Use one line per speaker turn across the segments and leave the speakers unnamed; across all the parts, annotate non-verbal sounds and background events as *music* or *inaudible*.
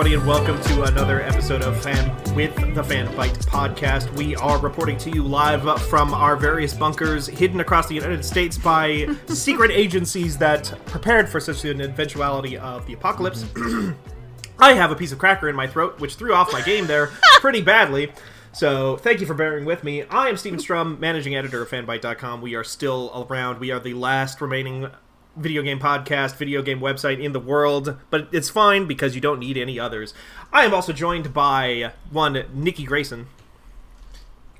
Everybody, and welcome to another episode of Fan with the Fanbyte podcast. We are reporting to you live from our various bunkers hidden across the United States by *laughs* secret agencies that prepared for such an eventuality of the apocalypse. *clears throat* I have a piece of cracker in my throat, which threw off my game there *laughs* pretty badly. So, thank you for bearing with me. I am Steven Strom, managing editor of fanbyte.com. We are still around. We are the last remaining video game podcast, video game website in the world, but it's fine because you don't need any others. I am also joined by one Nikki Grayson.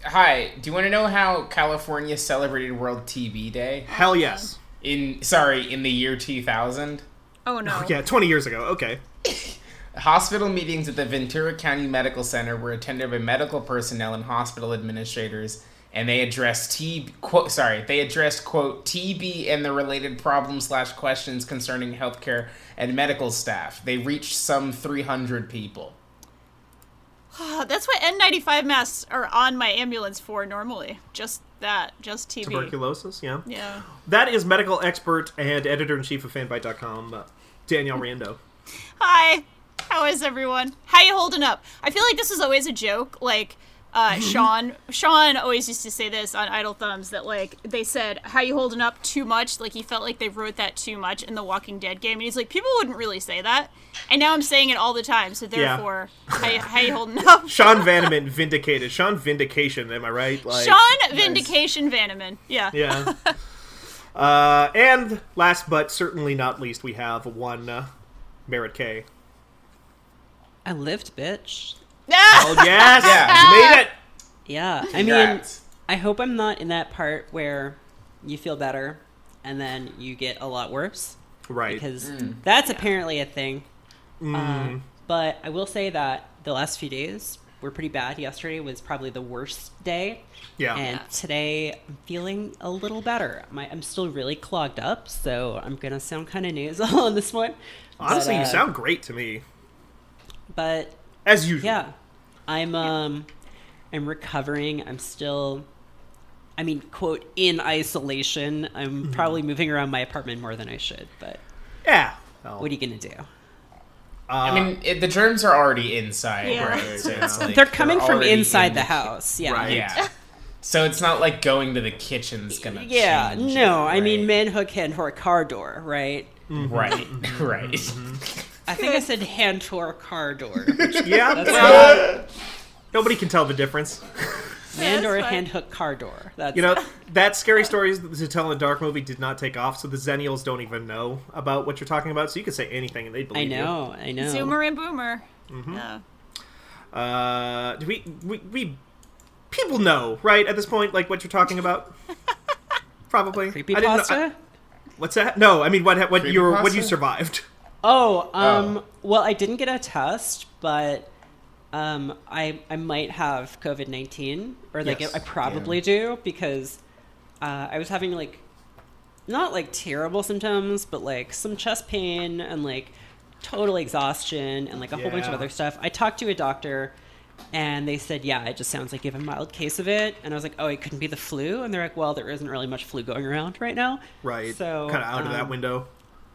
Hi, do you want to know how California celebrated World TV Day?
Hell yes.
In sorry, in the year 2000?
Oh no. *laughs*
Yeah, 20 years ago. Okay. *laughs*
Hospital meetings at the Ventura County Medical Center were attended by medical personnel and hospital administrators, and they addressed T quote sorry they addressed quote TB and the related problems slash questions concerning healthcare and medical staff. They reached some 300 people. *sighs*
That's what N95 masks are on my ambulance for normally. Just that, just TB.
Tuberculosis, yeah.
Yeah.
That is medical expert and editor in chief of fanbyte.com, uh, Danielle *laughs* Riendeau.
Hi. How is everyone? How you holding up? I feel like this is always a joke. Like uh, Sean, Sean always used to say this on Idle Thumbs that like they said, "How you holding up?" Too much. Like he felt like they wrote that too much in the Walking Dead game, and he's like, people wouldn't really say that, and now I'm saying it all the time. So
Yeah.
therefore, how, you, how you holding *laughs* up?
Sean *laughs* Vanaman vindicated. Sean Vindication, am I right? Like,
Sean Vindication Vanaman. Yeah.
Yeah. *laughs* uh, and last but certainly not least, we have one uh, Merritt K.
I lived, bitch. *laughs*
Oh, yes!
Yeah.
You made it!
Yeah, I mean, I hope I'm not in that part where you feel better and then you get a lot worse
Right.
because that's apparently a thing. Uh, but I will say that the last few days were pretty bad. Yesterday was probably the worst day,
yeah.
and today I'm feeling a little better. My, I'm still really clogged up, so I'm gonna sound kind of nasal *laughs* on this one.
Honestly,
But,
you
uh,
sound great to me.
But
As usual.
Yeah, I'm um, I'm recovering. I'm still, I mean, quote in isolation. I'm
Mm-hmm.
probably moving around my apartment more than I should. But
Yeah. Well,
what are you gonna do?
I mean, it, the germs are already inside,
Yeah.
right? So *laughs* like
They're coming from inside
in
the house. Yeah.
Right.
Yeah. *laughs* So it's not like going to the kitchen's gonna.
Yeah.
change
No,
it,
I mean,
right?
man hook hand for a car door, right? *laughs*
Right.
Mm-hmm.
Right.
I think I said hand to a car door. *laughs*
yeah.
That's
well, nobody can tell the difference. *laughs*
Hand or a hand hook car door. That's
You know, *laughs* that scary stories to tell in a dark movie did not take off, so the Zennials don't even know about what you're talking about, so you could say anything and they'd believe you.
I
believe
know. I know.
Zoomer and Boomer.
Mm-hmm.
Yeah.
Uh, do we, we, we, people know, right, at this point, like, what you're talking about? Probably.
Creepy
I didn't know-
pasta.
I- what's that? No, I mean, what, what you what you survived.
Oh, um,
Oh.
well, I didn't get a test, but um, I I might have COVID nineteen, or like
Yes.
I probably do because uh, I was having like not like terrible symptoms, but like some chest pain and like total exhaustion and like a whole bunch of other stuff. I talked to a doctor. And they said, yeah, it just sounds like you have a mild case of it. And I was like, oh, it couldn't be the flu. And they're like, well, there isn't really much flu going around right now.
Right.
So,
kind of out of that
um,
window.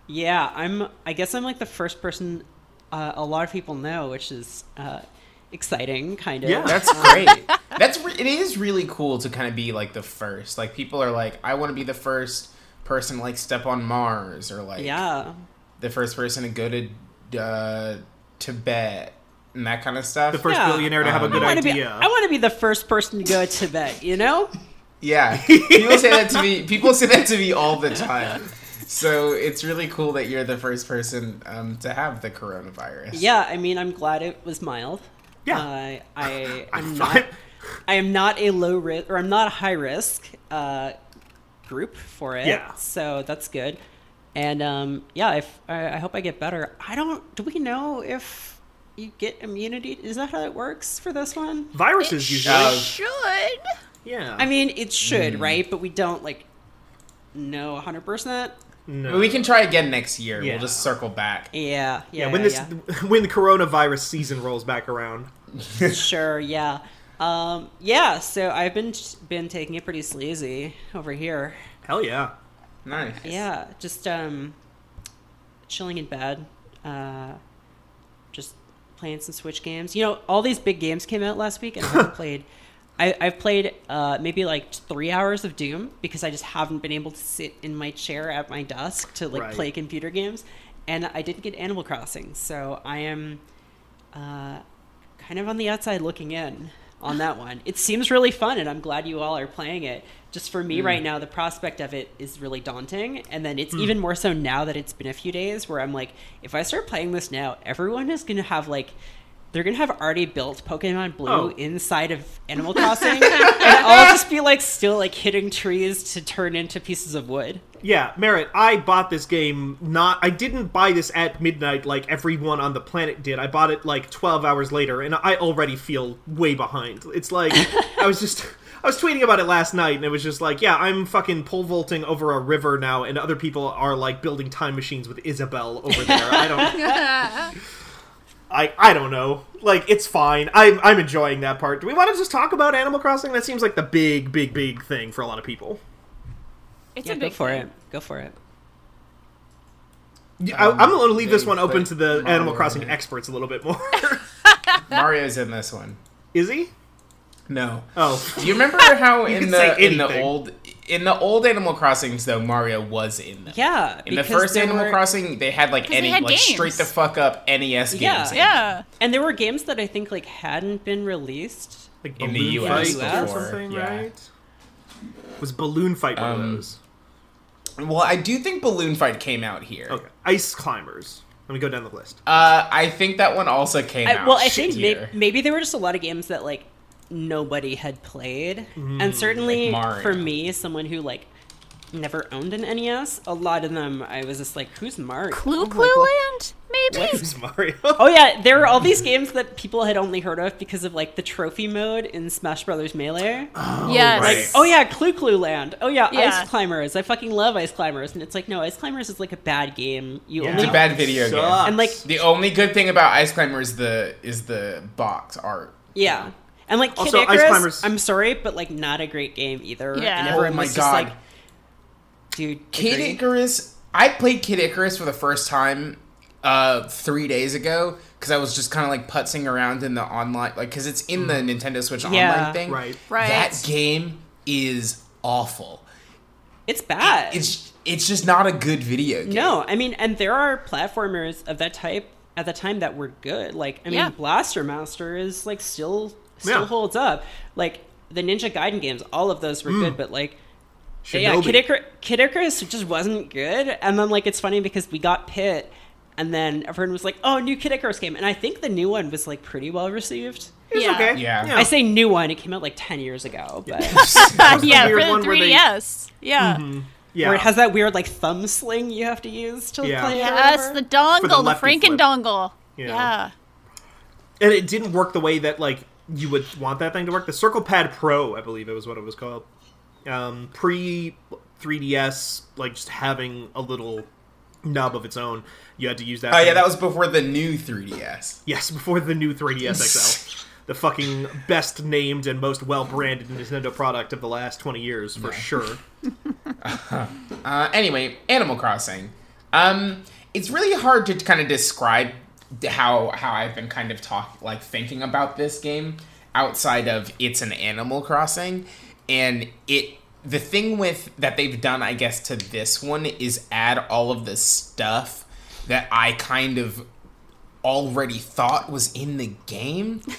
Yeah, I'm. I guess I'm like the first person uh, a lot of people know, which is uh, exciting, kind of.
Yeah. *laughs*
That's great. That's re- it is really cool to kind of be like the first. Like people are like, I want to be the first person to, like step on Mars or like
yeah,
the first person to go to uh, Tibet and that kind of stuff.
The first
yeah.
billionaire to have a
Um,
good
I want to be.
idea.
I want to be the first person to go to Tibet. You know?
Yeah, people say that to me. People say that to me all the time. *laughs* So it's really cool that you're the first person um, to have the coronavirus.
Yeah. I mean, I'm glad it was mild.
Yeah.
Uh, I *laughs*
I'm
not. I am not a low risk, or I'm not a high risk uh, group for it.
Yeah.
So that's good. And um, yeah, if I, I hope I get better. I don't. Do we know if you get immunity? Is that how it works for this one?
Viruses usually.
Uh,
Should.
yeah.
I mean, it should,
Mm.
right? But we don't like know 100. Percent
no.
But we can try again next year.
Yeah.
We'll just circle back.
Yeah,
yeah,
yeah.
when this
yeah. *laughs*
when the coronavirus season rolls back around. *laughs*
sure, yeah, um, yeah. So I've been been taking it pretty sleazy over here.
Hell yeah.
Nice.
Yeah, just um, chilling in bed, uh, just playing some Switch games. You know, all these big games came out last week, and I haven't *laughs* played. I, I've played uh, maybe like three hours of Doom because I just haven't been able to sit in my chair at my desk to like
Right.
play computer games, and I didn't get Animal Crossing, so I am uh, kind of on the outside looking in on that one. It seems really fun, and I'm glad you all are playing it. Just for me right now, the prospect of it is really daunting, and then it's even more so now that it's been a few days. Where I'm like, if I start playing this now, everyone is gonna have like. They're gonna have already built Pokemon Blue
Oh.
inside of Animal *laughs* Crossing, and I'll just be like still like hitting trees to turn into pieces of wood.
Yeah, Merritt, I bought this game not I didn't buy this at midnight like everyone on the planet did. I bought it like 12 hours later and I already feel way behind. It's like *laughs* I was just I was tweeting about it last night and it was just like, yeah, I'm fucking pole vaulting over a river now and other people are like building time machines with Isabelle over there. I don't *laughs* I I don't know. Like it's fine. I'm I'm enjoying that part. Do we want to just talk about Animal Crossing? That seems like the big big big thing for a lot of people.
It's
Yeah,
a
go
big
for
thing.
it. Go for it.
Yeah, I, I'm going to leave this
um,
one open to the
Mario
Animal Crossing experts a little bit more. *laughs*
Mario's in this one.
Is he?
No.
Oh,
Do you remember how
You
in the in the old in the old Animal Crossings though Mario was in them?
Yeah,
In the first Animal
were-
Crossing, they had like any
had
like
games.
straight the fuck up NES games.
Yeah.
Yeah.
And there were games that I think like hadn't been released.
like
In the
Balloon
US
Fight or
before,
something,
yeah.
right? Was Balloon Fight one of
Um,
those?
Well, I do think Balloon Fight came out here.
Okay, Ice Climbers. Let me go down the list.
Uh, I think that one also came
I,
out.
well, I think may, maybe there were just a lot of games that like nobody had played, and certainly
Mm, Like
for me, someone who like never owned an NES, a lot of them I was just like, "Who's Mario?"
Clu
I'm
Clu
like,
Land, maybe?
Who's Mario? *laughs*
Oh yeah, there were all these games that people had only heard of because of like the trophy mode in Smash Brothers Melee.
yes.
right.
Oh yeah, Clu Clu Land. Oh yeah,
Yeah.
Ice Climbers. I fucking love Ice Climbers, and it's like no, Ice Climbers is like a bad game. You
Yeah.
only
It's a bad video game.
And, like-
The only good thing about Ice Climbers is the is the box art.
Yeah. And like Kid
Also, Ice
Icarus,
Climbers-
I'm sorry, but like not a great game either.
Yeah.
And
Oh
my
was just
God.
like, dude,
Kid
agreed?
Icarus. I played Kid Icarus for the first time uh, three days ago because I was just kind of like putzing around in the online, like because it's in the Nintendo Switch
Yeah.
online thing.
Right.
Right.
That game is awful.
It's bad.
It's it's just not a good video game.
no, I mean, and there are platformers of that type at the time that were good. Like, I mean,
Yeah.
Blaster Master is like still still
Yeah.
holds up. Like the Ninja Gaiden games, all of those were mm. good, but like. Yeah, Kid, Icar- Kid Icarus just wasn't good. And then, like, it's funny because we got Pit, and then everyone was like, oh, new Kid Icarus game. And I think the new one was, like, pretty well received.
It's
Yeah.
okay.
Yeah.
I say new one, it came out like 10 years ago, *laughs* but
yeah,
weird
for
one
the
where they-
3DS. Yeah.
yeah.
where it has that weird, like, thumb sling you have to use to
Yeah.
play it.
Yes, the dongle,
For
the,
the lefty
Franken
flip.
dongle.
Yeah.
Yeah.
and it didn't work the way that like you would want that thing to work. The Circle Pad Pro, I believe it was what it was called. Um, pre 3DS, like just having a little knob of its own. You had to use that.
Oh yeah, that was before the new 3DS.
yes before the new 3DS *laughs* XL. The fucking best named and most well branded Nintendo product of the last 20 years, for sure. *laughs*
Uh, anyway, Animal Crossing. Um, it's really hard to kind of describe how how I've been kind of talk like thinking about this game outside of it's an Animal Crossing, and it the thing with that they've done, I guess, to this one is add all of the stuff that I kind of already thought was in the game. *laughs*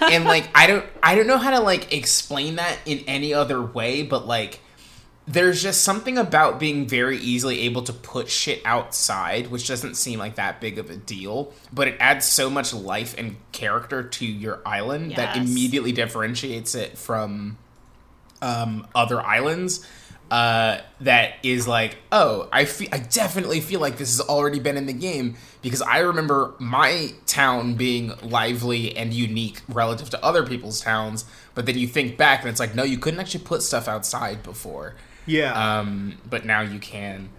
And like i don't i don't know how to like explain that in any other way but like there's just something about being very easily able to put shit outside which doesn't seem like that big of a deal but it adds so much life and character to your island that immediately differentiates it from um, other islands uh, that is like, oh, I feel, I definitely feel like this has already been in the game because I remember my town being lively and unique relative to other people's towns. But then you think back and it's like, no, you couldn't actually put stuff outside before.
Yeah.
Um, but now you can.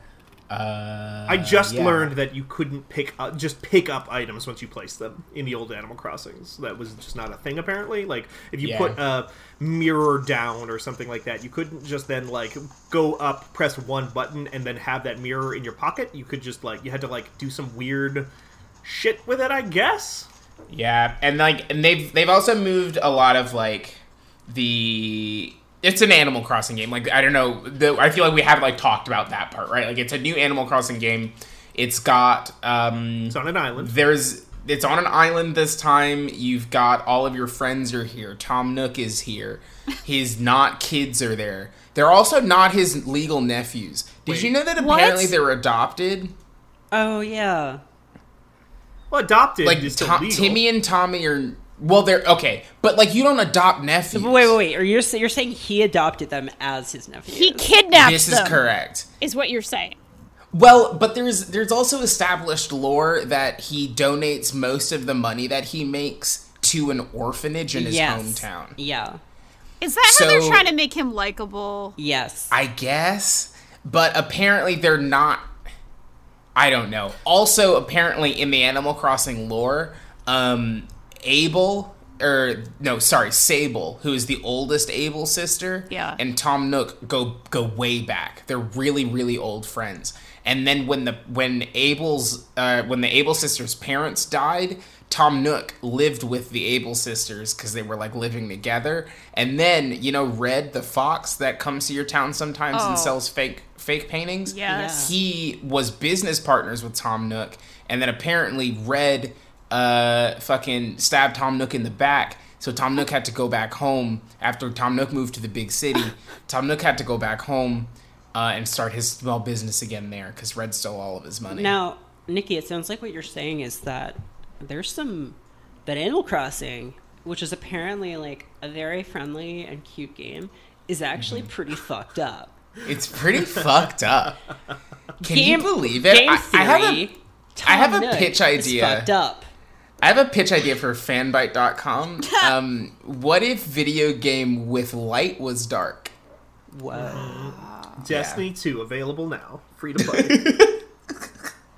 Uh,
I just
yeah.
learned that you couldn't pick up, just pick up items once you place them in the old Animal Crossings. That was just not a thing apparently. Like if you
Yeah.
put a mirror down or something like that, you couldn't just then like go up, press one button, and then have that mirror in your pocket. You could just like you had to like do some weird shit with it, I guess.
Yeah, and like, and they've they've also moved a lot of like the. It's an Animal Crossing game. Like I don't know, the, I feel like we haven't like talked about that part, right? Like it's a new Animal Crossing game. It's got um,
It's on an island.
there's it's on an island this time. You've got all of your friends are here. Tom Nook is here. His *laughs* not kids are there. They're also not his legal nephews. Did
Wait.
you know that
What?
apparently they were adopted?
Oh yeah.
Well, adopted
Like
is still
Tom,
legal.
Timmy and Tommy are well, they're okay, but like you don't adopt nephews.
Wait, wait, wait. Are you you're saying he adopted them as his nephew?
He kidnapped them.
This
them.
is correct.
Is what you're saying?
Well, but there's there's also established lore that he donates most of the money that he makes to an orphanage in his
yes.
hometown.
Yeah.
Is that how they're trying to make him likable?
Yes.
I guess, but apparently they're not. I don't know. Also, apparently in the Animal Crossing lore, um, Able or no, sorry, Sable, who is the oldest Able sister,
Yeah.
and Tom Nook go go way back. They're really really old friends. And then when the when Able's uh, when the Able sisters' parents died, Tom Nook lived with the Able sisters because they were like living together. And then you know Red the fox that comes to your town sometimes
Oh.
and sells fake fake paintings.
Yes.
He was business partners with Tom Nook, and then apparently Red uh fucking stabbed Tom Nook in the back. So Tom Nook had to go back home after Tom Nook moved to the big city. *laughs* Tom Nook had to go back home uh, and start his small business again there because Red stole all of his money.
Now, Nikki, it sounds like what you're saying is that there's some that Animal Crossing, which is apparently like a very friendly and cute game, is actually pretty fucked up.
It's pretty fucked up. *laughs* Can
Game-
you believe it?
Game
I,
theory.
I have a I have a
Nook
pitch idea.
fucked up.
I have a pitch idea for fanbite.com. *laughs* um, what if video game with light was dark?
Whoa.
Destiny 2 available now, free to *laughs* play.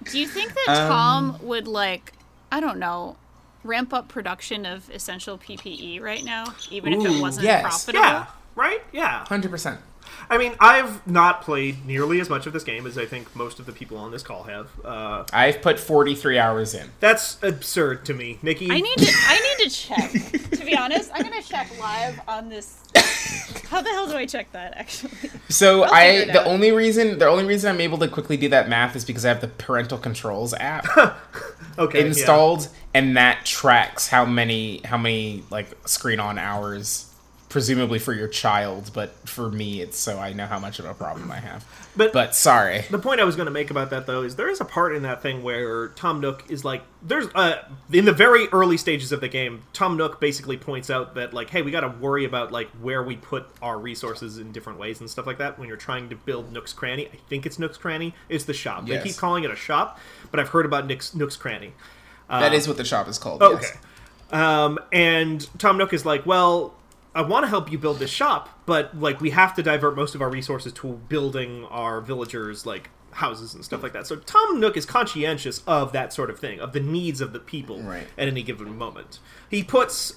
Do you think that
Um,
Tom would like, I don't know, ramp up production of essential PPE right now, even if it wasn't
yes.
profitable?
yeah, right? Yeah.
Hundred percent.
I mean, I've not played nearly as much of this game as I think most of the people on this call have. Uh,
I've put forty three hours in.
that's absurd to me, Nikki.
I need to. I need to check. to be honest, I'm gonna check live on this. How the hell do I check that? Actually,
So
I'll
I
figure it
the
out.
only reason the only reason I'm able to quickly do that math is because I have the parental controls app *laughs*
okay, yeah.
installed and that tracks how many how many like screen on hours presumably for your child, but for me it's so I know how much of a problem I have.
But-
but sorry.
The point I was going to make about that, though, is there is a part in that thing where Tom Nook is like, there's uh, in the very early stages of the game, Tom Nook basically points out that like, hey, we got to worry about like where we put our resources in different ways and stuff like that when you're trying to build Nook's Cranny. I think it's Nook's Cranny. It's the shop.
Yes.
They keep calling it a shop, but I've heard about Nick's, Nook's Cranny.
that is what the shop is called.
Oh,
yes.
okay. Um, and Tom Nook is like, well, I want to help you build this shop, but like we have to divert most of our resources to building our villagers like houses and stuff like that. So Tom Nook is conscientious of that sort of thing, of the needs of the people
Right.
at any given moment. He puts,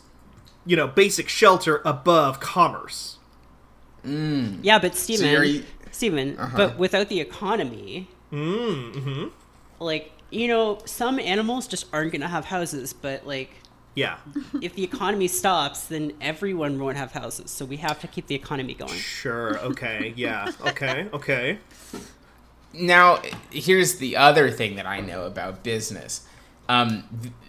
you know, basic shelter above commerce.
Yeah, but Steven,
you're- Uh-huh.
But without the economy,
Mm-hmm.
like, you know, some animals just aren't going to have houses, but like,
Yeah, *laughs*
if the economy stops, then everyone won't have houses. So we have to keep the economy going.
sure, okay, yeah, okay, *laughs* okay.
Now, here's the other thing that I know about business. Um,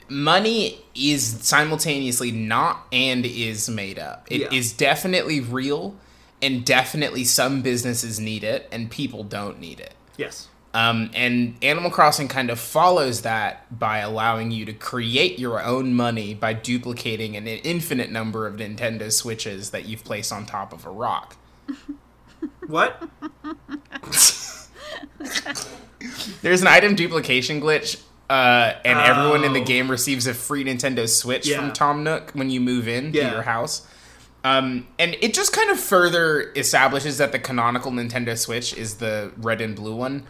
money is simultaneously not and is made up. It is
Yeah.
definitely real, and definitely some businesses need it, and people don't need it.
Yes.
Um, and Animal Crossing kind of follows that by allowing you to create your own money by duplicating an infinite number of Nintendo Switches that you've placed on top of a rock. *laughs*
What? *laughs*
There's an item duplication glitch, uh, and everyone in the
Oh.
game receives a free Nintendo Switch
Yeah.
from Tom Nook when you move in
Yeah.
to your house. Um, and it just kind of further establishes that the canonical Nintendo Switch is the red and blue one,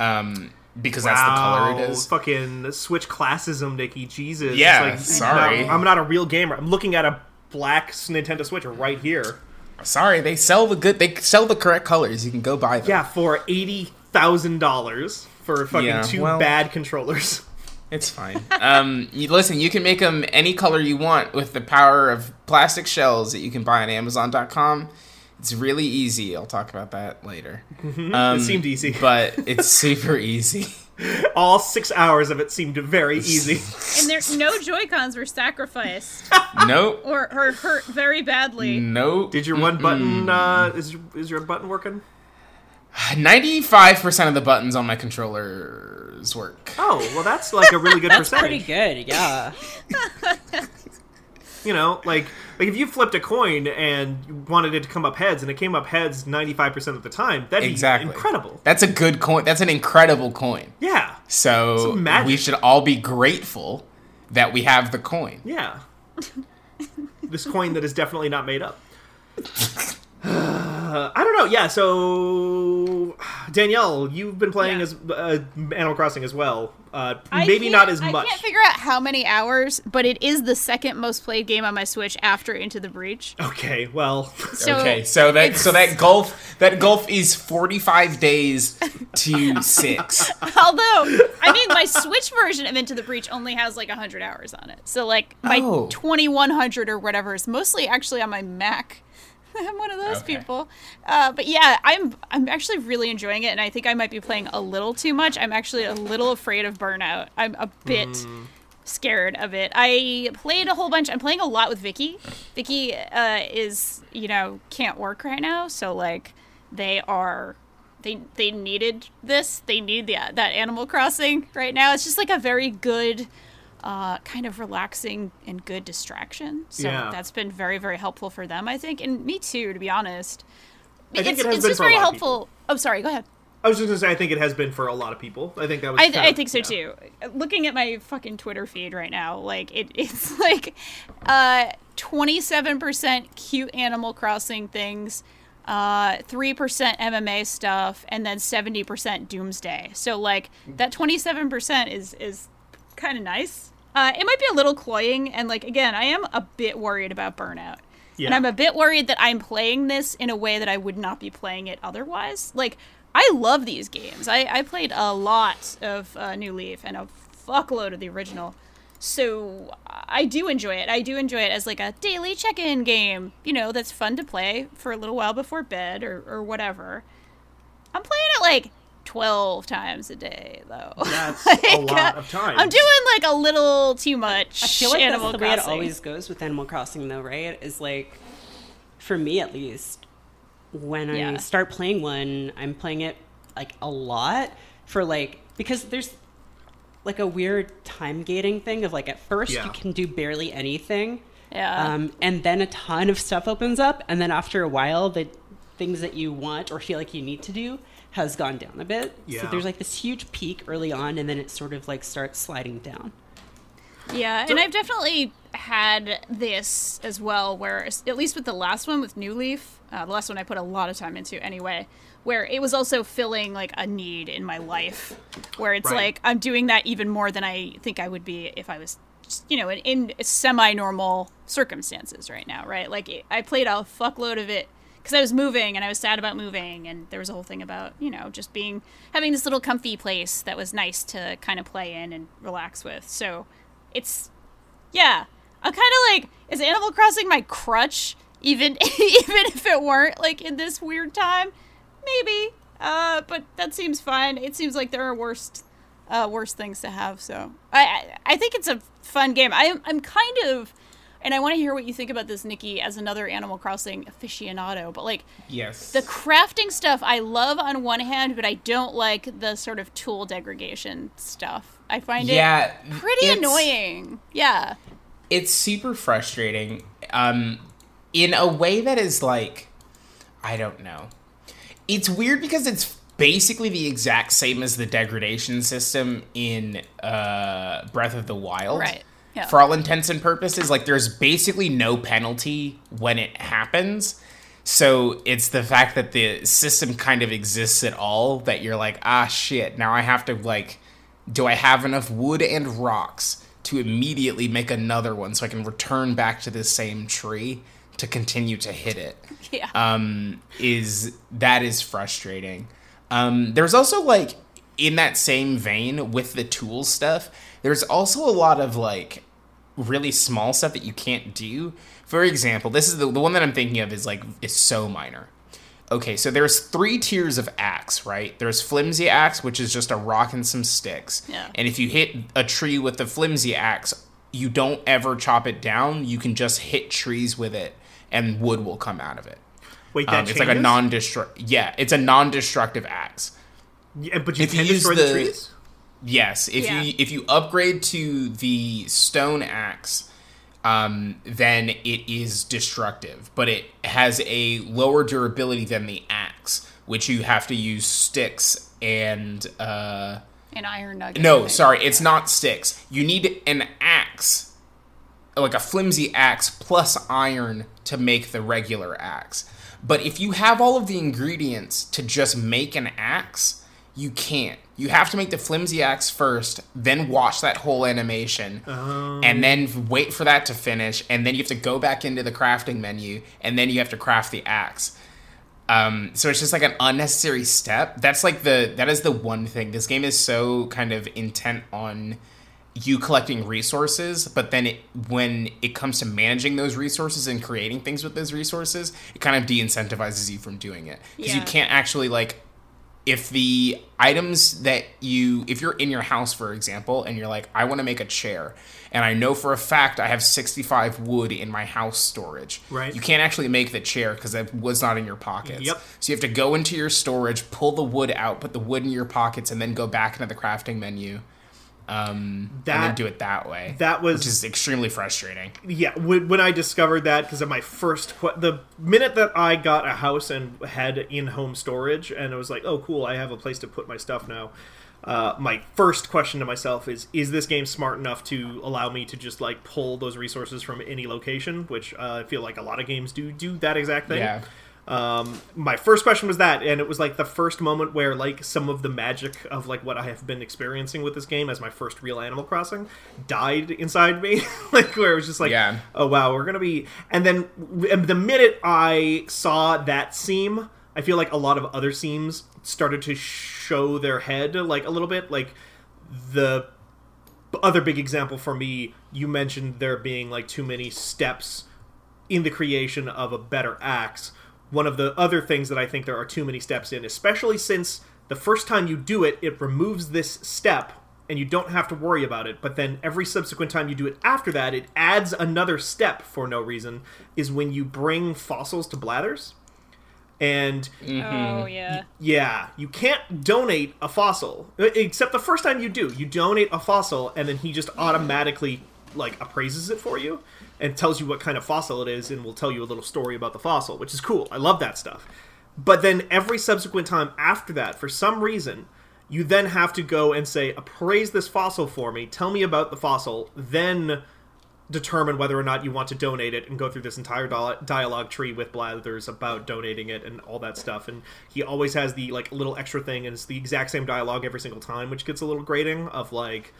um, because that's the color it is.
Wow,
is.
Fucking switch classism, Nikki. Jesus.
Yeah,
like,
sorry.
no, I'm not a real gamer. I'm looking at a black Nintendo Switch right here.
Sorry, they sell the good. They sell the correct colors. You can go buy them.
Yeah, for eighty thousand dollars for fucking
Yeah,
two
well-
bad controllers. *laughs*
It's fine. Um, you, listen, you can make them any color you want with the power of plastic shells that you can buy on Amazon.com. It's really easy. I'll talk about that later. Um,
it seemed easy. *laughs*
but it's super easy. *laughs*
All six hours of it seemed very *laughs* easy.
And there, no Joy Cons were sacrificed
Nope.
or, or hurt very badly.
Nope.
Did your one button? Uh, is your, is your button working?
Ninety-five percent of the buttons on my controllers work.
Oh, well, that's like a really good percentage.
Pretty good, yeah.
You know, like like if you flipped a coin and you wanted it to come up heads and it came up heads ninety five percent of the time, that'd be
Exactly.
incredible.
That's a good coin. That's an incredible coin.
Yeah,
So we should all be grateful that we have the coin.
yeah. *laughs* this coin that is definitely not made up. *laughs* Uh, *sighs* I don't know. Yeah, so Danielle, you've been playing
Yeah.
as uh, Animal Crossing as well. Uh, maybe
can't-
as
I
much.
I can't figure out how many hours, but it is the second most played game on my Switch after Into the Breach.
okay, well, *laughs*
So
okay, so that so that golf that golf is forty-five days to *laughs* six.
Although, I mean, my Switch version of Into the Breach only has like 100 hours on it. So, like, my
Oh.
2100 or whatever is mostly actually on my Mac. *laughs* I'm one of those
Okay.
people. Uh, but yeah, I'm I'm actually really enjoying it, and I think I might be playing a little too much. I'm actually a little afraid of burnout. I'm a bit scared of it. I played a whole bunch. I'm playing a lot with Vicky. Vicky uh, is you know can't work right now, so like they are they they needed this. They need the that Animal Crossing right now. It's just like a very good. Uh, kind of relaxing and good distraction. So
Yeah.
that's been very, very helpful for them, I think, and me too, to be honest.
I think
it's
it has
it's
been
just very
lot of people.
helpful. Oh, sorry. Go ahead.
I was just gonna say I think it has been for a lot of people. I think that was.
I, I
of-
think so
yeah.
too. Looking at my fucking Twitter feed right now, like it, *laughs* it's like uh, 27% cute Animal Crossing things, uh, 3% MMA stuff, and then 70% Doomsday. So like that 27% is is kind of nice. Uh, it might be a little cloying, and like again, I am a bit worried about burnout.
Yeah.
And I'm a bit worried that I'm playing this in a way that I would not be playing it otherwise. Like, I love these games. I, I played a lot of uh, New Leaf and a fuckload of the original. So I do enjoy it. I do enjoy it as like a daily check in game, you know, that's fun to play for a little while before bed or, or whatever. I'm playing it like 12 times a day, though.
That's *laughs*
Like,
a lot
uh,
of time.
I'm doing like a little too much.
I feel like
Animal
that's the way it
Crossing.
always goes with Animal Crossing, though, right? Is like, for me at least, when I start playing one, I'm playing it like a lot for like because there's like a weird time gating thing of like at first
Yeah.
you can do barely anything,
Yeah.
um, and then a ton of stuff opens up, and then after a while, the things that you want or feel like you need to do has gone down a bit.
Yeah.
So there's like this huge peak early on, and then it sort of like starts sliding down.
Yeah, and I've definitely had this as well, where at least with the last one with New Leaf, uh, the last one I put a lot of time into anyway, where it was also filling like a need in my life, where it's
Right.
like I'm doing that even more than I think I would be if I was, you know, in, in semi-normal circumstances right now, right? Like I played a fuckload of it because I was moving and I was sad about moving, and there was a whole thing about you know just being having this little comfy place that was nice to kind of play in and relax with. So it's yeah. I'm kind of like is animal crossing my crutch? Even *laughs* even if it weren't like in this weird time? Maybe. Uh but that seems fine. It seems like there are worst uh worse things to have so. I i, I think it's a fun game. I'm i'm kind of and i want to hear what you think about this nikki as another animal crossing aficionado but like
Yes.
the crafting stuff I love on one hand, but I don't like the sort of tool degradation stuff. I find
yeah,
it pretty annoying. Yeah.
It's super frustrating. Um, in a way that is like, I don't know. It's weird because it's basically the exact same as the degradation system in uh, Breath of the Wild.
Right. Yeah.
For all intents and purposes, like there's basically no penalty when it happens. So it's the fact that the system kind of exists at all that you're like, ah, shit. Now I have to like, do I have enough wood and rocks to immediately make another one so I can return back to this same tree to continue to hit it? *laughs*
Yeah.
um, is that is frustrating. Um, there's also like in that same vein with the tool stuff, there's also a lot of like really small stuff that you can't do. For example, this is the, the one that I'm thinking of is like is so minor. Okay, so there's three tiers of axe, right? There's flimsy axe, which is just a rock and some sticks.
Yeah.
And if you hit a tree with the flimsy axe, you don't ever chop it down. You can just hit trees with it, and wood will come out of it.
Wait, that
Um, it's like a non-destruct. Yeah, it's a non-destructive axe.
Yeah, but you
if you
can
use
destroy the,
the-
trees.
Yes, if
Yeah.
you if you upgrade to the stone axe, um, then it is destructive, but it has a lower durability than the axe, which you have to use sticks and uh,
An iron nugget.
no, sorry, it's not sticks. You need an axe, like a flimsy axe plus iron to make the regular axe. But if you have all of the ingredients to just make an axe, you can't. You have to make the flimsy axe first, then watch that whole animation, and then wait for that to finish, and then you have to go back into the crafting menu, and then you have to craft the axe. Um, so it's just like an unnecessary step. That's like the that is the one thing. This game is so kind of intent on you collecting resources, but then it when it comes to managing those resources and creating things with those resources, it kind of de-incentivizes you from doing it because you can't actually like if the items that you if you're in your house for example and you're like i want to make a chair and i know for a fact i have 65 wood in my house storage
Right.
you can't actually make the chair because that was not in your pockets
Yep.
so you have to go into your storage pull the wood out put the wood in your pockets and then go back into the crafting menu um, and then
That-
do it that way
that was-
which is extremely frustrating.
Yeah when, when i discovered that because of my first que- the minute that i got a house and had in-home storage and it was like oh cool i have a place to put my stuff now uh, my first question to myself is is this game smart enough to allow me to just like pull those resources from any location? Which uh, i feel like a lot of games do do that exact thing.
Yeah.
Um, my first question was that and it was like the first moment where like some of the magic of like what i have been experiencing with this game as my first real animal crossing died inside me *laughs* like where it was just like
Yeah.
oh wow we're gonna be and then and the minute i saw that seam i feel like a lot of other seams started to show their head like a little bit like the other big example for me you mentioned there being like too many steps in the creation of a better axe. One of the other things that I think there are too many steps in, especially since the first time you do it, it removes this step and you don't have to worry about it. But then every subsequent time you do it after that, it adds another step for no reason, is when you bring fossils to blathers. And mm-hmm.
Oh yeah.
yeah, you can't donate a fossil except the first time you do. You donate a fossil, and then he just automatically like appraises it for you and tells you what kind of fossil it is, and will tell you a little story about the fossil, which is cool. I love that stuff. But then every subsequent time after that, for some reason, you then have to go and say, appraise this fossil for me. Tell me about the fossil. Then determine whether or not you want to donate it and go through this entire dialogue tree with Blathers about donating it and all that stuff. And he always has the like little extra thing, and it's the exact same dialogue every single time, which gets a little grating. Of like,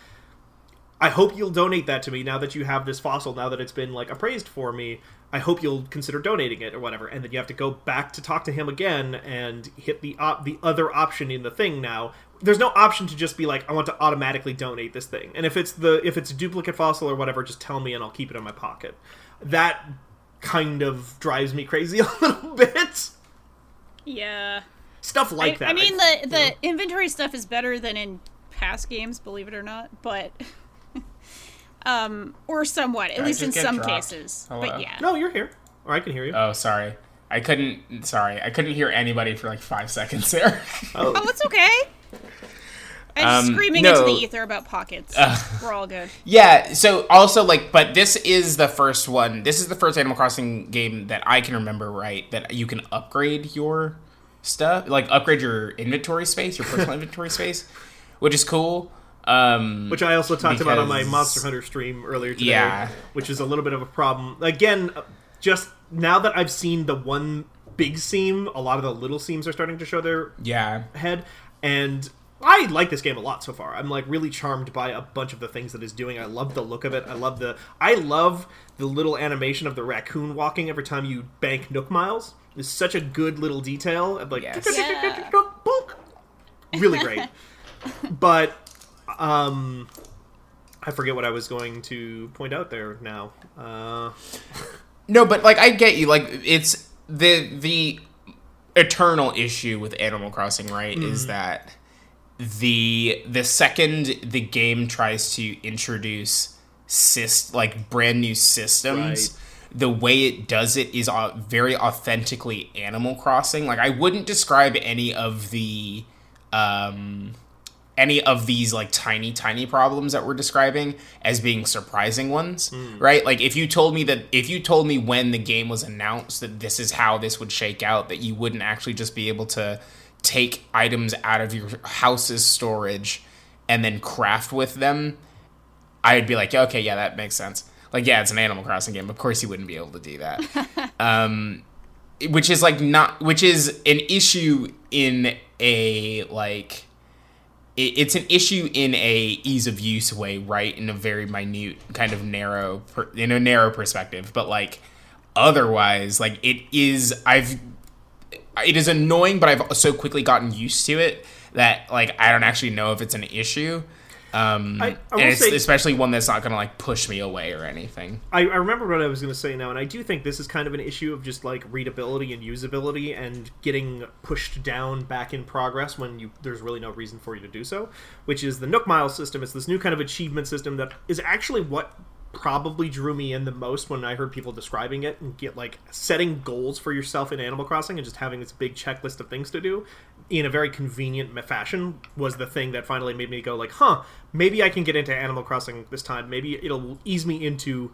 I hope you'll donate that to me now that you have this fossil. Now that it's been like appraised for me, I hope you'll consider donating it or whatever. And then you have to go back to talk to him again and hit the op- the other option in the thing now. There's no option to just be like I want to automatically donate this thing. And if it's the if it's a duplicate fossil or whatever, just tell me and I'll keep it in my pocket. That kind of drives me crazy *laughs* a little bit.
Yeah.
Stuff like
I,
that.
I mean,
I-
the the inventory stuff is better than in past games, believe it or not. But, *laughs* um, or somewhat, at
I
least in some
dropped?
cases.
Hello?
But yeah.
No, you're here. Or I can hear you.
oh sorry i couldn't sorry i couldn't hear anybody for like five seconds there
Oh, it's okay. I'm
Um,
screaming
no.
into the ether about pockets. We're all good.
Yeah, so also like but this is the first one. This is the first Animal Crossing game that I can remember right that you can upgrade your stuff, like upgrade your inventory space, your personal *laughs* inventory space, which is cool. Um
which I also talked about on my Monster Hunter stream earlier today.
Yeah.
Which is a little bit of a problem. Again, uh, just now that I've seen the one big seam, a lot of the little seams are starting to show their
yeah.
head, and I like this game a lot so far. I'm like really charmed by a bunch of the things that it's doing. I love the look of it. I love the I love the little animation of the raccoon walking every time you bank Nook miles. It's such a good little detail. of like
Yes. *laughs*
Really great. *laughs* but um, I forget what I was going to point out there now. Uh,
No, but like I get you. Like it's the the eternal issue with Animal Crossing, right? Is that the the second the game tries to introduce syst like brand new systems,
Right.
the way it does it is very authentically Animal Crossing. Like I wouldn't describe any of the um any of these like tiny tiny problems that we're describing as being surprising ones right? Like if you told me that if you told me when the game was announced that this is how this would shake out that you wouldn't actually just be able to take items out of your house's storage and then craft with them i'd be like okay yeah that makes sense. Like yeah it's an animal crossing game. Of course you wouldn't be able to do that. *laughs* Um which is like not which is an issue in a like it's an issue in a ease of use way right? In a very minute kind of narrow per, in a narrow perspective. But like otherwise like it is i've it is annoying but i've so quickly gotten used to it that like i don't actually know if it's an issue um
I- I
and
say-
especially one that's not gonna like push me away or anything
I, I remember what I was going to say now, and I do think this is kind of an issue of just like readability and usability and getting pushed down back in progress when you there's really no reason for you to do so. Which is the Nook Mile system. It's this new kind of achievement system that is actually what probably drew me in the most when I heard people describing it and get like setting goals for yourself in Animal Crossing and just having this big checklist of things to do in a very convenient fashion was the thing that finally made me go like, huh, maybe I can get into Animal Crossing this time. Maybe it'll ease me into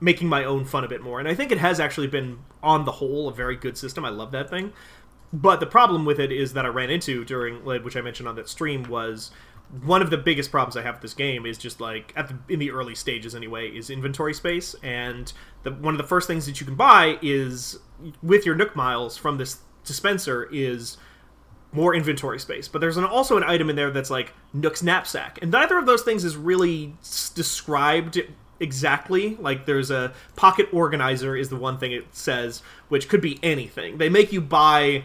making my own fun a bit more. And I think it has actually been, on the whole, a very good system. I love that thing. But the problem with it is that I ran into during, which I mentioned on that stream, was one of the biggest problems I have with this game is just like at the in the early stages anyway is inventory space. And the one of the first things that you can buy is with your Nook miles from this dispenser is more inventory space. But there's an, also an item in there that's like Nook's knapsack, and neither of those things is really described exactly. Like there's a pocket organizer is the one thing it says, which could be anything. They make you buy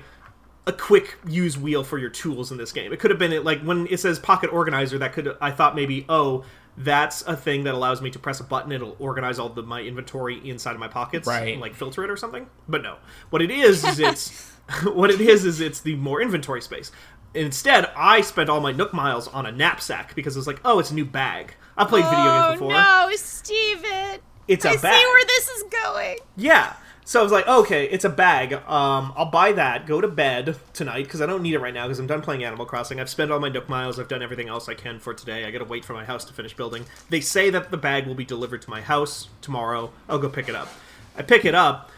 a quick use wheel for your tools in this game. It could have been like when it says pocket organizer. That could I thought maybe oh. That's a thing that allows me to press a button. It'll organize all the my inventory inside of my pockets,
Right.
and, like filter it or something. But no, what it is is it's *laughs* *laughs* what it is is it's the more inventory space. Instead, I spent all my Nook miles on a knapsack because it was like, oh, it's a new bag. I played video
oh
games before.
no, Steven!
It's a
I
bag.
see where this is going.
Yeah. So I was like, okay, it's a bag. Um, I'll buy that. Go to bed tonight because I don't need it right now because I'm done playing Animal Crossing. I've spent all my Nook miles. I've done everything else I can for today. I gotta wait for my house to finish building. They say that the bag will be delivered to my house tomorrow. I'll go pick it up. I pick it up,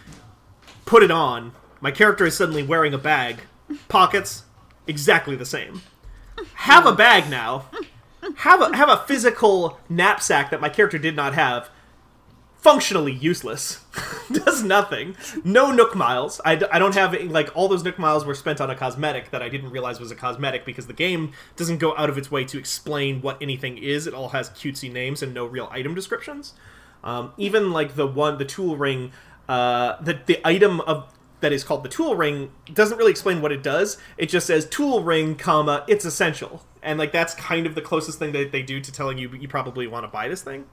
put it on. My character is suddenly wearing a bag. Pockets, exactly the same. Have a bag now. Have a have a physical knapsack that my character did not have functionally useless. *laughs* Does nothing. No Nook miles. I, don't have like all those Nook miles were spent on a cosmetic that I didn't realize was a cosmetic because the game doesn't go out of its way to explain what anything is. It all has cutesy names and no real item descriptions. Um, even like the one the tool ring, uh, the the item of that is called the tool ring doesn't really explain what it does. It just says tool ring, comma, it's essential. And like that's kind of the closest thing that they do to telling you you probably want to buy this thing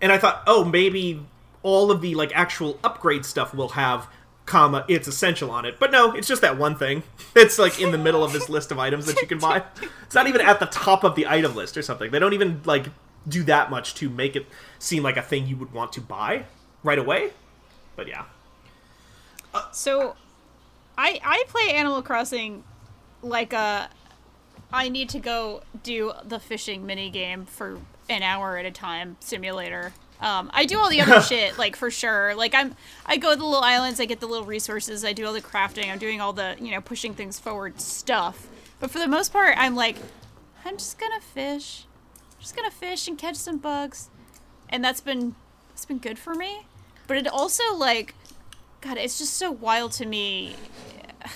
and I thought, oh, maybe all of the like actual upgrade stuff will have comma it's essential on it. But no, it's just that one thing. *laughs* It's like in the middle of this list of items that you can buy. It's not even at the top of the item list or something. They don't even like do that much to make it seem like a thing you would want to buy right away. But yeah.
So, I I play Animal Crossing like a I need to go do the fishing mini game for an hour at a time simulator. Um, I do all the other *laughs* shit like for sure. Like I'm I go to the little islands, I get the little resources, I do all the crafting, I'm doing all the you know pushing things forward stuff. But for the most part, I'm like I'm just gonna fish, just gonna fish and catch some bugs, and that's been it's been good for me. But it also like God, it's just so wild to me. *sighs*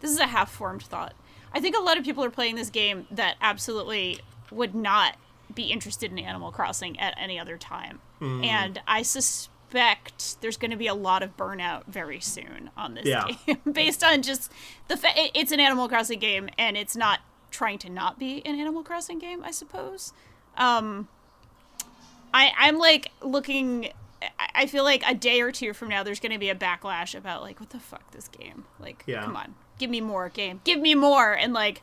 This is a half formed thought. I think a lot of people are playing this game that absolutely would not be interested in Animal Crossing at any other time. And I suspect there's going to be a lot of burnout very soon on this
Yeah. *laughs*
game based on just the fa- it's an Animal Crossing game and it's not trying to not be an Animal Crossing game, I suppose. Um, I I'm like looking. I- I feel like a day or two from now, there's going to be a backlash about like, what the fuck, this game? Like,
Yeah.
come on, give me more game, give me more, and like,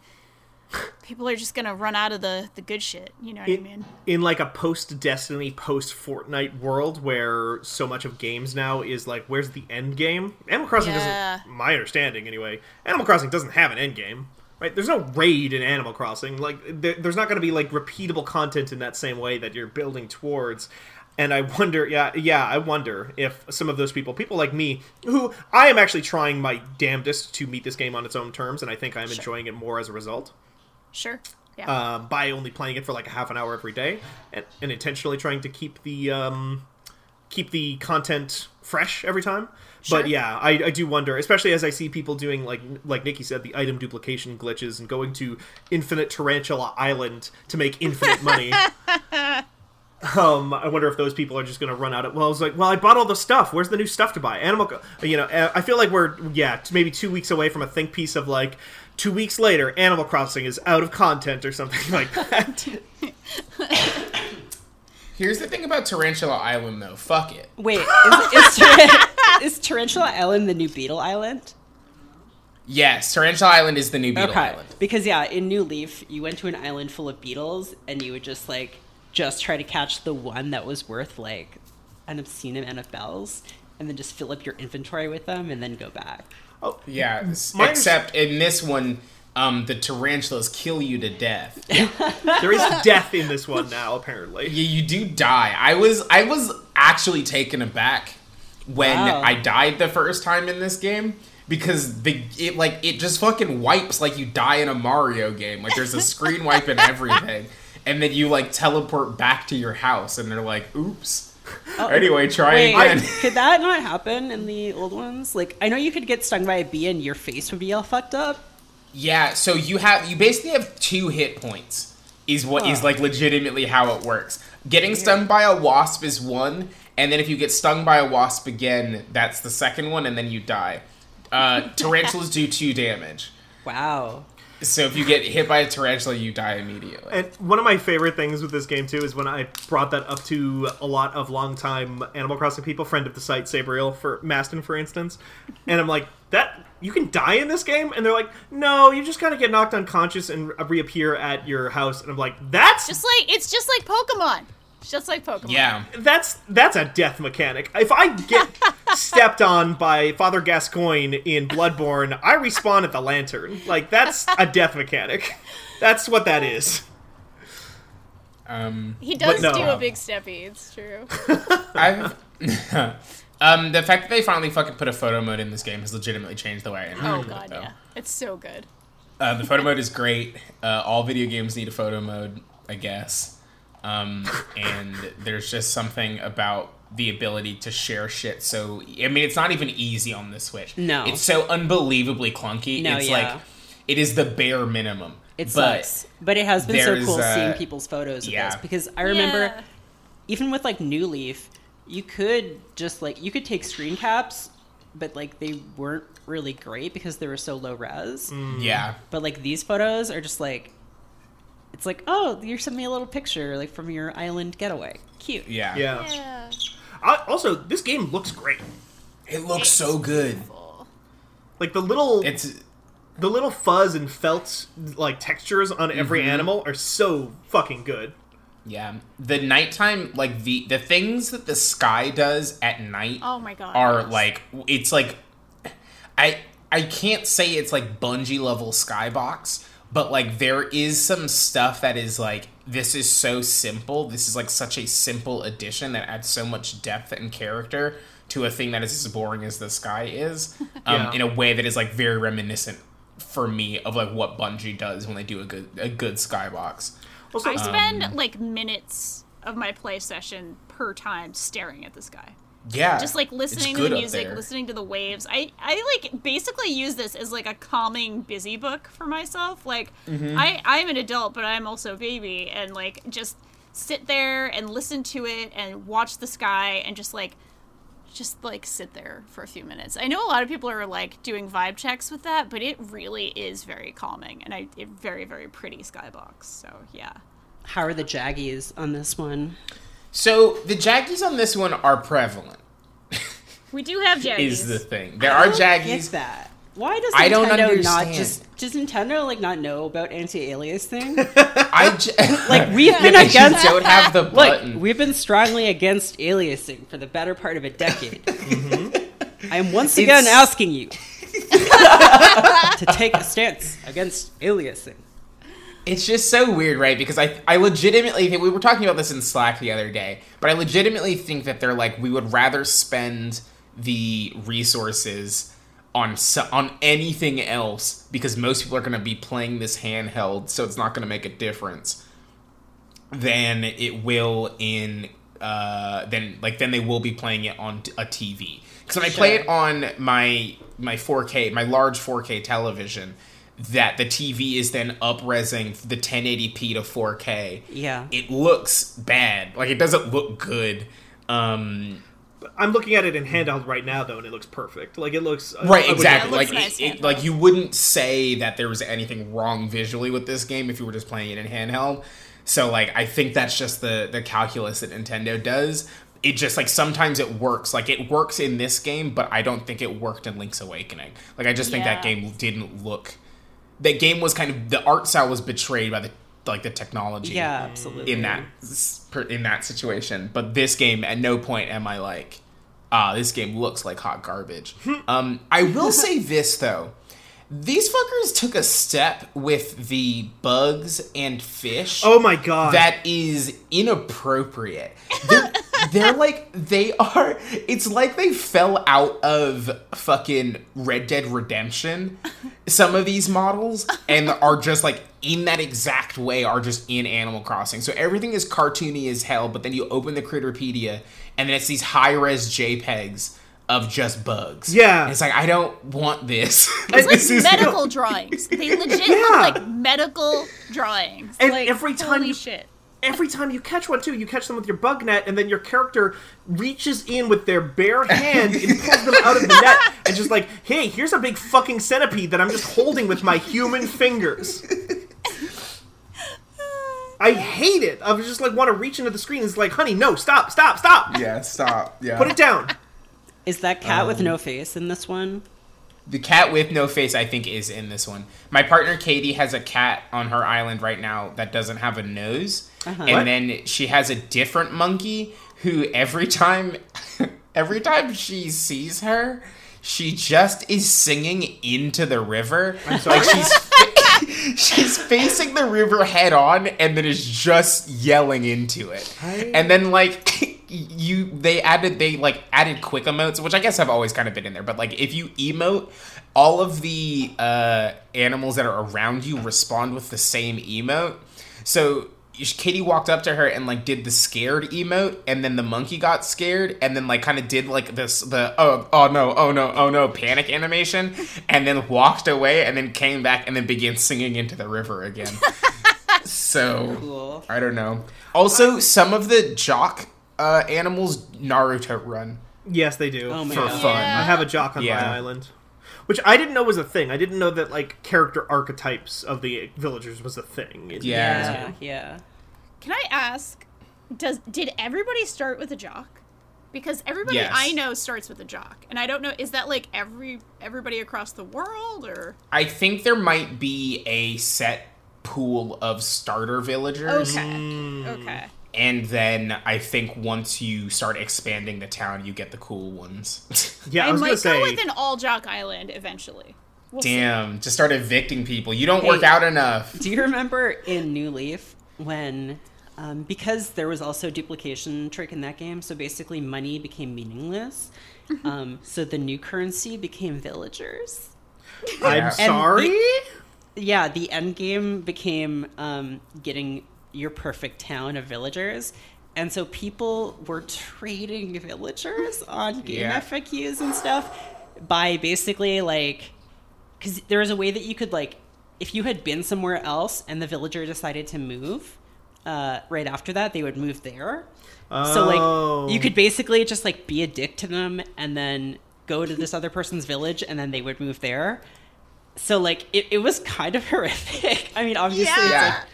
people are just to run out of the the good shit. You know what I
in,
mean?
in like a post Destiny, post Fortnite world where so much of games now is like, where's the end game? Animal Crossing
Yeah.
doesn't, my understanding anyway, Animal Crossing doesn't have an end game. Right? There's no raid in Animal Crossing. Like, there, there's not going to be like repeatable content in that same way that you're building towards. And I wonder, yeah, yeah, I wonder if some of those people, people like me, who I am actually trying my damnedest to meet this game on its own terms, and I think I'm enjoying it more as a result
Sure. Yeah.
um, by only playing it for like a half an hour every day, and, and intentionally trying to keep the um, keep the content fresh every time.
Sure.
But yeah, I, I do wonder, especially as I see people doing like like Nikki said, the item duplication glitches and going to Infinite Tarantula Island to make infinite money. *laughs* Um, I wonder if those people are just going to run out of. Well, I was like, well, I bought all the stuff. Where's the new stuff to buy? Animal, Co- you know, I feel like we're yeah, maybe two weeks away from a think piece of like two weeks later, Animal Crossing is out of content or something like *laughs* that. *laughs*
Here's the thing about Tarantula Island, though. Fuck it.
Wait, is, is, *laughs* Tar- is Tarantula Island the new Beetle Island?
Yes, Tarantula Island is the new Beetle
okay.
Island.
Because yeah, in New Leaf, you went to an island full of beetles, and you would just like just try to catch the one that was worth like an obscene amount of bells, and then just fill up your inventory with them, and then go back.
Oh,
Yeah, s-
My-
except in this one, um, the tarantulas kill you to death. *laughs*
there is death in this one now, apparently.
you, you do die. I was I was actually taken aback when
Wow.
I died the first time in this game because the it like it just fucking wipes like you die in a Mario game. Like there's a screen wipe and everything. And then you like teleport back to your house and they're like, oops. Anyway, try
Wait,
again. *laughs*
could that not happen in the old ones? Like, I know you could get stung by a bee and your face would be all fucked up.
Yeah, so you have you basically have two hit points. Is what is like legitimately how it works. Getting stung by a wasp is one, and then if you get stung by a wasp again, that's the second one, and then you die. Uh, *laughs* tarantulas do two damage.
Wow.
So if you get hit by a tarantula, you die immediately.
And one of my favorite things with this game too is when I brought that up to a lot of longtime Animal Crossing people, friend of the site Sabriel for Maston, for instance, and I'm like, that you can die in this game, and they're like, no, you just kind of get knocked unconscious and reappear at your house, and I'm like, that's
just like it's just like Pokemon. It's just like Pokemon.
yeah.
that's that's a death mechanic. If I get *laughs* stepped on by Father Gascoigne in Bloodborne, I respawn at the lantern. Like that's a *laughs* death mechanic. That's what that is.
Um,
He does
no.
do a big steppy. It's true. *laughs*
I've. um, the fact that they finally fucking put a photo mode in this game has legitimately changed the way I interact
Oh
with
god,
it, though.
yeah. It's so good.
Uh, the photo mode is great. Uh, all video games need a photo mode, I guess. Um, and there's just something about the ability to share shit. So I mean, it's not even easy on the Switch.
No.
it's so unbelievably clunky.
No,
it's
yeah.
like it is the bare minimum.
It
but
sucks. But it has been so cool
uh,
seeing people's photos of
yeah.
this because I remember
Yeah.
even with like New Leaf, you could just like you could take screen caps, but like they weren't really great because they were so low res.
yeah,
But like these photos are just like it's like, oh, you sent me a little picture like from your island getaway. Cute.
yeah,
Yeah.
Yeah.
I, also, this game looks great.
It looks so good.
Cool.
Like the little
It's
the little fuzz and felt like textures on every
Mm-hmm.
animal are so fucking good.
yeah. The nighttime, like the the things that the sky does at night.
Oh my god.
are like it's like I I can't say it's like Bungie level skybox, but like there is some stuff that is like this is so simple. This is like such a simple addition that adds so much depth and character to a thing that is as boring as the sky is, *laughs* um,
Yeah.
in a way that is like very reminiscent for me of like what Bungie does when they do a good a good skybox.
Also,
I spend
um,
like minutes of my play session per time staring at the sky.
Yeah,
Just like listening to the music, listening to the waves. I, I like basically use this as like a calming busy book for myself. Like
Mm-hmm.
I, I'm an adult, but I'm also a baby and like just sit there and listen to it and watch the sky and just like just like sit there for a few minutes. I know a lot of people are like doing vibe checks with that, but it really is very calming and I it, very very pretty skybox. So yeah.
How are the Jaggies on this one?
So the Jaggies on this one are prevalent. *laughs*
We do have Jaggies.
Is the thing there are
I don't get
Jaggies?
that. Why does Nintendo
I don't
not
understand.
just does Nintendo like not know about anti-alias thing? *laughs*
I j- *laughs*
like we've been
they just
against
don't have the
Look,
button.
we've been strongly against aliasing for the better part of a decade. Mm-hmm. I am once again
It's-
asking you to take a stance against aliasing.
It's just so weird, right? Because I I legitimately think we were talking about this in Slack the other day, but I legitimately think that they're like we would rather spend the resources on so, on anything else because most people are going to be playing this handheld, so it's not going to make a difference than it will in uh then like then they will be playing it on a TV. Because when I play it on my my 4K, my large 4K television, that the TV is then upresing the 1080p to 4K.
Yeah.
It looks bad. Like it doesn't look good. Um
I'm looking at it in handheld right now though, and it looks perfect. Like it looks
right
I would-
exactly
Yeah, it looks
like
nice
it, it- like you wouldn't say that there was anything wrong visually with this game if you were just playing it in handheld so like i think that's just the the calculus that nintendo does it just like sometimes it works like it works in this game but i don't think it worked in link's awakening like i just think that game didn't look that game was kind of the art style was betrayed by the like the technology
Yeah, absolutely.
in that in that situation. But this game, at no point am I like, ah, this game looks like hot garbage. *laughs* um, I will say this though. These fuckers took a step with the bugs and fish
Oh my god.
that is inappropriate. *laughs* they're like they are. It's like they fell out of fucking Red Dead Redemption. Some of these models and are just like in that exact way are just in Animal Crossing. So everything is cartoony as hell. But then you open the Critterpedia and then it's these high res JPEGs of just bugs.
Yeah.
And it's like I don't want this.
It's *laughs*
Like
This is-
medical drawings. They legit
Yeah.
look like medical drawings.
And
like,
every time
holy
you-
shit.
Every time you catch one too, you catch them with your bug net, and then your character reaches in with their bare hand and *laughs* pulls them out of the net, and just like, hey, here's a big fucking centipede that I'm just holding with my human fingers. I hate it. I was just like want to reach into the screen. It's like, honey, no, stop, stop, stop.
yeah, stop. Yeah.
Put it down.
Is that cat with
Um,
no face in this one?
The cat with no face, I think, is in this one. My partner Katie has a cat on her island right now that doesn't have a nose,
Uh-huh.
and
What?
then she has a different monkey who every time, *laughs* every time she sees her, she just is singing into the river.
sorry?
Like she's *laughs* she's facing the river head on, and then is just yelling into it.
I-
And then like *laughs* you they added they like added quick emotes which i guess have always kind of been in there but like if you emote all of the uh animals that are around you respond with the same emote so Katie walked up to her and like did the scared emote, and then the monkey got scared, and then like kind of did like this the oh oh no oh no oh no panic animation, and then walked away, and then came back, and then began singing into the river again. *laughs* so
Cool.
I don't know. Also, some of the jock uh, animals Naruto run.
Yes, they do.
Oh
For
god.
fun.
I have a jock on
Yeah.
my island. Which I didn't know was a thing. I didn't know that like character archetypes of the villagers was a thing. in-
Yeah.
Yeah, yeah.
Can I ask, does did everybody start with a jock? Because everybody
Yes.
I know starts with a jock, and I don't know is that like every everybody across the world or
I think there might be a set pool of starter villagers.
okay,
Mm.
okay.
And then I think once you start expanding the town, you get the cool ones. *laughs*
Yeah, I,
I,
was
might
gonna say.
go with an all jock island eventually. We'll see.
Damn, just start evicting people. You don't
Hey.
work out enough.
Do you remember in New Leaf when, um, because there was also a duplication trick in that game, so basically money became meaningless. um, so the new currency became villagers.
I'm
Yeah.
sorry.
Yeah, the end game became um, getting your perfect town of villagers. And so people were trading villagers *laughs* on game
Yeah.
FAQs and stuff by basically like, because there was a way that you could like, if you had been somewhere else and the villager decided to move, uh, right after that, they would move there.
Oh.
So like you could basically just like be a dick to them and then go to this other person's village and then they would move there. So like it, it was kind of *laughs* horrific. I mean obviously it's
Yeah.
like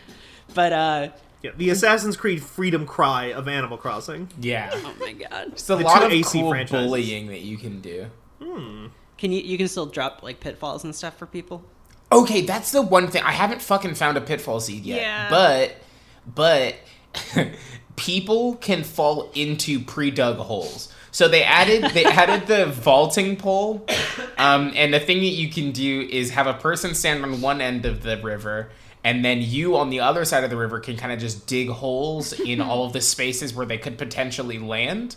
but uh
Yeah, the Assassin's Creed freedom cry of Animal Crossing.
Yeah.
oh my god.
It's a
The
lot of
AC
cool
franchises.
bullying that you can do.
Can you you can still drop like pitfalls and stuff for people?
Okay, that's the one thing I haven't fucking found a pitfall seed yet.
Yeah.
But but *laughs* people can fall into pre-dug holes. So they added they *laughs* added the vaulting pole, um, and the thing that you can do is have a person stand on one end of the river, and then you on the other side of the river can kind of just dig holes in *laughs* all of the spaces where they could potentially land.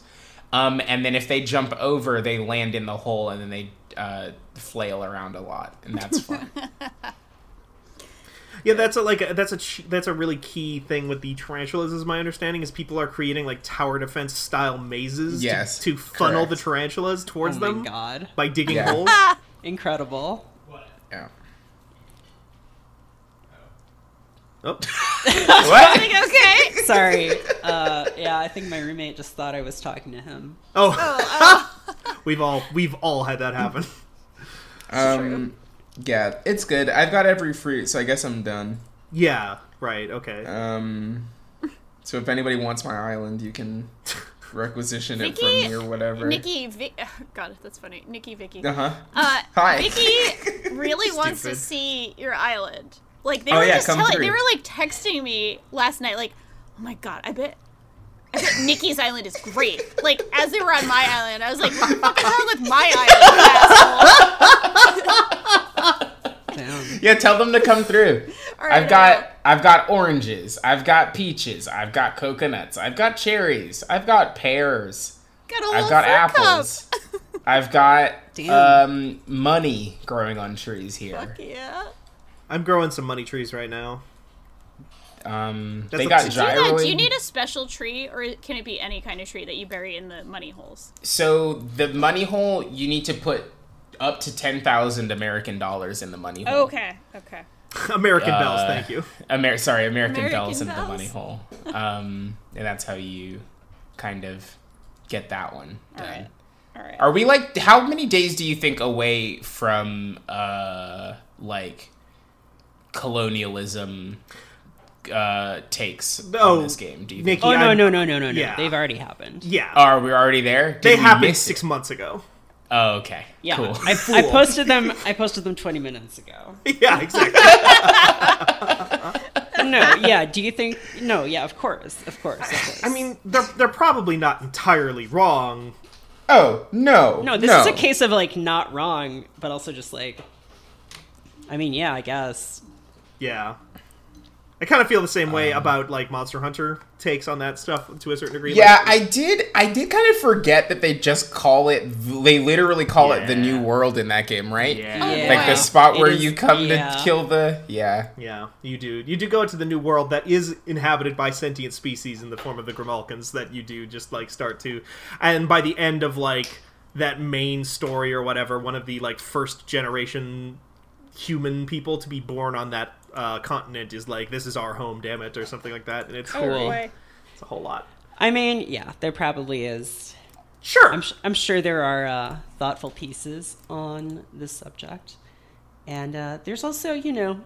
Um, and then if they jump over, they land in the hole, and then they uh, flail around a lot, and that's fun. *laughs*
Yeah, that's a, like a, that's a that's a really key thing with the tarantulas, is my understanding, is people are creating like tower defense style mazes to-
Yes,
to, funnel
correct.
the tarantulas towards
oh my
them
god.
by digging
Yeah.
holes. *laughs*
Incredible.
yeah.
Oh. *laughs*
What?
Like, okay.
Sorry. Uh yeah, I think my roommate just thought I was talking to him.
oh, *laughs* we've all we've all had that happen.
Um, yeah, it's good. I've got every fruit, so I guess I'm done.
Yeah, right. Okay.
Um, so if anybody wants my island, you can *laughs* requisition it from me or whatever.
Nikki, Vi- God, that's funny. Nikki, Vicky.
Uh huh.
Uh,
Hi.
Vicky really wants to see your island. Like they
Oh,
were
yeah,
just
come
telling,
through.
they were like texting me last night, like, "Oh my god, I bet." I bet Nikki's island is great. Like as they were on my island, I was like, "What the fuck is wrong with my island?" asshole?"
Damn.
Yeah, tell them to come through.
All right,
I've got I've got oranges, I've got peaches, I've got coconuts, I've got cherries, I've got pears,
got
I've got
fruit cup.
apples. I've got
Damn.
um money growing on trees here.
Fuck yeah.
I'm growing some money trees right now.
Um
That's
they
up
got
to you.
Do you, do you need a special tree, or can it be any kind of tree that you bury in the money holes?
So the money hole, you need to put up to ten thousand American dollars in the money hole.
Okay, okay. *laughs*
American bells,
Uh,
thank you.
Amer- sorry, American,
American
bells in the money hole. Um, and that's how you kind of get that one done.
right. All right.
Are we like how many days do you think away from uh like colonialism uh takes
No,
on this game? Do you
Nikki,
think?
Oh no,
I'm-
no, no, no, no, no.
Yeah.
They've already happened.
Yeah,
Are we already there? Did
they happened six
it?
months ago.
Oh, okay.
Yeah.
Cool.
I, I posted them I posted them 20 minutes ago. *laughs*
yeah, exactly. *laughs*
No, yeah, do you think No, yeah, of course. Of course. Of course.
I mean, they're they're probably not entirely wrong.
Oh no,
No, this is a case of like not wrong, but also just like I mean, yeah, I guess.
Yeah. I kind of feel the same way
Um,
about like Monster Hunter takes on that stuff to a certain degree.
Yeah,
Like,
I did. I did kind of forget that they just call it. They literally call it the new world in that game, right?
Yeah.
Yeah.
Like the spot
It
where
is-
you come
yeah.
to kill the. Yeah.
Yeah, you do. You do go to the new world that is inhabited by sentient species in the form of the Grimalkynes that you do just like start to and by the end of like that main story or whatever, one of the like first generation human people to be born on that uh, continent is like this is our home, damn it, or something like that. And it's
Cool.
boy.
it's a whole lot.
I mean, yeah, there probably is.
Sure.
I'm, sh- I'm sure there are uh, thoughtful pieces on this subject. And uh, there's also, you know,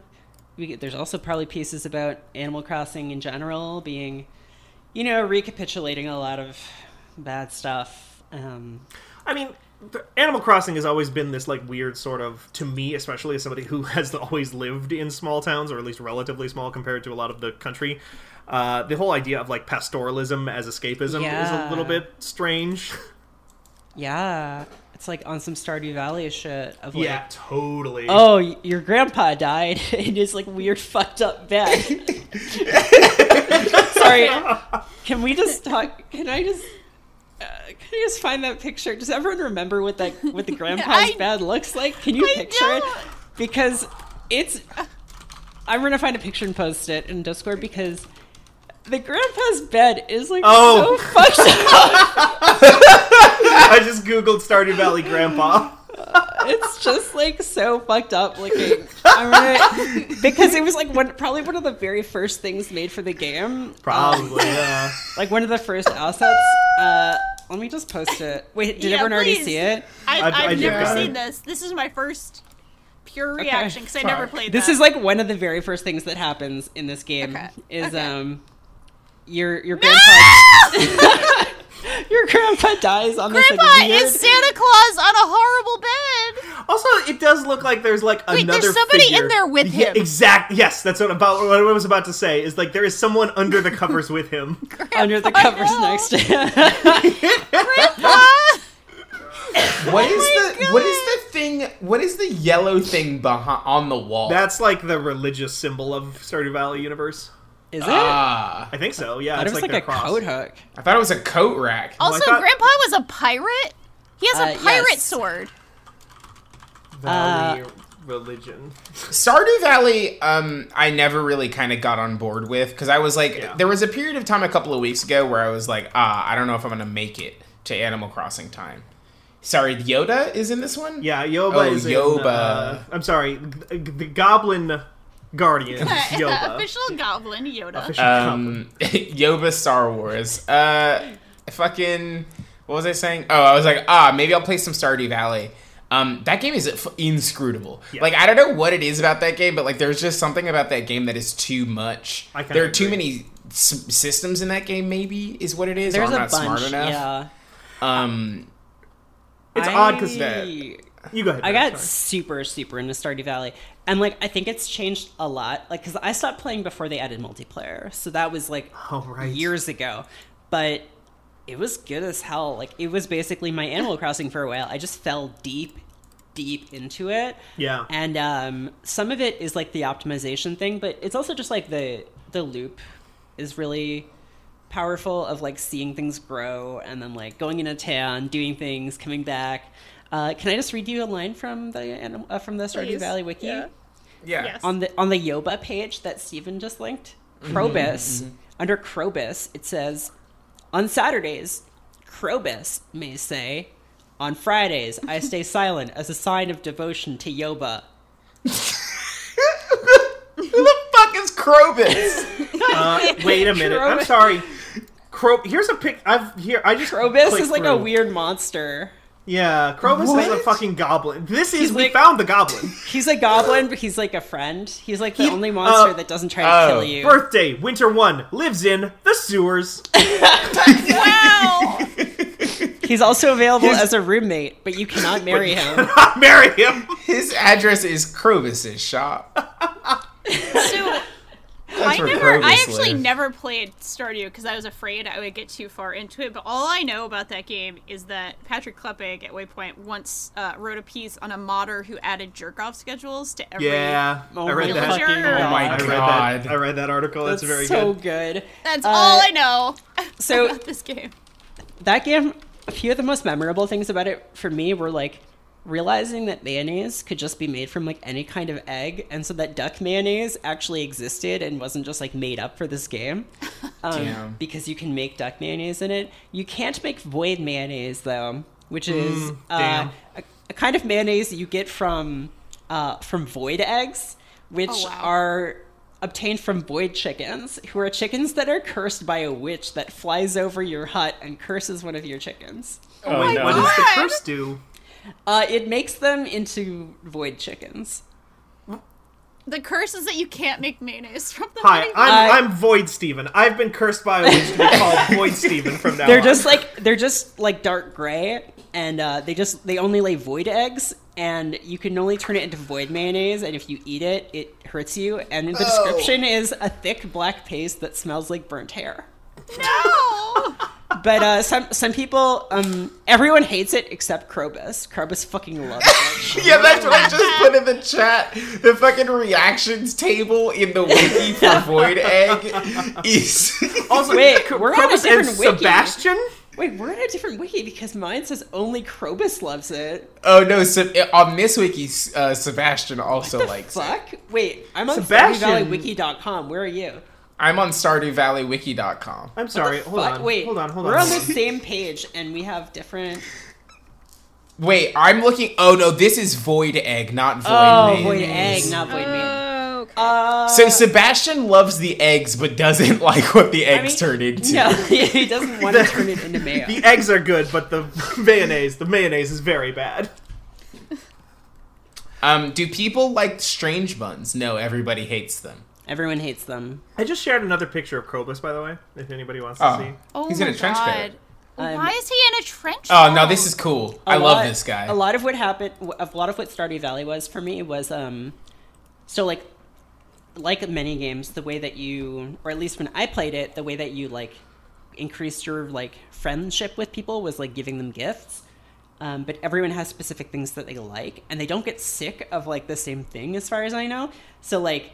we, there's also probably pieces about Animal Crossing in general being, you know, recapitulating a lot of bad stuff. Um,
I mean, the- Animal Crossing has always been this like weird sort of to me, especially as somebody who *laughs* has always lived in small towns or at least relatively small compared to a lot of the country. Uh, the whole idea of like pastoralism as escapism is a little bit strange. *laughs*
yeah, it's like on some Stardew Valley shit of like,
yeah, totally.
oh, your grandpa died *laughs* in his like weird fucked up bed. Sorry, can we just talk? Can I just? Uh, can you just find that picture? Does everyone remember what that what the *laughs* grandpa's
I-
bed looks like? Can you
I
picture it?
don't.
Because it's. I'm gonna find a picture and post it in Discord because the grandpa's bed is like
Oh.
so fucked up. *laughs*
I just googled Stardew Valley Grandpa. *laughs*
it's just like so fucked up looking. I'm *laughs* because it was like one, probably one of the very first things made for the game.
Probably, yeah. *laughs*
Like one of the first assets. Uh, let me just post it. Wait, did
Yeah,
everyone already see it?
I,
I've-
I've, never
did.
seen this. This is my first pure reaction because I never played
This
that.
is like one of the very first things that happens in this game.
Okay,
Is
okay.
um, your your grandpa. your grandpa dies on this
Grandpa
like weird.
is Santa Claus on a horrible bed.
Also, it does look like there's like
Wait,
another.
there's somebody in there with
Yeah,
him.
exact. Yes, that's what about what I was about to say. Is like there is someone under the covers with him. *laughs*
under the covers
no.
next to him.
Grandpa. *laughs*
What is
my
the what is the thing? What is the yellow thing behind on the wall?
That's like the religious symbol of Stardew Valley universe.
Is it?
ah.
I think so. Yeah,
Thought
it's
it was like,
their
a
cross.
coat hook.
I thought it was a coat rack.
Also,
thought-
Grandpa was a pirate. He has a
Uh,
pirate
yes.
sword.
Valley
Uh,
religion.
Stardew Valley, um, I never really kind of got on board with because I was like,
Yeah.
there was a period of time a couple of weeks ago where I was like, ah, I don't know if I'm gonna make it to Animal Crossing time. Sorry, Yoda is in this one.
Yeah, Yoba
Oh,
is in,
Yoba.
uh, I'm sorry, the, the Goblin Guardian. *laughs* Yoba.
Official goblin Yoda.
Official Goblin.
Um, *laughs* Yoba Star Wars. Uh, fucking. What was I saying? Oh, I was like, ah, maybe I'll play some Stardew Valley. Um, that game is inscrutable.
Yeah.
Like I don't know what it is about that game, but like there's just something about that game that is too much.
I kinda
There are too many s- systems in that game. Maybe is what it is.
There's
or I'm
a
not
bunch.
smart enough.
Yeah.
Um,
It's
I-
odd because that you go ahead.
I
Matt,
got
sorry.
super super into Stardew Valley, and like I think it's changed a lot. Like because I stopped playing before they added multiplayer, so that was like
Oh, right.
years ago. But it was good as hell. Like it was basically my Animal Crossing for a while. I just fell deep, deep into it.
Yeah.
And um, some of it is like the optimization thing, but it's also just like the the loop is really powerful of like seeing things grow and then like going into town, doing things, coming back. Uh, can I just read you a line from the anim- uh, from the Stardew
Please.
Valley wiki?
Yeah.
yeah.
Yes.
on the on the Yoba page that Steven just linked,
Mm-hmm,
under Krobus, it says, on Saturdays, Krobus may say, on Fridays, I stay *laughs* silent as a sign of devotion to Yoba.
Who the fuck is Krobus? *laughs*
Uh, wait a minute. I'm sorry. Cro- here's a pic. I've here. I just
Krobus is like a weird monster.
Yeah, Krobus is a fucking goblin. This is
He's
we
like-
found the goblin. *laughs*
He's a goblin, but he's like a friend. He's like the
He-
only monster
uh,
that doesn't try to
oh,
kill you.
Birthday, winter one, lives in the sewers. *laughs*
wow.
He's also available as a roommate, but you cannot marry him.
Marry him.
His address is Krobus's shop. *laughs*
So I never, I actually
live.
never played Stardew because I was afraid I would get too far into it. But all I know about that game is that Patrick Klepek at Waypoint once uh, wrote a piece on a modder who added jerk off schedules to every.
Yeah,
Oh
I read
my
that.
fucking
Oh
God.
I read that. I read that article. That's,
That's
very
so
good.
good.
That's
Uh,
all I know *laughs*
so-
about this game.
that game a few of the most memorable things about it for me were like realizing that mayonnaise could just be made from like any kind of egg and so that duck mayonnaise actually existed and wasn't just like made up for this game *laughs* um,
Damn.
because you can make duck mayonnaise in it you can't make void mayonnaise though which is uh, a, a kind of mayonnaise you get from uh, from void eggs which
Oh, wow.
are obtained from void chickens, who are chickens that are cursed by a witch that flies over your hut and curses one of your chickens.
Oh,
Wait,
no.
what does the curse do?
Uh, it makes them into void chickens.
The curse is that you can't make mayonnaise from them.
Hi. I'm,
I-
I'm Void Steven. I've been cursed by a witch to be *laughs* called Void Steven from now
They're
on.
just like they're just like dark gray, and uh, they just they only lay void eggs, and you can only turn it into void mayonnaise. And if you eat it, it hurts you. And the description is a thick black paste that smells like burnt hair.
no. *laughs*
But uh, some some people, um, everyone hates it except Krobus. Krobus fucking loves it. *laughs*
Yeah, that's what I just put in the chat. The fucking reactions table in the wiki for Void Egg is. *laughs*
also,
Wait, *laughs* we're on a different wiki.
Sebastian.
Wait, we're in a different wiki because mine says only Krobus loves it.
oh no! So, on this wiki, uh, Sebastian also likes it.
Fuck. Wait, I'm on
Sebastian-
StardewValleyWiki.com. Where are you?
I'm on StardewValleyWiki.com.
I'm sorry. Hold
Fuck,
on.
Wait,
hold on. Hold on.
we're
on.
on the same page and we have different.
Wait, I'm looking. Oh no, this is Void Egg, not Void
Oh,
Mayonnaise.
void egg, not void meat.
Oh, okay.
Uh,
So Sebastian loves the eggs, but doesn't *laughs* like what the eggs
mean,
turn into.
no, *laughs* he doesn't want to turn it into mayo.
The eggs are good, but the *laughs* mayonnaise, the mayonnaise is very bad.
Um, do people like strange buns? No, everybody hates them.
Everyone hates them.
I just shared another picture of Krobus, by the way, if anybody wants
Oh.
to see.
oh
he's
my
in a trench
God.
coat.
Um,
Why is he in a trench
Oh
coat?
no, this is cool.
A
I love
lot-
this guy.
A lot of what happened, a lot of what Stardew Valley was for me was, um, so like, like many games, the way that you, or at least when I played it, the way that you like increased your like friendship with people was like giving them gifts. Um, but everyone has specific things that they like, and they don't get sick of like the same thing, as far as I know. So like,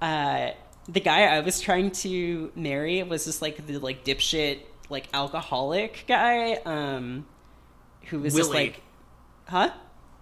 uh, the guy I was trying to marry was just like the like dipshit like alcoholic guy, um, who was just like, huh?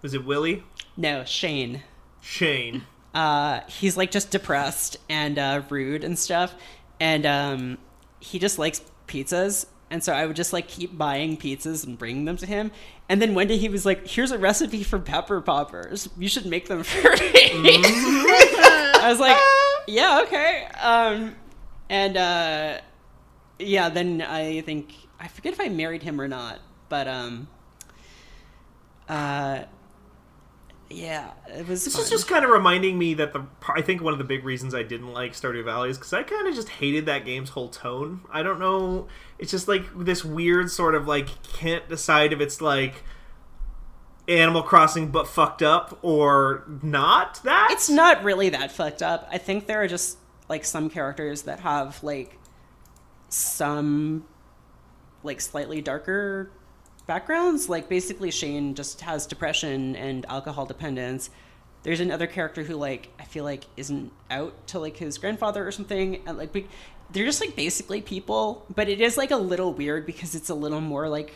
Was it Willie?
No, Shane.
Shane. *laughs*
Uh, he's like just depressed and uh, rude and stuff, and um, he just likes pizzas. And so I would just like keep buying pizzas and bringing them to him. And then one day he was like, "Here's a recipe for pepper poppers. You should make them for me." *laughs* I was like, *laughs* "Yeah, okay." Um, and uh, yeah, then I think I forget if I married him or not, but um, uh, yeah, it was.
This
fun.
is just kind of reminding me that the I think one of the big reasons I didn't like Stardew Valley is because I kind of just hated that game's whole tone. I don't know. It's just like this weird sort of like can't decide if it's like Animal Crossing but fucked up or not. That
It's not really that fucked up. I think there are just like some characters that have like some like slightly darker backgrounds. Like basically Shane just has depression and alcohol dependence. There's another character who like I feel like isn't out to like his grandfather or something and like we, they're just like basically people, but it is like a little weird because it's a little more like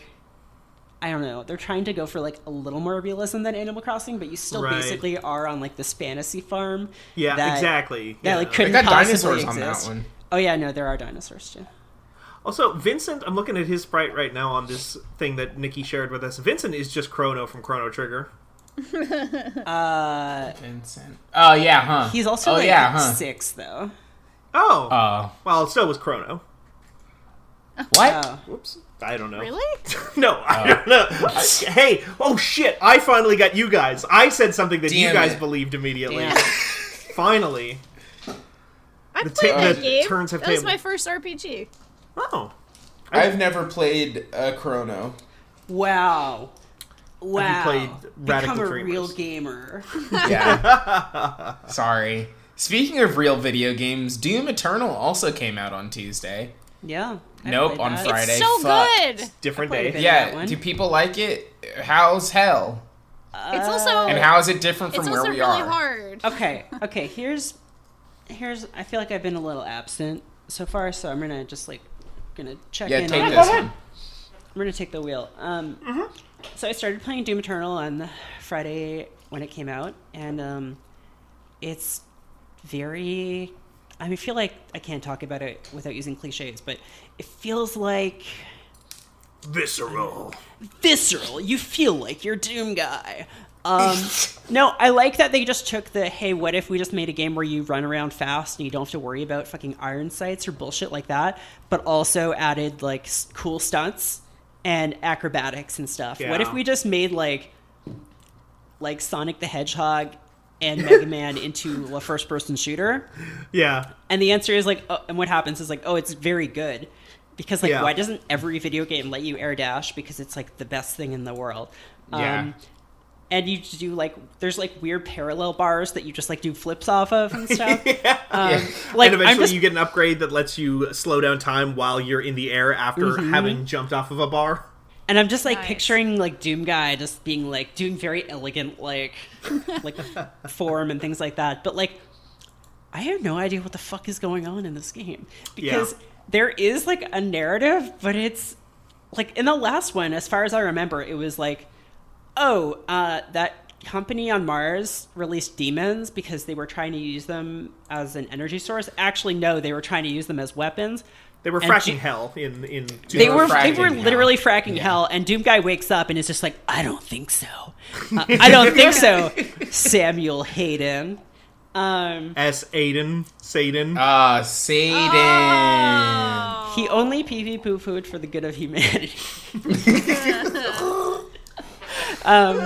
I don't know. They're trying to go for like a little more realism than Animal Crossing, but you still
Right.
basically are on like this fantasy farm.
yeah,
that-
exactly.
That
yeah.
like couldn't
got
possibly
dinosaurs on that
exist.
one.
Oh yeah, no, there are dinosaurs too.
Also, Vincent, I'm looking at his sprite right now on this thing that Nikki shared with us. Vincent is just Chrono from Chrono Trigger. *laughs*
Uh,
Vincent. Oh yeah, huh?
he's also
oh
like
yeah, huh?
six though.
Oh,
Oh,
well, so was Chrono. *laughs*
what?
Oh.
Whoops. I don't know.
Really? *laughs*
No, I oh. don't know. I- hey, oh shit! I finally got you guys. I said something that you guys
it.
believed immediately.
Damn. *laughs*
finally.
I
The
played
ta-
that
the
game.
turns have
that was
tabled.
my first RPG.
Oh,
I've never played a Chrono.
Wow. Wow.
you played Radical
Become a
Dreamers?
real gamer.
Yeah. *laughs* Sorry. Speaking of real video games, Doom Eternal also came out on Tuesday.
Yeah. I
Nope, on
that.
Friday.
It's so
Fuck.
good.
different day.
Yeah, do people like it? How's hell?
It's also
And how is it different from where
also
we
really
are?
hard.
Okay, okay, here's here's I feel like I've been a little absent so far, so I'm gonna just like gonna check
Yeah,
in
take
on
this one.
I'm gonna take the wheel. Um, So I started playing Doom Eternal on Friday when it came out, and um, it's very. I feel like I can't talk about it without using cliches, but it feels like
Visceral.
visceral. You feel like you're Doom guy. Um, no, I like that they just took the hey, what if we just made a game where you run around fast and you don't have to worry about fucking iron sights or bullshit like that, but also added like cool stunts and acrobatics and stuff. What if we just made like like Sonic the Hedgehog and Mega Man into a first person shooter?
Yeah.
And the answer is like, oh, and what happens is like, oh, it's very good. Because like,
Yeah.
why doesn't every video game let you air dash? Because it's like the best thing in the world.
Yeah.
Um, and you do like, there's like weird parallel bars that you just like do flips off of and *laughs* stuff. um, Like,
and eventually
just,
you get an upgrade that lets you slow down time while you're in the air after
Mm-hmm.
having jumped off of a bar.
And I'm just like
Nice.
picturing like Doom guy just being like doing very elegant like, *laughs* like form and things like that. But like, I have no idea what the fuck is going on in this game because
Yeah.
there is like a narrative, but it's like in the last one, as far as I remember, it was like, oh, uh, that company on Mars released demons because they were trying to use them as an energy source. Actually, no, they were trying to use them as weapons.
They were fracking
Ju-
hell in in.
They
were
were they
fracking
were
hell.
literally fracking hell, and Doom Guy wakes up and is just like, I don't think so. *laughs* Uh, I don't think so, Samuel Hayden. Um,
S. Aiden, Satan.
Ah, Satan.
Oh.
he only pee pee poo pooed for the good of humanity. *laughs* um,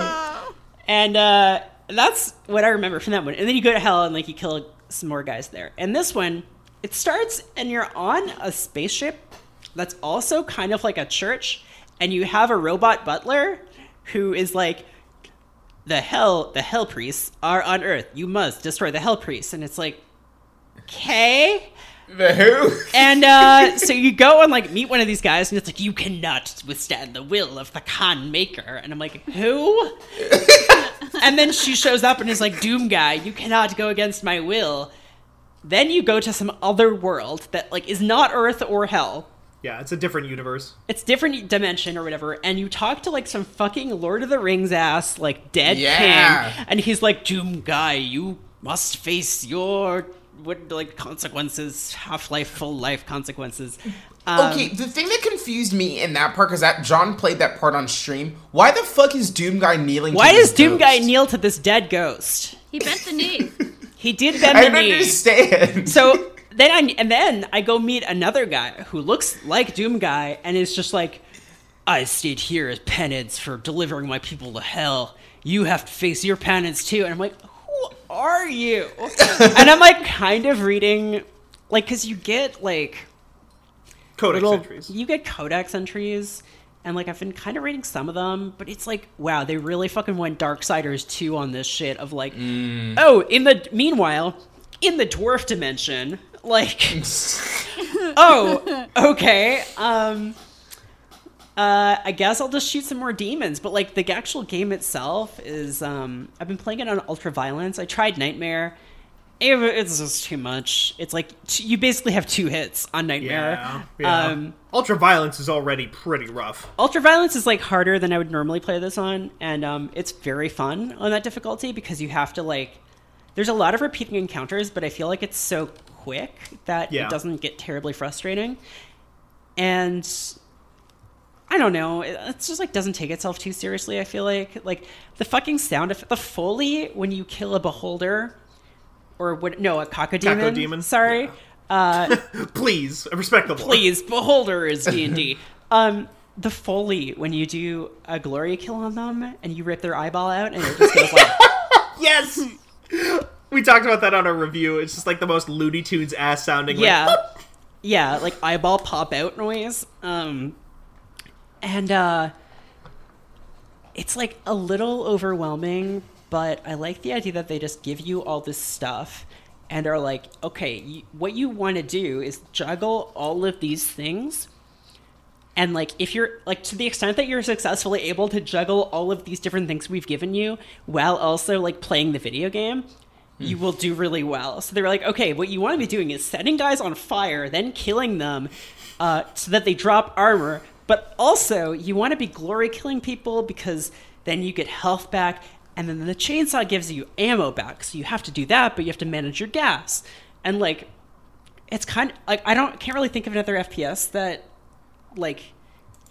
and uh, that's what I remember from that one. And then you go to hell and like you kill some more guys there. And this one, it starts and you're on a spaceship that's also kind of like a church, and you have a robot butler who is like, the hell, the hell priests are on Earth. You must destroy the hell priests. And it's like, okay.
The who?
And uh, *laughs* so you go and like meet one of these guys, and it's like you cannot withstand the will of the Khan Maykr, and I'm like, who? *laughs* and then she shows up and is like, Doom guy, you cannot go against my will. Then you go to some other world that like is not Earth or Hell.
yeah, it's a different universe.
It's different dimension or whatever, and you talk to like some fucking Lord of the Rings ass like dead
Yeah.
king, and he's like, Doom guy, you must face your what like consequences, half life, full life consequences. Um,
Okay, the thing that confused me in that part, because that John played that part on stream. Why the fuck is Doom Guy kneeling?
Why
to
does
this
Doom Guy kneel to this dead ghost?
He bent the knee. *laughs*
He did bend
I
the knee.
understand.
So *laughs* then I and then I go meet another guy who looks like Doom Guy and is just like, I stayed here as penance for delivering my people to hell. You have to face your penance too. And I'm like, who are you? *laughs* and I'm like kind of reading, like, because you get like
Codex
little
entries.
you get codex entries and like i've been kind of reading some of them but it's like wow they really fucking went darksiders 2 on this shit of like oh in the meanwhile in the dwarf dimension like *laughs* oh okay um uh, I guess I'll just shoot some more demons, but like the actual game itself is, um, I've been playing it on ultra violence. I tried Nightmare. It- It's just too much. It's like you basically have two hits on Nightmare.
Yeah, yeah.
Um,
Ultra violence is already pretty rough.
Ultra Violence is like harder than I would normally play this on, and um, it's very fun on that difficulty because you have to like. There's a lot of repeating encounters, but I feel like it's so quick that
Yeah.
it doesn't get terribly frustrating. And I don't know, it, it's just like doesn't take itself too seriously. I feel like like the fucking sound of the foley when you kill a beholder, or what? No, a cacodemon.
Cacodemon?
Sorry. Uh, *laughs*
Please, respect the
please beholder is d&d um the foley when you do a glory kill on them and you rip their eyeball out and it just goes like *laughs*
Yes. We talked about that on our review. It's just like the most Looney Tunes ass sounding. like,
yeah yeah like eyeball pop out noise um and uh it's like a little overwhelming but i like the idea that they just give you all this stuff and are like okay what you want to do is juggle all of these things. And like if you're like to the extent that you're successfully able to juggle all of these different things we've given you while also like playing the video game you will do really well. So they were like okay what you want to be doing is setting guys on fire then killing them uh, so that they drop armor. But also you want to be glory killing people because then you get health back and then the chainsaw gives you ammo back so you have to do that but you have to manage your gas and like it's kind of like i don't can't really think of another fps that like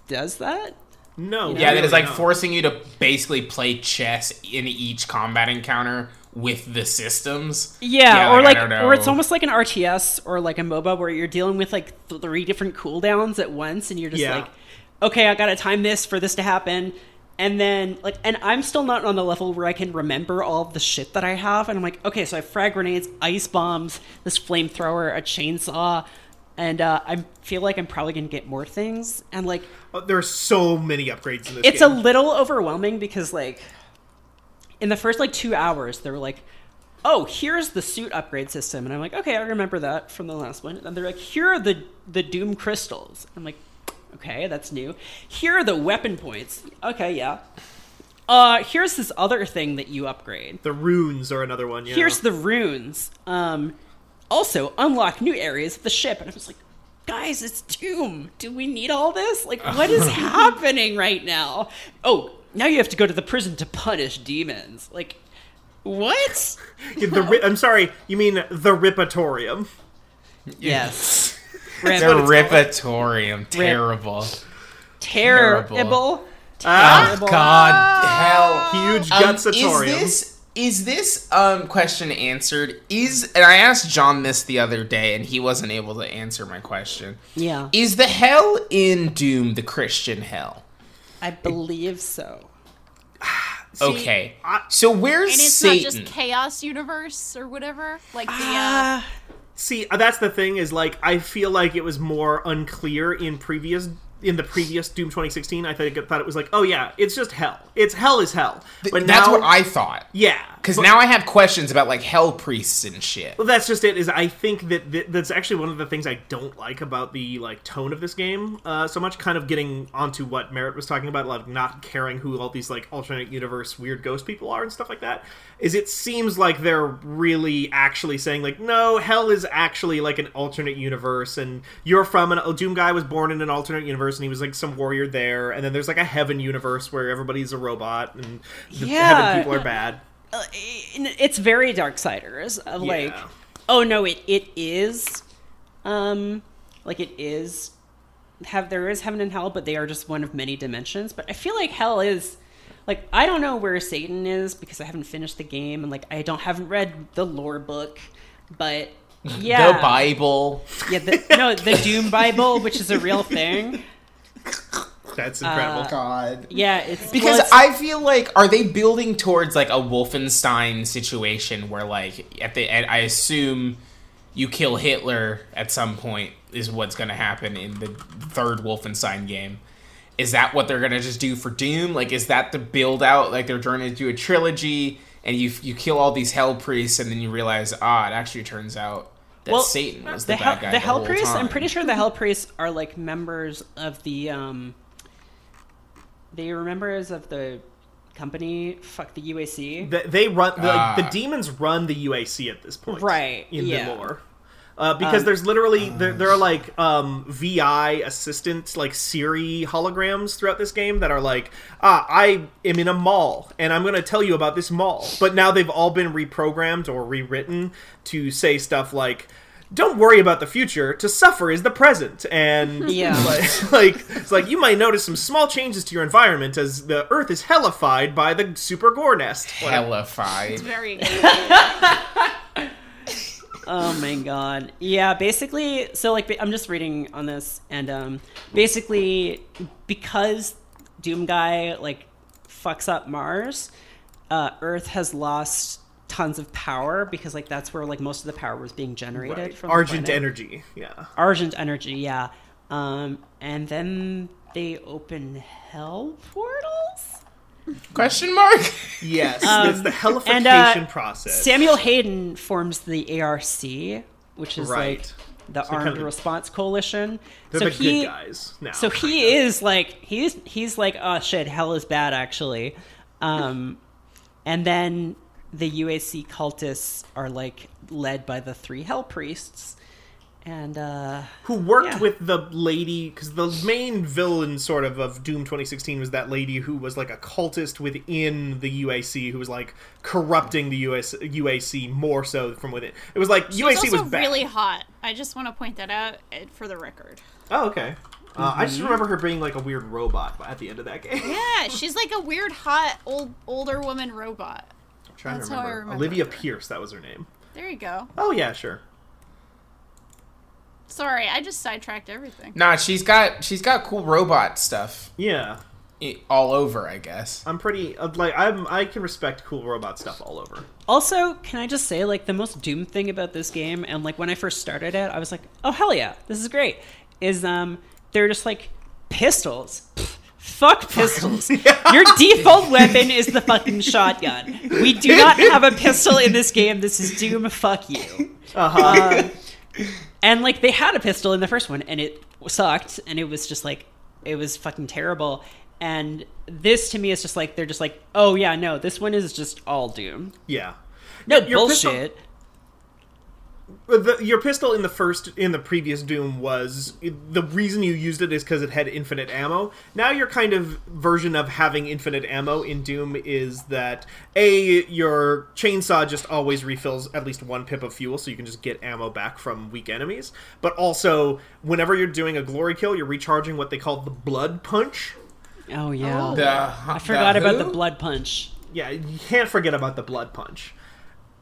does that
No.
yeah, that is like
no.
forcing you to basically play chess in each combat encounter with the systems.
yeah, or
I
like or it's almost like an rts or like a moba where you're dealing with like three different cooldowns at once and you're just
Yeah.
like okay i gotta time this for this to happen and then like and i'm still not on the level where i can remember all the shit that i have. And i'm like okay so i have frag grenades ice bombs this flamethrower a chainsaw and uh, I feel like I'm probably gonna get more things, and like
Oh, there are so many upgrades in this
it's a little overwhelming because like in the first like two hours they were like oh here's the suit upgrade system. And i'm like okay i remember that from the last one. And they're like here are the the doom crystals. I'm like okay that's new here are the weapon points okay yeah uh here's this other thing that you upgrade
the runes are another one. Yeah.
here's the runes um also unlock new areas of the ship and i was like guys it's doom do we need all this like what is *laughs* happening right now oh now you have to go to the prison to punish demons like what *laughs*
the. ri- I'm sorry. You mean the Ripatorium?
yes Rip.
The Ripatorium. Terrible.
Terrible.
Terrible.
Ah,
Terrible.
God, hell.
huge
Um,
gutsatorium.
is this is this um question answered? Is and I asked John this the other day, and he wasn't able to answer my question.
Yeah,
Is the hell in Doom the Christian hell?
I believe so. *sighs*
See,
okay,
I-
so where's
And it's
Satan?
not just chaos universe or whatever. Like the uh,
Ah,
See, uh, that's the thing is like I feel like it was more unclear in previous in the previous Doom 2016. I think I thought it was like, oh yeah, it's just hell. It's hell is hell. But
That's
now,
what I thought.
yeah,
Because now I have questions about like hell priests and shit.
Well, that's just it. Is I think that th- that's actually one of the things I don't like about the like tone of this game uh, so much. Kind of getting onto what Merritt was talking about, like not caring who all these like alternate universe weird ghost people are and stuff like that. Is it seems like they're really actually saying like, no, hell is actually like an alternate universe, and you're from an a Doom guy was born in an alternate universe, and he was like some warrior there, and then there's like a heaven universe where everybody's a robot and the
Yeah.
heaven people are bad.
Uh, it's very Darksiders of like,
Yeah.
oh no, it it is, um, like it is have there is heaven and hell, but they are just one of many dimensions. But I feel like hell is like I don't know where Satan is because I haven't finished the game and like I don't haven't read the lore book, but *laughs* yeah,
The Bible.
yeah, the, no, the Doom Bible, which is a real thing. *laughs*
That's incredible.
God.
Yeah, it's
Because
well, it's-
I feel like are they building towards like a Wolfenstein situation where like at the end I assume you kill Hitler at some point is what's going to happen in the third Wolfenstein game. Is that what they're going to just do for Doom? Like is that the build out like they're trying to do a trilogy and you you kill all these hell priests and then you realize ah it actually turns out that
Well,
Satan was the,
the
bad
hell,
guy
the hell priests. I'm pretty sure the hell priests are like members of the um. They are members of the company. Fuck the UAC.
They, they run the, like, the
Ah.
demons run the UAC at this point,
Right,
In
yeah.
the lore, uh, because
Um,
there's literally there, there are like um, VI assistant like Siri holograms throughout this game that are like, ah, I am in a mall and I'm going to tell you about this mall, but now they've all been reprogrammed or rewritten to say stuff like. Don't worry about the future. To suffer is the present, and *laughs*
Yeah. *laughs*
like, like it's like you might notice some small changes to your environment as the Earth is hellified by the super gore nest. Whatever.
hellified.
very *laughs*
Oh my god. Yeah, basically, so like I'm just reading on this, and um, basically because Doom Guy like fucks up Mars, uh, Earth has lost tons of power because like that's where like most of the power was being generated
Right.
from
Argent
planet.
energy. Yeah.
Argent energy, yeah. Um, and then they open hell portals.
Question mark? *laughs*
Yes.
Um,
it's the hellification
and, uh,
process.
Samuel Hayden forms the ARC, which is
Right.
like the
So
Armed
kind of-
Response Coalition.
They're
so
the
he,
good guys now.
so he is like he's he's like oh shit, hell is bad actually. Um, and then the UAC cultists are like led by the three hell priests, and uh,
who worked
yeah.
with the lady because the main villain sort of of Doom 2016 was that lady who was like a cultist within the UAC who was like corrupting the US, UAC more so from within. It was like
She's
UAC
also
was bad.
really hot. I just want to point that out uh, for the record.
Oh, okay. Uh, I
Mm-hmm.
just remember her being like a weird robot at the end of that *laughs* game.
Yeah, she's like a weird, hot, old, older woman robot.
I'm trying
That's
to
how I
remember.
remember
Olivia
her.
Pierce, that was her name.
There you go.
Oh yeah, sure.
Sorry, I just sidetracked everything.
Nah, she's got she's got cool robot stuff
Yeah,
all over, I guess.
I'm pretty uh, like I'm I can respect cool robot stuff all over.
Also, can I just say, like, the most Doom thing about this game, and like when I first started it, I was like, oh hell yeah, this is great. Is um, they're just like pistols. Pfft, Fuck pistols. *laughs* Your default weapon is the fucking shotgun. We do *laughs* not have a pistol in this game. This is Doom. Fuck you.
Uh-huh.
Um, and like they had a pistol in the first one, and it sucked, and it was just like it was fucking terrible. And this to me is just like they're just like, oh yeah, no, this one is just all Doom.
Yeah.
No
Your pistol-
bullshit.
The, your pistol in the first in the previous Doom was the reason you used it is because it had infinite ammo. Now your kind of version of having infinite ammo in Doom is that a your chainsaw just always refills at least one pip of fuel, so you can just get ammo back from weak enemies. But also, whenever you're doing a glory kill, you're recharging what they call the blood punch.
Oh yeah.
The,
I forgot about the blood punch.
Yeah, you can't forget about the blood punch.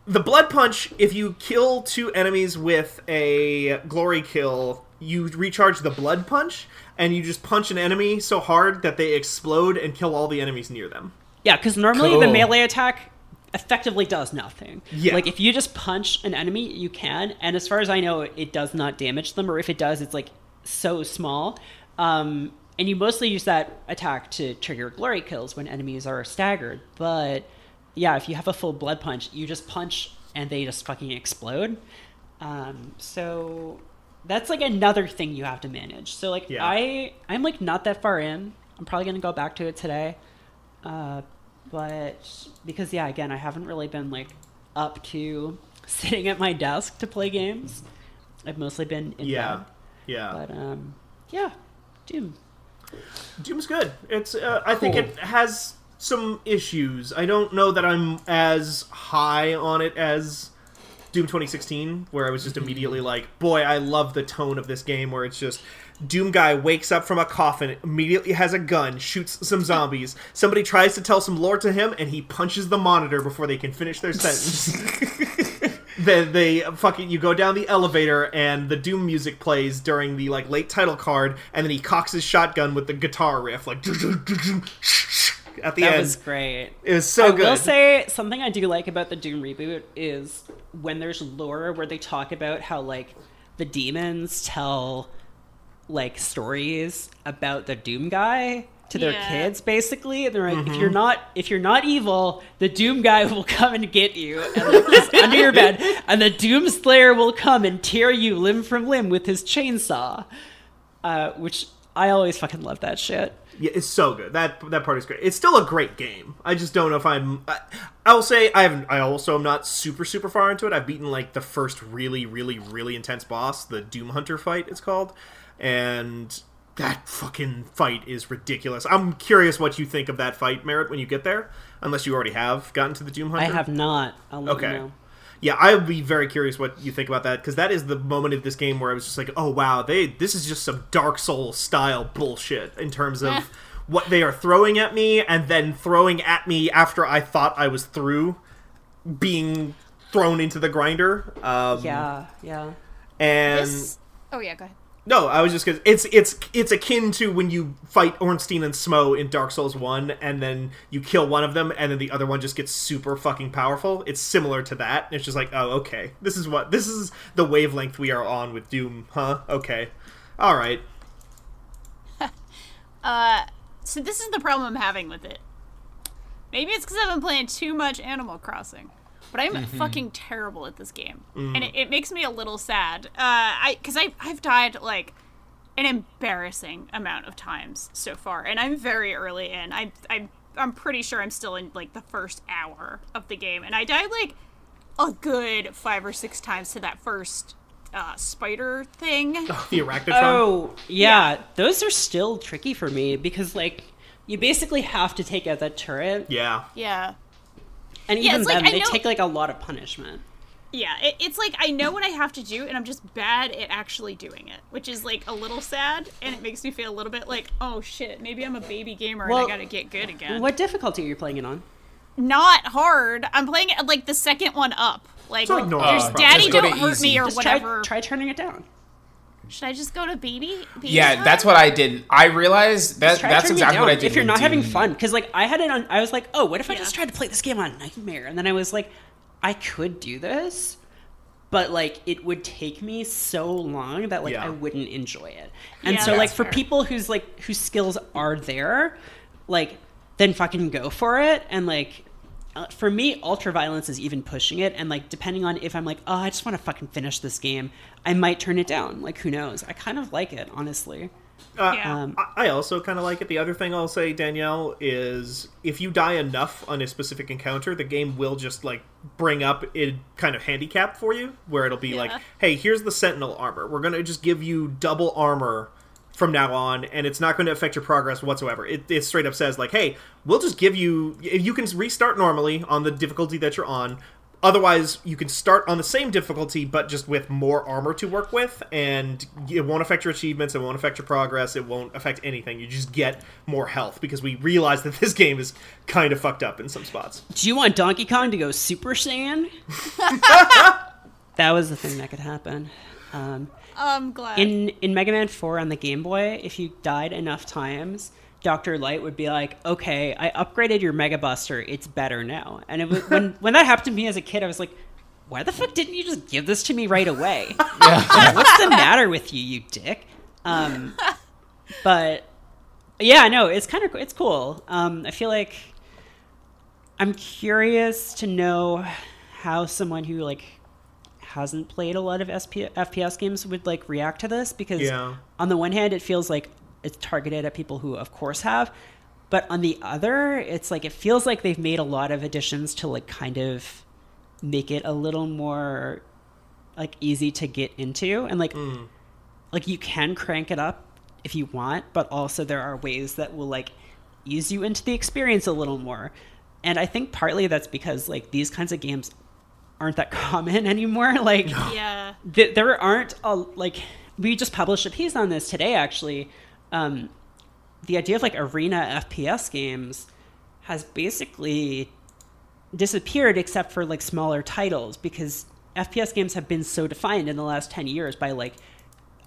The blood punch, if you kill two enemies with a glory kill, you recharge the blood punch, and you just punch an enemy so hard that they explode and kill all the enemies near them.
Yeah, because normally the melee attack effectively does nothing.
Yeah.
Like if you just punch an enemy, you can, and as far as I know, it does not damage them, or if it does, it's like so small. Um, and you mostly use that attack to trigger glory kills when enemies are staggered. But yeah, if you have a full blood punch, you just punch and they just fucking explode. Um, so that's like another thing you have to manage. So like
Yeah.
I I'm like not that far in. I'm probably gonna go back to it today. Uh, but because yeah, again, I haven't really been like up to *laughs* sitting at my desk to play games. I've mostly been in
Yeah,
bed.
yeah.
But um, yeah, Doom.
Doom's good. It's uh, I think it has some issues. I don't know that I'm as high on it as Doom 2016, where I was just immediately like, boy, I love the tone of this game, where it's just Doom guy wakes up from a coffin, immediately has a gun, shoots some zombies. Somebody tries to tell some lore to him, and he punches the monitor before they can finish their sentence. *laughs* then they fucking you go down the elevator and the doom music plays during the like late title card and then he cocks his shotgun with the guitar riff like *laughs* *laughs* at the
That
end.
was great.
it was so
I
good.
I will say something I do like about the Doom reboot is when there's lore where they talk about how like the demons tell like stories about the Doom guy to their
Yeah.
kids basically. And they're like if you're not if you're not evil the doom guy will come and get you and like *laughs* under your bed. And the doom slayer will come and tear you limb from limb with his chainsaw uh, which i always fucking love that shit
yeah it's so good. That that part is great. It's still a great game. I just don't know if i'm I, i'll say i haven't i also am not super super far into it. I've beaten like the first really really really intense boss the doom hunter fight it's called. And that fucking fight is ridiculous. I'm curious what you think of that fight Merritt when you get there unless you already have gotten to the doom hunter.
I have not. I'll let
Okay.
you know
Yeah, I would be very curious what you think about that because that is the moment of this game where I was just like, "Oh wow, they this is just some Dark Souls style bullshit in terms of *laughs* what they are throwing at me and then throwing at me after I thought I was through being thrown into the grinder." Um,
yeah yeah
and
This. Oh yeah, go ahead.
No, I was just because it's it's it's akin to when you fight Ornstein and Smough in Dark Souls One, and then you kill one of them, and then the other one just gets super fucking powerful. It's similar to that. It's just like, oh, okay, this is what this is the wavelength we are on with Doom, huh? Okay, all right. *laughs*
Uh, so this is the problem I'm having with it. Maybe it's because I've been playing too much Animal Crossing, but I'm fucking terrible at this game, and it, it makes me a little sad. Uh, I because I I've died like an embarrassing amount of times so far, and I'm very early in. I I'm I'm pretty sure I'm still in like the first hour of the game, and I died like a good five or six times to that first uh, spider thing. *laughs*
The Arachnotron.
Oh, yeah, those are still tricky for me because like you basically have to take out that turret,
Yeah.
Yeah.
And
Yeah,
even
it's like,
then they
know-
take like a lot of punishment.
Yeah, it, it's like I know what I have to do, and I'm just bad at actually doing it, which is like a little sad, and it makes me feel a little bit like, oh shit, maybe I'm a baby gamer
Well,
and I gotta get good again.
What difficulty are you playing it on?
Not hard. I'm playing it like the second one up. Like,
So ignore
there's
it.
daddy
Just go to
don't hurt
easy.
me or
Just try,
whatever.
try turning it down.
Should I just go to baby? baby
Yeah,
time?
that's what I did. I realized that that's exactly what I did.
if you're not having
Doom.
fun. Because like I had it on, I was like, oh, what if I just tried to play this game on Nightmare? And then I was like, I could do this, but like it would take me so long that like
Yeah.
I wouldn't enjoy it. And
Yeah,
so like
that's
for
fair.
people whose like whose skills are there, like then fucking go for it. And like uh, for me, ultra violence is even pushing it. And like depending on if I'm like, oh, I just want to fucking finish this game, I might turn it down. Like who knows? I kind of like it honestly.
Uh,
Yeah.
Um,
I- I also kind of like it. The other thing I'll say, Danielle, is if you die enough on a specific encounter, the game will just like bring up a kind of handicap for you, where it'll be like, "Hey, here's the Sentinel armor. We're gonna just give you double armor from now on, and it's not going to affect your progress whatsoever." It, it straight up says like, "Hey, we'll just give you you can restart normally on the difficulty that you're on." Otherwise, you can start on the same difficulty, but just with more armor to work with, and it won't affect your achievements. It won't affect your progress. It won't affect anything. You just get more health because we realize that *laughs* this game is kind of fucked up in some spots.
Do you want Donkey Kong to go Super Saiyan? *laughs* that was the thing that could happen. Um,
I'm glad.
in in Mega Man 4 on the Game Boy, if you died enough times, Dr. Light would be like, "Okay, I upgraded your Mega Buster. It's better now." And it was, when *laughs* when that happened to me as a kid, I was like, "Why the fuck didn't you just give this to me right away? *laughs* What's the matter with you, you dick?" Um, *laughs* but yeah, no, it's kind of it's cool. Um, I feel like I'm curious to know how someone who like hasn't played a lot of SP- FPS games would like react to this because
Yeah.
on the one hand it feels like it's targeted at people who of course have but on the other it's like it feels like they've made a lot of additions to like kind of make it a little more like easy to get into and like mm. like you can crank it up if you want but also there are ways that will like ease you into the experience a little more and i think partly that's because like these kinds of games aren't that *laughs* common anymore like
yeah.
th- there aren't a like we just published a piece on this today actually. Um the idea of like arena fps games has basically disappeared except for like smaller titles because fps games have been so defined in the last 10 years by like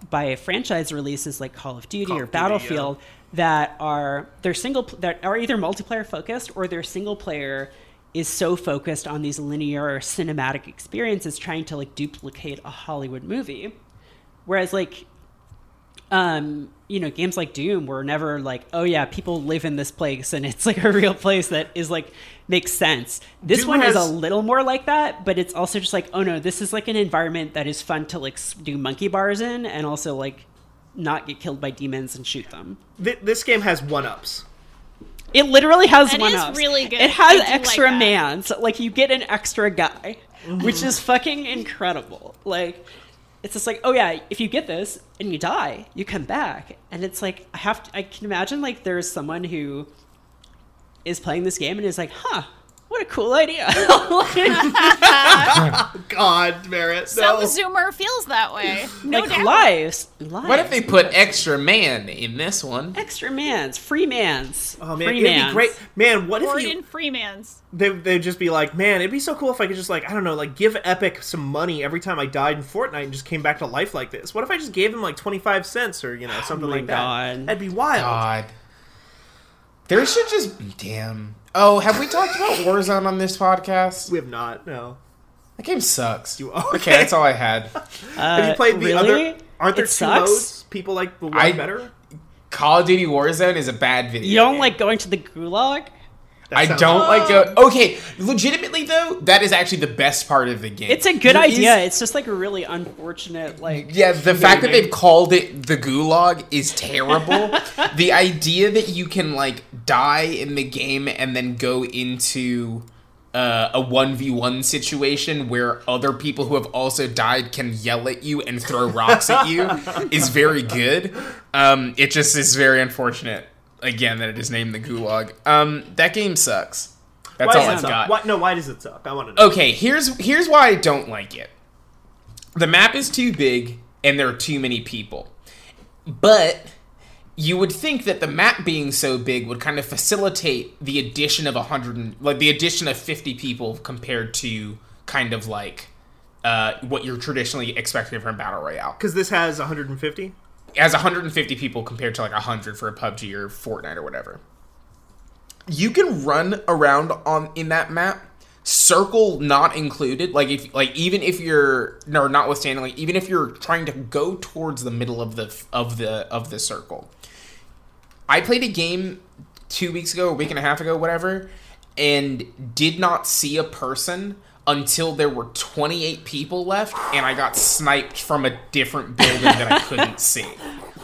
by franchise releases like call of duty
Call
or
of Duty,
battlefield that are they're single that are either multiplayer focused or they're single player is so focused on these linear cinematic experiences trying to like duplicate a hollywood movie. Whereas like um you know games like doom were never like oh yeah people live in this place and it's like a real place that is like makes sense. This
Doom
one is a little more like that but it's also just like oh no this is like an environment that is fun to like do monkey bars in and also like not get killed by demons and shoot them.
Th- this game has one ups.
It literally has
It
one
is
ups.
really good.
It has
do like
extra mans. Like you get an extra guy,
Mm-hmm.
which is fucking incredible. Like it's just like, oh yeah, if you get this and you die, you come back, and it's like I have to. I can imagine like there's someone who is playing this game and is like, huh. What a cool idea! *laughs* *laughs*
God, Merritt,
Some. Zoomer feels that way. No
like
doubt.
lives, lives.
What if they put extra man in this one?
extra mans, free mans?
Oh man,
free
it'd
mans.
be great. Man, what if you?
Gordon Freeman's.
They they'd just be like, man, it'd be so cool if I could just like I don't know, like give Epic some money every time I died in Fortnite and just came back to life like this. What if I just gave him like twenty five cents or you know oh something
my
like that?
God.
That'd be wild.
God. There should just damn. Oh, have we talked about Warzone on this podcast?
We have not. No.
That game sucks.
You-
okay.
okay.
that's all I had. *laughs*
Have you played the uh,
really?
other? Aren't there
It
two
sucks?
modes? People like the one
I-
better.
Call of Duty Warzone is a bad video.
You don't
game.
like going to the gulag?
That
I don't like go. Okay, legitimately though, that is actually the best part of the game.
It's a good
There is-
idea. It's just like a really unfortunate, like
Yeah, the fact that they've called it the gulag is terrible. *laughs* the idea that you can like die in the game and then go into uh, a 1v1 situation where other people who have also died can yell at you and throw rocks at you *laughs* is very good. Um, it just is very unfortunate again that it is named the gulag. Um, that game sucks. That's
Why
all I've got.
Why, no, why does it suck? I want to know.
Okay, here's here's why I don't like it. The map is too big and there are too many people. But you would think that the map being so big would kind of facilitate the addition of 100 like the addition of 50 people compared to kind of like uh, what you're traditionally expecting from battle royale.
Because this has 150.
As 150 people compared to like 100 for a PUBG or Fortnite or whatever. You can run around on in that map, circle not included. Like if like even if you're no notwithstanding, like even if you're trying to go towards the middle of the of the of the circle. I played a game two weeks ago, a week and a half ago, whatever, and did not see a person until there were 28 people left, and I got sniped from a different building that I couldn't *laughs* see.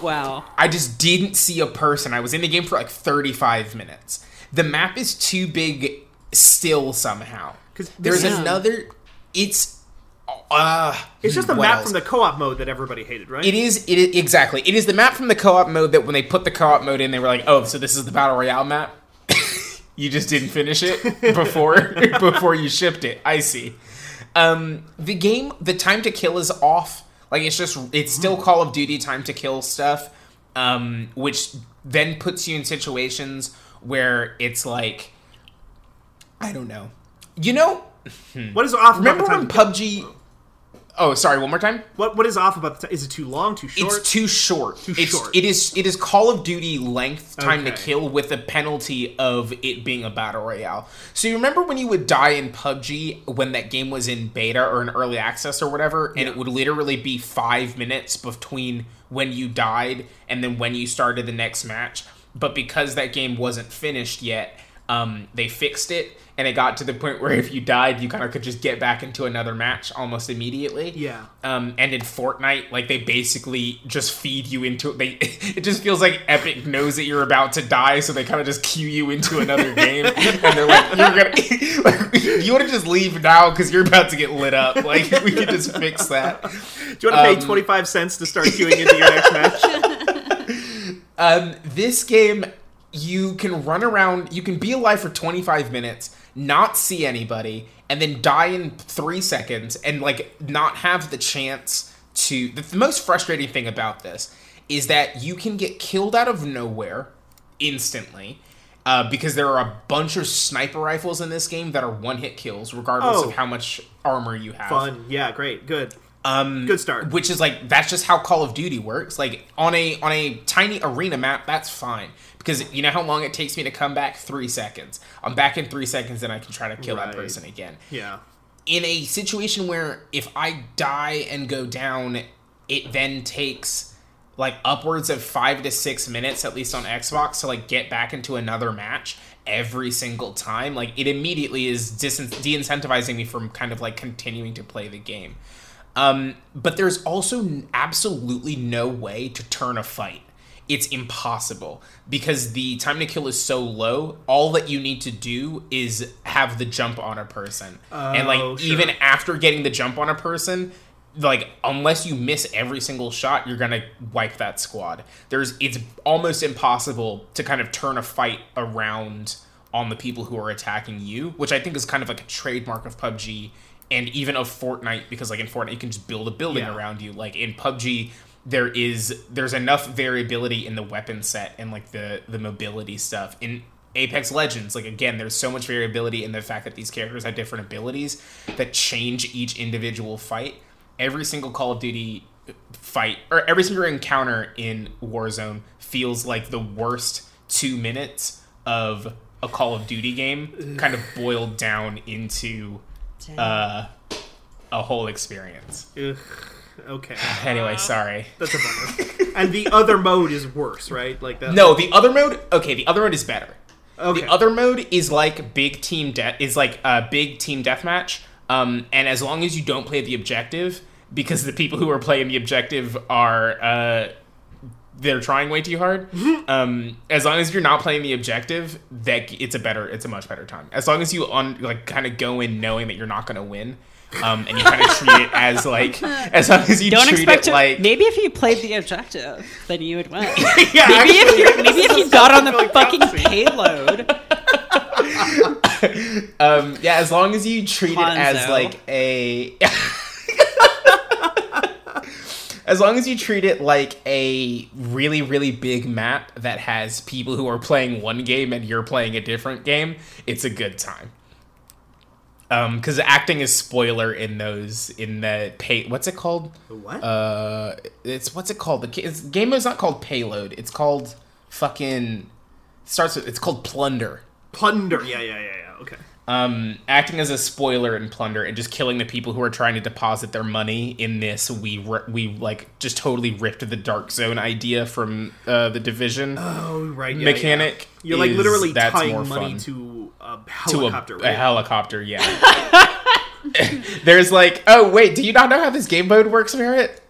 Wow.
I just didn't see a person. I was in the game for like 35 minutes. The map is too big still somehow.
Cuz
There's
this
is-
another it's uh
It's just the map
else?
from the co-op mode that everybody hated, right?
It is it is exactly. It is the map from the co-op mode that when they put the co-op mode in they were like, "Oh, so this is the battle royale map?" You just didn't finish it before *laughs* before you shipped it. I see. Um the game the time to kill is off. Like it's just it's still Call of Duty time to kill stuff. Um which then puts you in situations where it's like I don't know. You know,
What is off
remember when? PUBG Oh, sorry, one more time?
what what is off about the time? Is it too long? Too short?
It's too short.
Too
it's,
short.
It is. It is Call of Duty length time to kill with the penalty of it being a battle royale. So you remember when you would die in PUBG when that game was in beta or in early access or whatever, and
Yeah.
it would literally be five minutes between when you died and then when you started the next match. But because that game wasn't finished yet, um, they fixed it, and it got to the point where if you died, you kind of could just get back into another match almost immediately.
Yeah.
Um, and in Fortnite, like they basically just feed you into it. they. *laughs* It just feels like Epic knows that you're about to die, so they kind of just cue you into another game, and they're like, "You're gonna, *laughs* like, you want to just leave now because you're about to get lit up. *laughs* Like we could just fix that."
Do you want to pay
um,
twenty five cents to start queuing into your next match?
Um, this game, you can run around, you can be alive for 25 minutes, not see anybody, and then die in three seconds, and like not have the chance to. The, the most frustrating thing about this is that you can get killed out of nowhere instantly. Uh, because there are a bunch of sniper rifles in this game that are one-hit kills, regardless
Oh.
of how much armor you have.
Fun. Yeah. Great. Good.
Um,
Good start.
which is like that's just how Call of Duty works. Like on a on a tiny arena map, that's fine because you know how long it takes me to come back? Three seconds. I'm back in three seconds, and I can try to kill
Right.
that person again.
Yeah.
In a situation where if I die and go down, it then takes like upwards of five to six minutes, at least on Xbox, to like get back into another match every single time. Like it immediately is dis- de-incentivizing me from kind of like continuing to play the game. Um, but there's also absolutely no way to turn a fight. It's impossible because the time to kill is so low. All that you need to do is have the jump on a person, and like
Oh, sure.
even after getting the jump on a person, like unless you miss every single shot, you're gonna wipe that squad. There's it's almost impossible to kind of turn a fight around on the people who are attacking you, which I think is kind of like a trademark of PUBG and even of Fortnite because like in Fortnite you can just build a building
Yeah.
around you. Like in PUBG there is there's enough variability in the weapon set and like the the mobility stuff. In Apex Legends, like again, there's so much variability in the fact that these characters have different abilities that change each individual fight. Every single Call of Duty fight or every single encounter in Warzone feels like the worst two minutes of a Call of Duty game, kind of boiled down into uh, a whole experience.
Ugh. Okay. *laughs*
Anyway, sorry.
That's a bummer. *laughs* and the other mode is worse, right? Like that.
No, the other mode. Okay, the other mode is better.
Okay.
The other mode is like big team death. Is like a big team deathmatch. Um, and as long as you don't play the objective, because the people who are playing the objective are uh, they're trying way too hard. um, as long as you're not playing the objective, that it's a better, it's a much better time. As long as you on like kind of go in knowing that you're not going to win, um, and you kind of treat it as like, as long as you
Don't
treat
expect
it
to.
like,
maybe if you played the objective, then you would win. *laughs*
yeah,
maybe
actually,
if you *laughs* maybe if you got on the fucking payload. *laughs*
um, yeah, as long as you treat it as like a. As long as you treat it like a really, really big map that has people who are playing one game and you're playing a different game, it's a good time. Um, because acting is spoiler in those in the pay. What's it called?
What?
Uh, it's what's it called? The it's, game is not called payload. It's called fucking starts with. It's called plunder.
Plunder. Yeah, yeah, yeah, yeah. Okay.
Um, acting as a spoiler and plunder and just killing the people who are trying to deposit their money in this we ri- we like just totally ripped the dark zone idea from uh, the division
Oh, right. Yeah,
mechanic
yeah. You're like
is-
literally
that's
tying
more
money
fun.
to a
to a,
helicopter.
a helicopter yeah *laughs* *laughs* there's like oh wait do you not know how this game mode works Merritt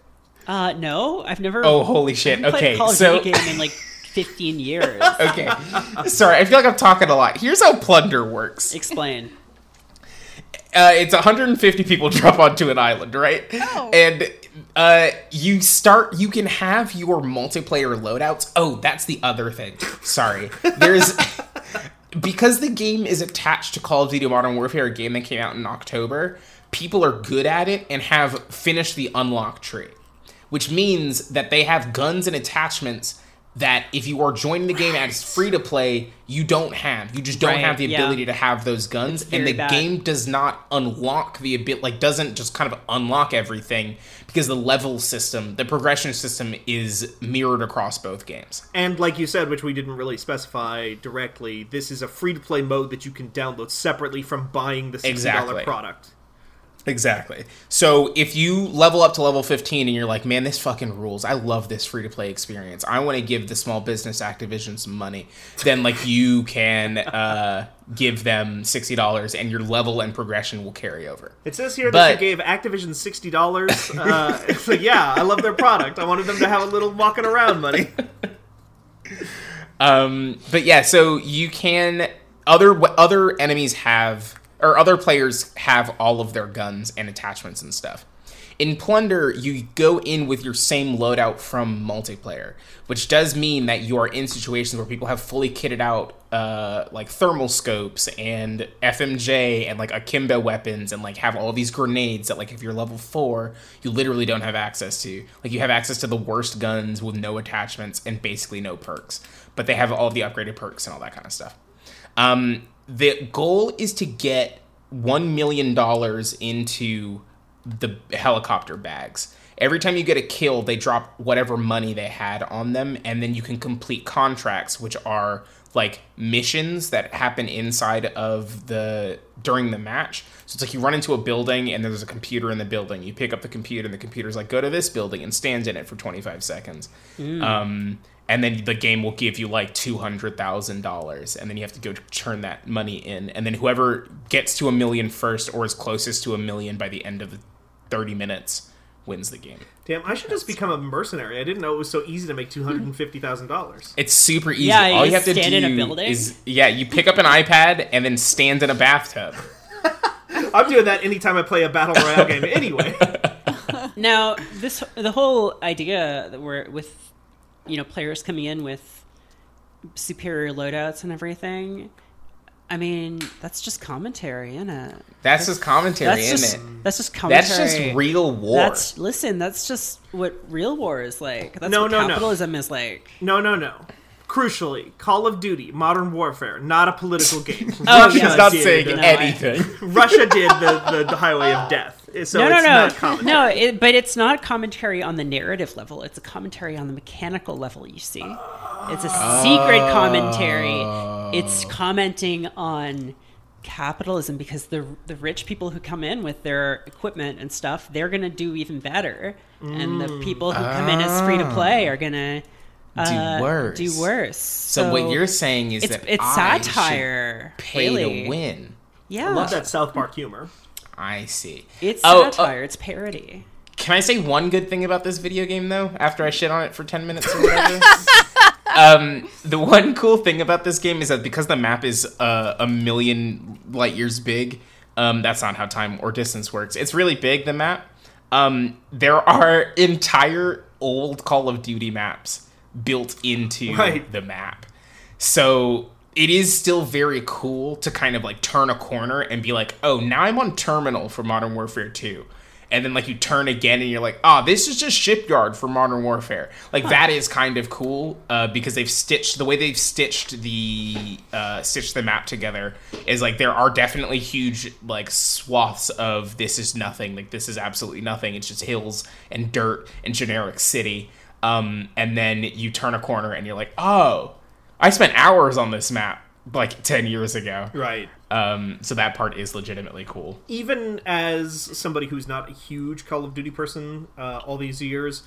Uh, no, I've never.
Oh, holy shit.
played
Okay,
a Call
so
game in like *laughs* 15 years. *laughs*
okay, sorry. I feel like I'm talking a lot. Here's how plunder works.
Explain.
uh, it's 150 people *laughs* drop onto an island, right?
Oh.
And uh, you start. You can have your multiplayer loadouts. Oh, that's the other thing. Sorry, there's *laughs* because the game is attached to Call of Duty Modern Warfare, a game that came out in October. People are good at it and have finished the unlock tree, which means that they have guns and attachments that if you are joining the game as free to play, you don't have. You just don't
Right,
have the
yeah.
ability to have those guns, and the
bad.
game does not unlock the ability, like doesn't just kind of unlock everything because the level system, the progression system, is mirrored across both games.
And like you said, which we didn't really specify directly, this is a free to play mode that you can download separately from buying the $60
Exactly.
product.
Exactly. So if you level up to level 15 and you're like, man, this fucking rules. I love this free to play experience. I want to give the small business Activision some money. Then like you can uh, give them $60 and your level and progression will carry over.
It says here that you gave Activision sixty dollars. Uh, *laughs* it's like, yeah, I love their product. I wanted them to have a little walking around money. *laughs*
Um, but yeah, so you can other other enemies have or other players have all of their guns and attachments and stuff. In Plunder, you go in with your same loadout from multiplayer, which does mean that you are in situations where people have fully kitted out uh, like thermal scopes and FMJ and like akimbo weapons and like have all these grenades that like if you're level four, you literally don't have access to. Like you have access to the worst guns with no attachments and basically no perks, but they have all the upgraded perks and all that kind of stuff. Um, the goal is to get one million dollars into the helicopter bags. Every time you get a kill, they drop whatever money they had on them, and then you can complete contracts, which are like missions that happen inside of the during the match. So it's like you run into a building and there's a computer in the building. You pick up the computer and the computer's like, go to this building and stand in it for 25 seconds. Um, and then the game will give you like two hundred thousand dollars, and then you have to go turn that money in, and then whoever gets to a million first or is closest to a million by the end of the thirty minutes wins the game.
Damn, I should just become a mercenary. I didn't know it was so easy to make two hundred and fifty thousand dollars.
It's super easy.
Yeah,
All you
just
have to
stand
do
in a building?
is yeah, you pick up an iPad and then stand in a bathtub. *laughs*
I'm doing that anytime I play a battle royale game. Anyway, *laughs*
Now, this the whole idea that we're with, you know, players coming in with superior loadouts and everything. I mean, that's just commentary, isn't it?
That's just commentary,
That's
isn't
just
it?
that's just commentary.
That's just real war.
That's listen. That's just what real war is like. That's
No,
what
no, no.
capitalism is like.
no, no, no. Crucially, Call of Duty: Modern Warfare, not a political game. *laughs*
Oh,
Russia
yeah.
Not
did,
saying
No,
anything. *laughs*
Russia did the, the, the Highway of Death. So
no, no,
it's
no,
not commentary.
no. It, but it's not commentary on the narrative level. It's a commentary on the mechanical level. You see, it's a secret oh. commentary. It's commenting on capitalism because the the rich people who come in with their equipment and stuff, they're gonna do even better, and the mm. people who come in as free to ah. play are gonna uh,
worse.
Do worse.
So, what you're saying is
it's
that
it's
I should
satire.
pay
really.
to win.
Yeah,
I love that South Park humor.
I see.
It's
Oh,
satire. it's parody.
Can I say one good thing about this video game though? After I shit on it for ten minutes or whatever. *laughs* um, the one cool thing about this game is that because the map is uh, a million light years big, um, that's not how time or distance works. It's really big. The map. Um, there are *laughs* entire old Call of Duty maps built into *laughs*
Right.
the map. So it is still very cool to kind of like turn a corner and be like, oh, now I'm on terminal for Modern Warfare 2. And then like you turn again and you're like, oh, this is just shipyard for Modern Warfare. Like that is kind of cool uh, because they've stitched the way they've stitched the uh, stitched the map together is like there are definitely huge like swaths of this is nothing. Like this is absolutely nothing. It's just hills and dirt and generic city. Um, and then you turn a corner and you're like, oh, I spent hours on this map like 10 years ago.
Right.
Um, so that part is legitimately cool.
even as somebody who's not a huge Call of Duty person uh, all these years,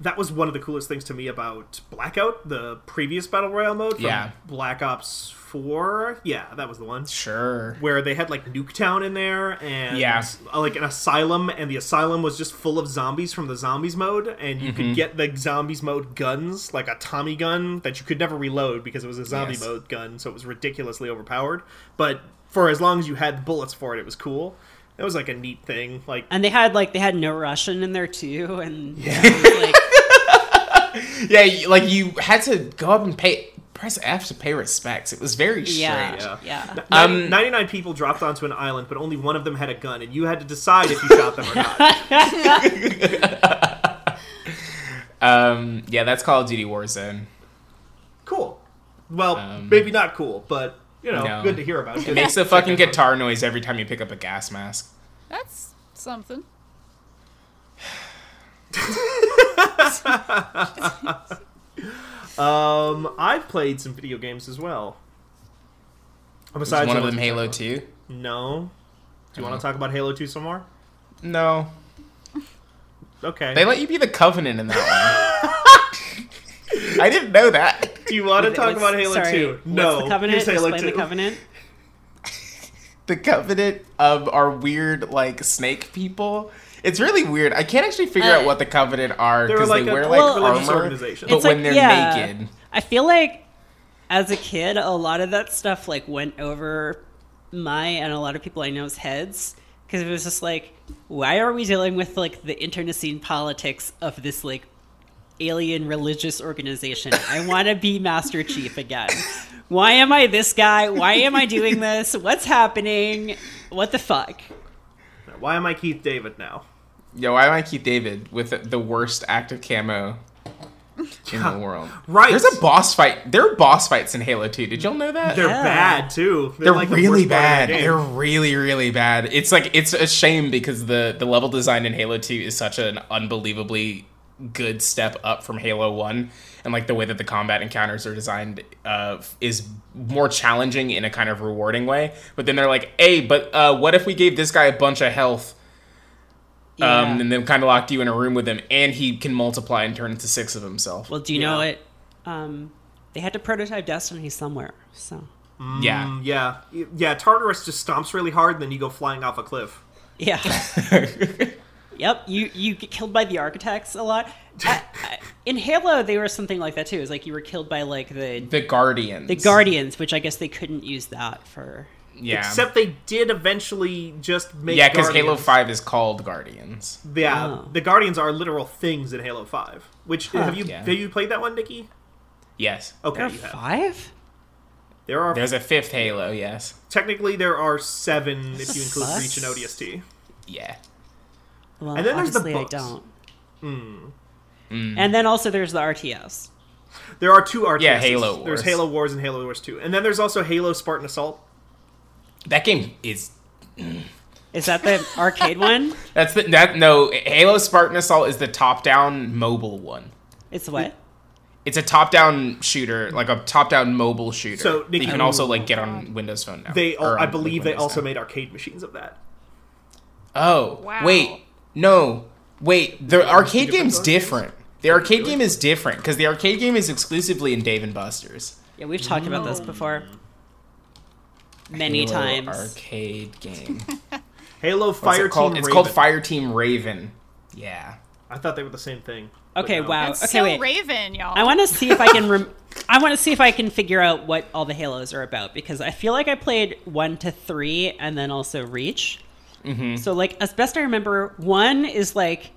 that was one of the coolest things to me about Blackout, the previous battle royale mode from
Yeah.
Black Ops Four. Yeah, that was the one
Sure.
where they had like Nuketown in there and
Yeah.
uh, like an asylum, and the asylum was just full of zombies from the zombies mode, and you
Mm-hmm.
could get the zombies mode guns, like a Tommy gun that you could never reload because it was a zombie
Yes.
mode gun, so it was ridiculously overpowered. But for as long as you had bullets for it, it was cool. It was like a neat thing. Like
And they had like they had no Russian in there too, and yeah. like, *laughs*
Yeah, like you had to go up and pay press F to pay respects. It was very
yeah,
strange.
yeah,
Ni-
Um,
99 people dropped onto an island, but only one of them had a gun, and you had to decide if you shot them or not. *laughs* *laughs*
Um, yeah, that's Call of Duty Warzone.
Cool. Well,
Um,
maybe not cool, but you know,
no.
good to hear about.
It makes a fucking guitar noise every time you pick up a gas mask.
That's something. *laughs*
Um, I've played some video games as well. Besides
one
the
of them Halo
talked
2.
No. Do you want to talk about Halo 2 some more?
No.
Okay.
They let you be the Covenant in that one. *laughs* I didn't know that.
Do you want to
What's-
talk about Halo
sorry,
2? No.
What's the covenant?
Here's Halo
Explain
2. *laughs*
the covenant.
The Covenant um, are weird, like, snake people. It's really weird. I can't actually figure
Uh,
out what the Covenant are because
like
they
a
wear, like,
well,
armor. But
It's
when
like-
they're
yeah.
naked.
I feel like as a kid, a lot of that stuff like went over my and a lot of people I know's heads because it was just like, why are we dealing with like the internecine politics of this like alien religious organization? I *laughs* want to be Master Chief again. Why am I this guy? Why am I doing this? What's happening? What the fuck?
Why am I Keith David now?
Yo, why am I Keith David with the worst active camo in the *laughs* world?
Right.
There's a boss fight. There are boss fights in Halo 2. Did y'all know that?
They're
Yeah.
bad too.
They're
like
really
worst part of
bad.
the.
They're really, really bad. It's like it's a shame because the the level design in Halo Two is such an unbelievably good step up from Halo One, and like the way that the combat encounters are designed uh, is more challenging in a kind of rewarding way. But then they're like, "Hey, but uh, what if we gave this guy a bunch of health?"
Yeah.
Um, and then kind of locked you in a room with him, and he can multiply and turn into six of himself.
well, do you know
Yeah.
what? Um, they had to prototype Destiny somewhere, so
yeah,
Mm, yeah, yeah. Tartarus just stomps really hard, and then you go flying off a cliff.
Yeah. *laughs* yep. You you get killed by the architects a lot. I, I, in Halo, they were something like that too. It was like you were killed by like the
the Guardians.
the Guardians, which I guess they couldn't use that for.
Yeah,
Except they did eventually just make.
yeah, because Halo Five is called Guardians.
Yeah,
Oh.
the Guardians are literal things in Halo Five. Which have you
Yeah.
have you played that one, Nikki?
Yes.
Okay,
There are five.
There are
There's a fifth Halo, yes.
technically there are seven if you include Reach and ODST.
Yeah.
Well,
And then there's the
obviously I
books.
don't.
Mm.
And then also there's the RTS.
There are two RTSs.
Yeah, Halo
There's Halo Wars and Halo Wars Two, and then there's also Halo Spartan Assault.
That game is
Is that the *laughs* arcade one?
that's the that no Halo Spartan Assault is the top-down mobile one.
It's what?
It's a top-down shooter, like a top-down mobile shooter.
So,
that you can also like get on Windows Phone now.
They,
Or
I believe,
like,
they
Windows
also
now.
made arcade machines of that.
Oh,
Wow.
wait, no, wait. The arcade
different
game's
games?
different. The arcade game is different because the arcade game is exclusively in Dave and Buster's.
Yeah, we've talked about this before. Many
Halo
times.
Arcade game. *laughs*
Halo Fire
it called?
Team
It's
Raven.
called Fire Team Raven. Yeah.
I thought they were the same thing.
Okay,
no.
wow.
That's
okay,
so
wait.
Raven, y'all.
I want to see if I can. *laughs* Rem- I want to see if I can figure out what all the Halos are about because I feel like I played one to three and then also Reach.
Mm-hmm.
So, like, as best I remember, one is like,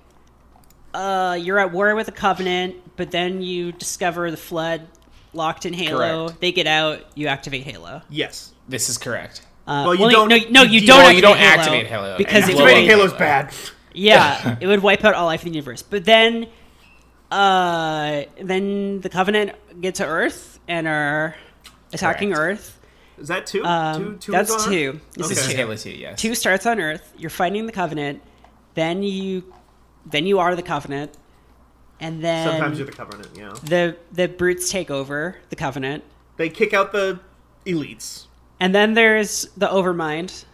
uh, you're at war with the Covenant, but then you discover the Flood locked in Halo.
Correct.
They get out, you activate Halo.
Yes.
This is correct.
Uh,
Well, you
no,
don't-
no, no,
you-
you don't.
well,
activate
you don't
Halo
activate Halo.
because it
Blow
would,
Activating
up
Halo's
Halo.
bad.
yeah, it would wipe out all life in the universe. But then, uh, then the Covenant get to Earth and are attacking
Correct.
Earth.
Is that two?
Um,
two, two
that's two. This
This
Okay.
is Halo 2, yes.
Two starts on Earth. You're fighting the Covenant. Then you, then you are the Covenant, and then
Sometimes you're the Covenant, yeah.
the the brutes take over the Covenant,
They kick out the elites.
and then there's the Overmind.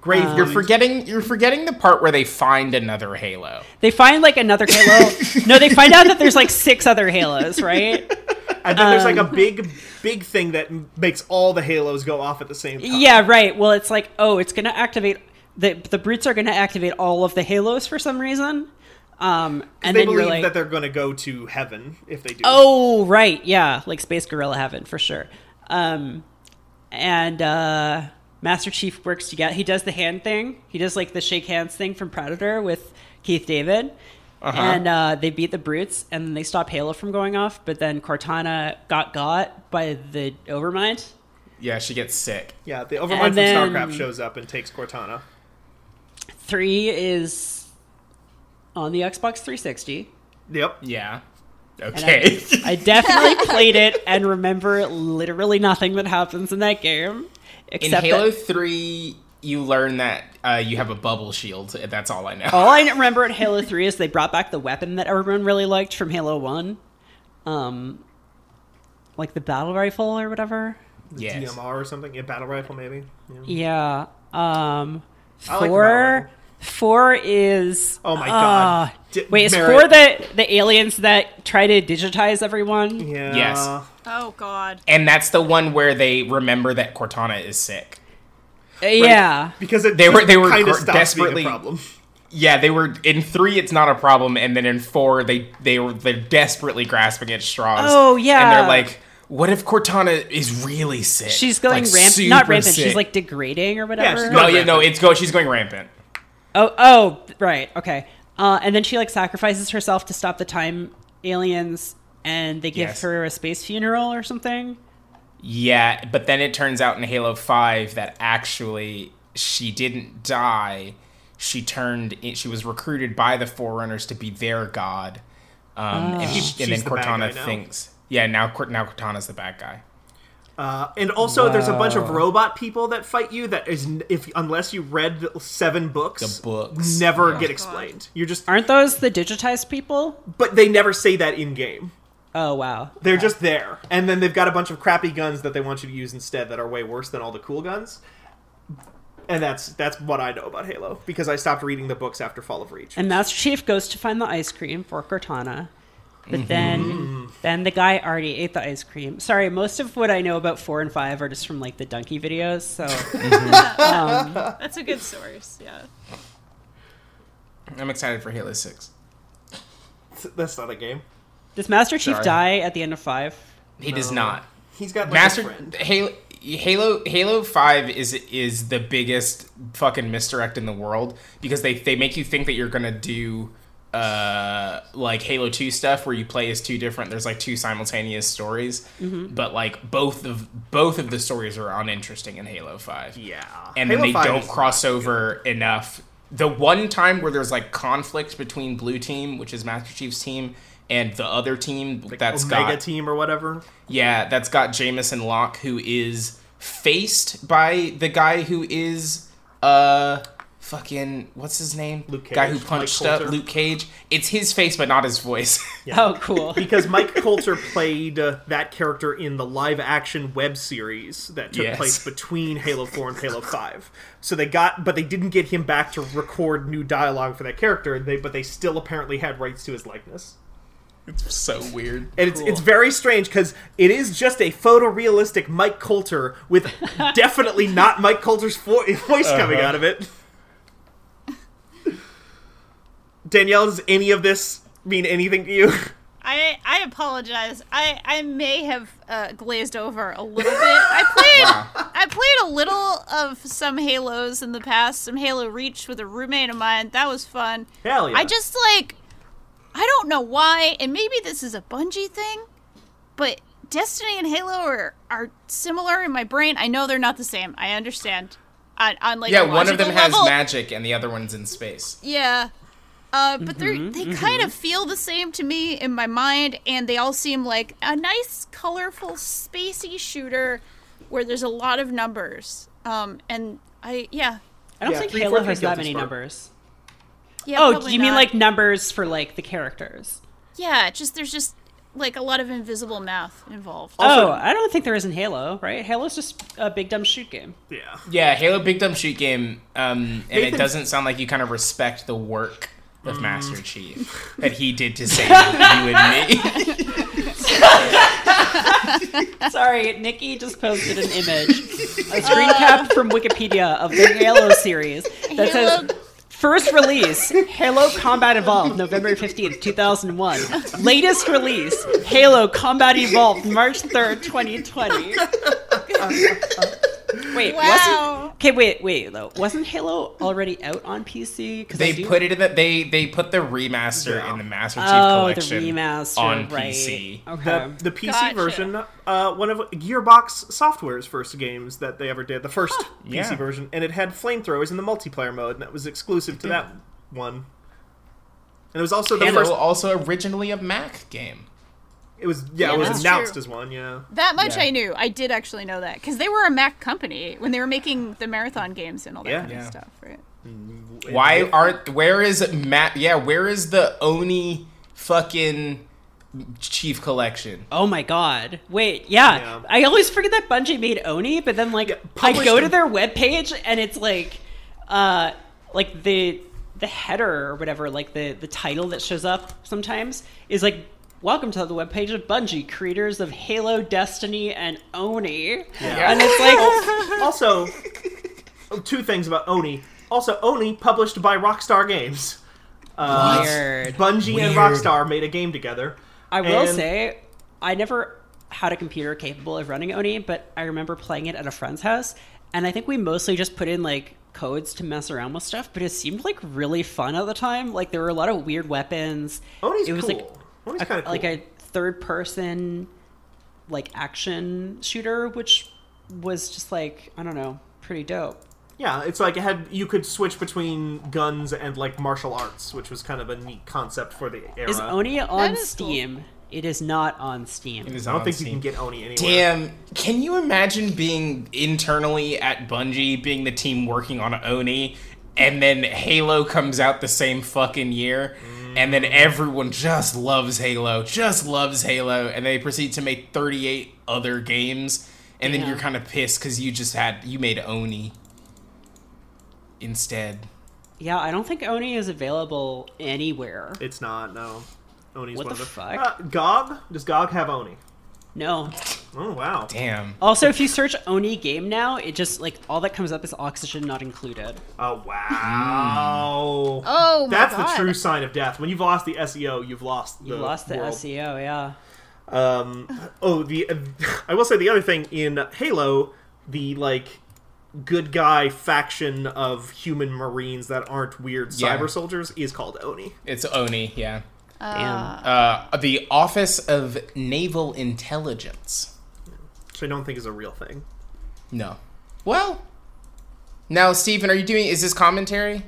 Grave.
You're forgetting. You're forgetting the part where they find another Halo.
They find like another Halo. *laughs* no, they find out that there's like six other Halos, right?
and then there's like a
um,
big, big thing that makes all the halos go off at the same time.
Yeah, right. Well, it's like, oh, it's going to activate the the brutes are going to activate all of the halos for some reason. Um, and
they
then
believe
like,
that they're going to go to heaven if they do.
oh, right, yeah, like Space Gorilla Heaven for sure. Um, and uh, Master Chief works together. He does the hand thing. He does like the shake hands thing from Predator with Keith David. And uh, they beat the brutes, and then they stop Halo from going off. But then Cortana got got by the Overmind.
Yeah, she gets sick.
Yeah, the Overmind
And
from
then-
StarCraft shows up and takes Cortana.
Three is on the Xbox 360.
Yep.
Yeah. Okay.
I, *laughs* I definitely *laughs* played it and remember literally nothing that happens in that game.
In
Except
Halo
that
Three, you learn that uh, you have a bubble shield. That's all I know.
all I *laughs* remember in Halo 3 is they brought back the weapon that everyone really liked from Halo 1. Um, like the battle rifle or whatever.
yes.
DMR or something. Yeah, battle rifle maybe. Yeah.
Yeah. Um,
I like
four.
Rifle.
Four is
Oh my
uh,
God. D-
wait, is
Merritt.
four the the aliens that try to digitize everyone?
Yeah.
Yes.
Oh God.
And that's the one where they remember that Cortana is sick.
Uh, Yeah.
Because it
They were- they were
kind of
gr- desperately-
problem.
Yeah, they were in three. It's not a problem, and then in four, they they were they're desperately grasping at straws.
Oh, yeah.
and they're like, "What if Cortana is really sick?
She's going
Like,
ramp, not
super
rampant. She's like degrading or
she's
whatever.
no,
going
yeah, no, it's go. She's going rampant.
Oh, oh, right, okay. Uh, and then she like sacrifices herself to stop the time aliens, and they give
Yes.
her a space funeral or something.
Yeah, but then it turns out in Halo 5 that actually she didn't die. She turned in, she was recruited by the Forerunners to be their god. Um, and, she, and then
the bad
Cortana
guy now.
thinks, yeah, now Cort- now Cortana's the bad guy.
Uh, and also, there's a bunch of robot people that fight you. That is, if unless you read the seven books,
The books.
never
Oh,
get
God.
explained. You're just,
Aren't those the digitized people?
but they never say that in game.
Oh wow,
They're just there, and then they've got a bunch of crappy guns that they want you to use instead that are way worse than all the cool guns. And that's that's what I know about Halo because I stopped reading the books after Fall of Reach.
And Master Chief goes to find the ice cream for Cortana. But
Mm-hmm.
then, mm-hmm. then the guy already ate the ice cream. Sorry, most of what I know about four and five are just from like the Dunkey videos. So mm-hmm.
um, *laughs* That's a good source. Yeah.
I'm excited for Halo 6.
That's not a game.
does Master Chief
Sorry.
die at the end of five?
He does not.
He's got like
Master
a.
Halo Halo Halo 5 is is the biggest fucking misdirect in the world because they they make you think that you're going to do uh like Halo 2 stuff where you play as two different there's like two simultaneous stories but like both of both of the stories are uninteresting in Halo 5
Yeah,
and
Halo
then they don't cross over enough. The one time where there's like conflict between Blue Team, which is Master Chief's team, and the other team
good.
that's
Omega
got
Team or whatever.
yeah, that's got Jameson Locke, who is faced by the guy who is uh fucking what's his name?
Luke
Guy who punched
Mike
up
Colter.
Luke Cage. It's his face, but not his voice. *laughs*
Oh, cool. *laughs*
because Mike Colter played uh, that character in the live action web series that took
Yes.
place between Halo 4 and Halo 5. So they got but they didn't get him back to record new dialogue for that character, they but they still apparently had rights to his likeness.
it's so weird.
And it's it's very strange cuz it is just a photorealistic Mike Colter with *laughs* definitely not Mike Colter's voice coming
Uh-huh.
out of it. Danielle, does any of this mean anything to you?
I I apologize. I I may have uh, glazed over a little bit. I played
Wow.
I played a little of some Halos in the past. Some Halo Reach with a roommate of mine. That was fun.
Hell yeah.
I just like I don't know why, and maybe this is a Bungie thing, but Destiny and Halo are are similar in my brain. I know they're not the same. I understand. On, on like
Yeah, one of them
logical
has
level,
magic and the other one's in space.
yeah. Uh, but they're they kind of feel the same to me in my mind, and they all seem like a nice, colorful, spacey shooter where there's a lot of numbers. Um, and I yeah
I don't
Yeah,
think
three,
Halo
four,
has
three
that many
is fun.
numbers.
yeah.
Oh,
probably
do you mean like numbers for like the characters?
yeah? Just there's just like a lot of invisible math involved.
Also-
oh, I don't think there is in Halo, right? Halo's just a big dumb shoot game.
Yeah.
Yeah, Halo Big Dumb Shoot Game, um, and it doesn't sound like you kind of respect the work of mm. Master *laughs* Chief that he did to save you and me. *laughs*
Sorry, Nikki just posted an image, a screen uh. cap from Wikipedia of the Halo series that says
Halo-
first release Halo Combat Evolved November 15th, 2001. Latest release Halo Combat Evolved March 3rd, 2020. *laughs* *laughs* wait, wasn't
Wow.
Okay, wait, wait though. Wasn't Halo already out on PC? 'Cause I
They
do-
put it in the they they put the remaster
Yeah.
in the Master Chief
Oh, the
collection
remaster
on
right.
PC.
Okay.
The, the PC
Gotcha.
version, uh, one of Gearbox Software's first games that they ever did, the first PC
Yeah.
version, and it had flamethrowers in the multiplayer mode, and that was exclusive to that one. And it was also the
Halo
first.
also originally a Mac game.
It was yeah,
Yeah,
it was announced
true.
as one. Yeah.
That much
Yeah.
I knew. I did actually know that because they were a Mac company when they were making the marathon games and all that
Yeah.
kind
Yeah.
of stuff, right?
Why aren't where is Matt? Yeah, where is the Oni fucking Chief collection?
Oh my god. Wait, yeah.
Yeah.
I always forget that Bungie made Oni, but then like
Yeah,
I
published
go to their webpage and it's like uh like the the header or whatever, like the the title that shows up sometimes is like Welcome to the webpage of Bungie, creators of Halo, Destiny, and Oni. Yeah. And it's like *laughs*
Also, two things about Oni. Also, Oni published by Rockstar Games. Uh,
Weird.
Bungie and Rockstar made a game together.
I will
And-
say, I never had a computer capable of running Oni, but I remember playing it at a friend's house, and I think we mostly just put in like codes to mess around with stuff. But it seemed like really fun at the time. Like there were a lot of weird weapons.
Oni's
it was
cool.
like
Oni's
a-
kind of cool.
like a third-person like action shooter, which was just like I don't know, pretty dope.
Yeah, it's like it had you could switch between guns and like martial arts, which was kind of a neat concept for the era.
Is Oni on
is cool.
Steam? It is not on Steam.
It is
I don't
on
think
Steam.
you can get Oni anywhere.
Damn, can you imagine being internally at Bungie, being the team working on Oni, and then Halo comes out the same fucking year, mm. And then everyone just loves Halo, just loves Halo, and they proceed to make 38 other games, and then you're kind of pissed because you just had, you made Oni instead.
Yeah, I don't think Oni is available anywhere.
It's not. No, Oni's
What
one
the
of the
fuck?
Uh, GOG does GOG have Oni?
No.
Oh wow.
Damn.
Also, if you search Oni game now, it just like all that comes up is oxygen not included.
Oh wow.
Oh my
That's
god.
the true sign of death. When you've lost the SEO, you've lost the
You lost the
world.
SEO, yeah.
Um, oh, the I will say the other thing in Halo, the like good guy faction of human marines that aren't weird
Yeah.
cyber soldiers is called Oni.
It's Oni, yeah.
Damn.
Uh, the Office of Naval Intelligence.
Which I don't think is a real thing.
No. Well, now, Stephen, are you doing? Is this commentary,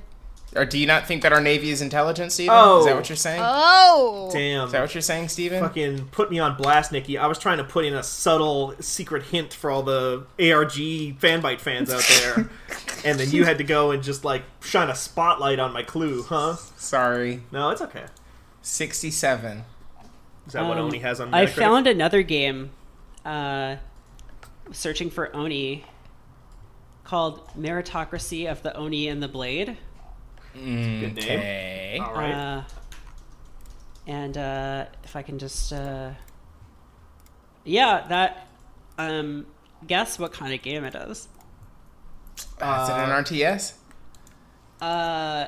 or do you not think that our navy is intelligent, Stephen?
Oh.
Is that what you're saying?
Oh.
Damn.
Is that what you're saying, Stephen?
Fucking put me on blast, Nikki. I was trying to put in a subtle secret hint for all the ARG Fanbyte fans out there. *laughs* and then you had to go and just like shine a spotlight on my clue, huh?
Sorry.
No, it's okay.
Sixty-seven.
Is that what
Um,
Oni has on
my?
I
found another game uh, searching for Oni called Meritocracy of the Oni and the Blade.
Good name. All right.
Uh, and uh, if I can just, uh, yeah, that. Um, guess what kind of game it is?
is it an RTS?
Uh,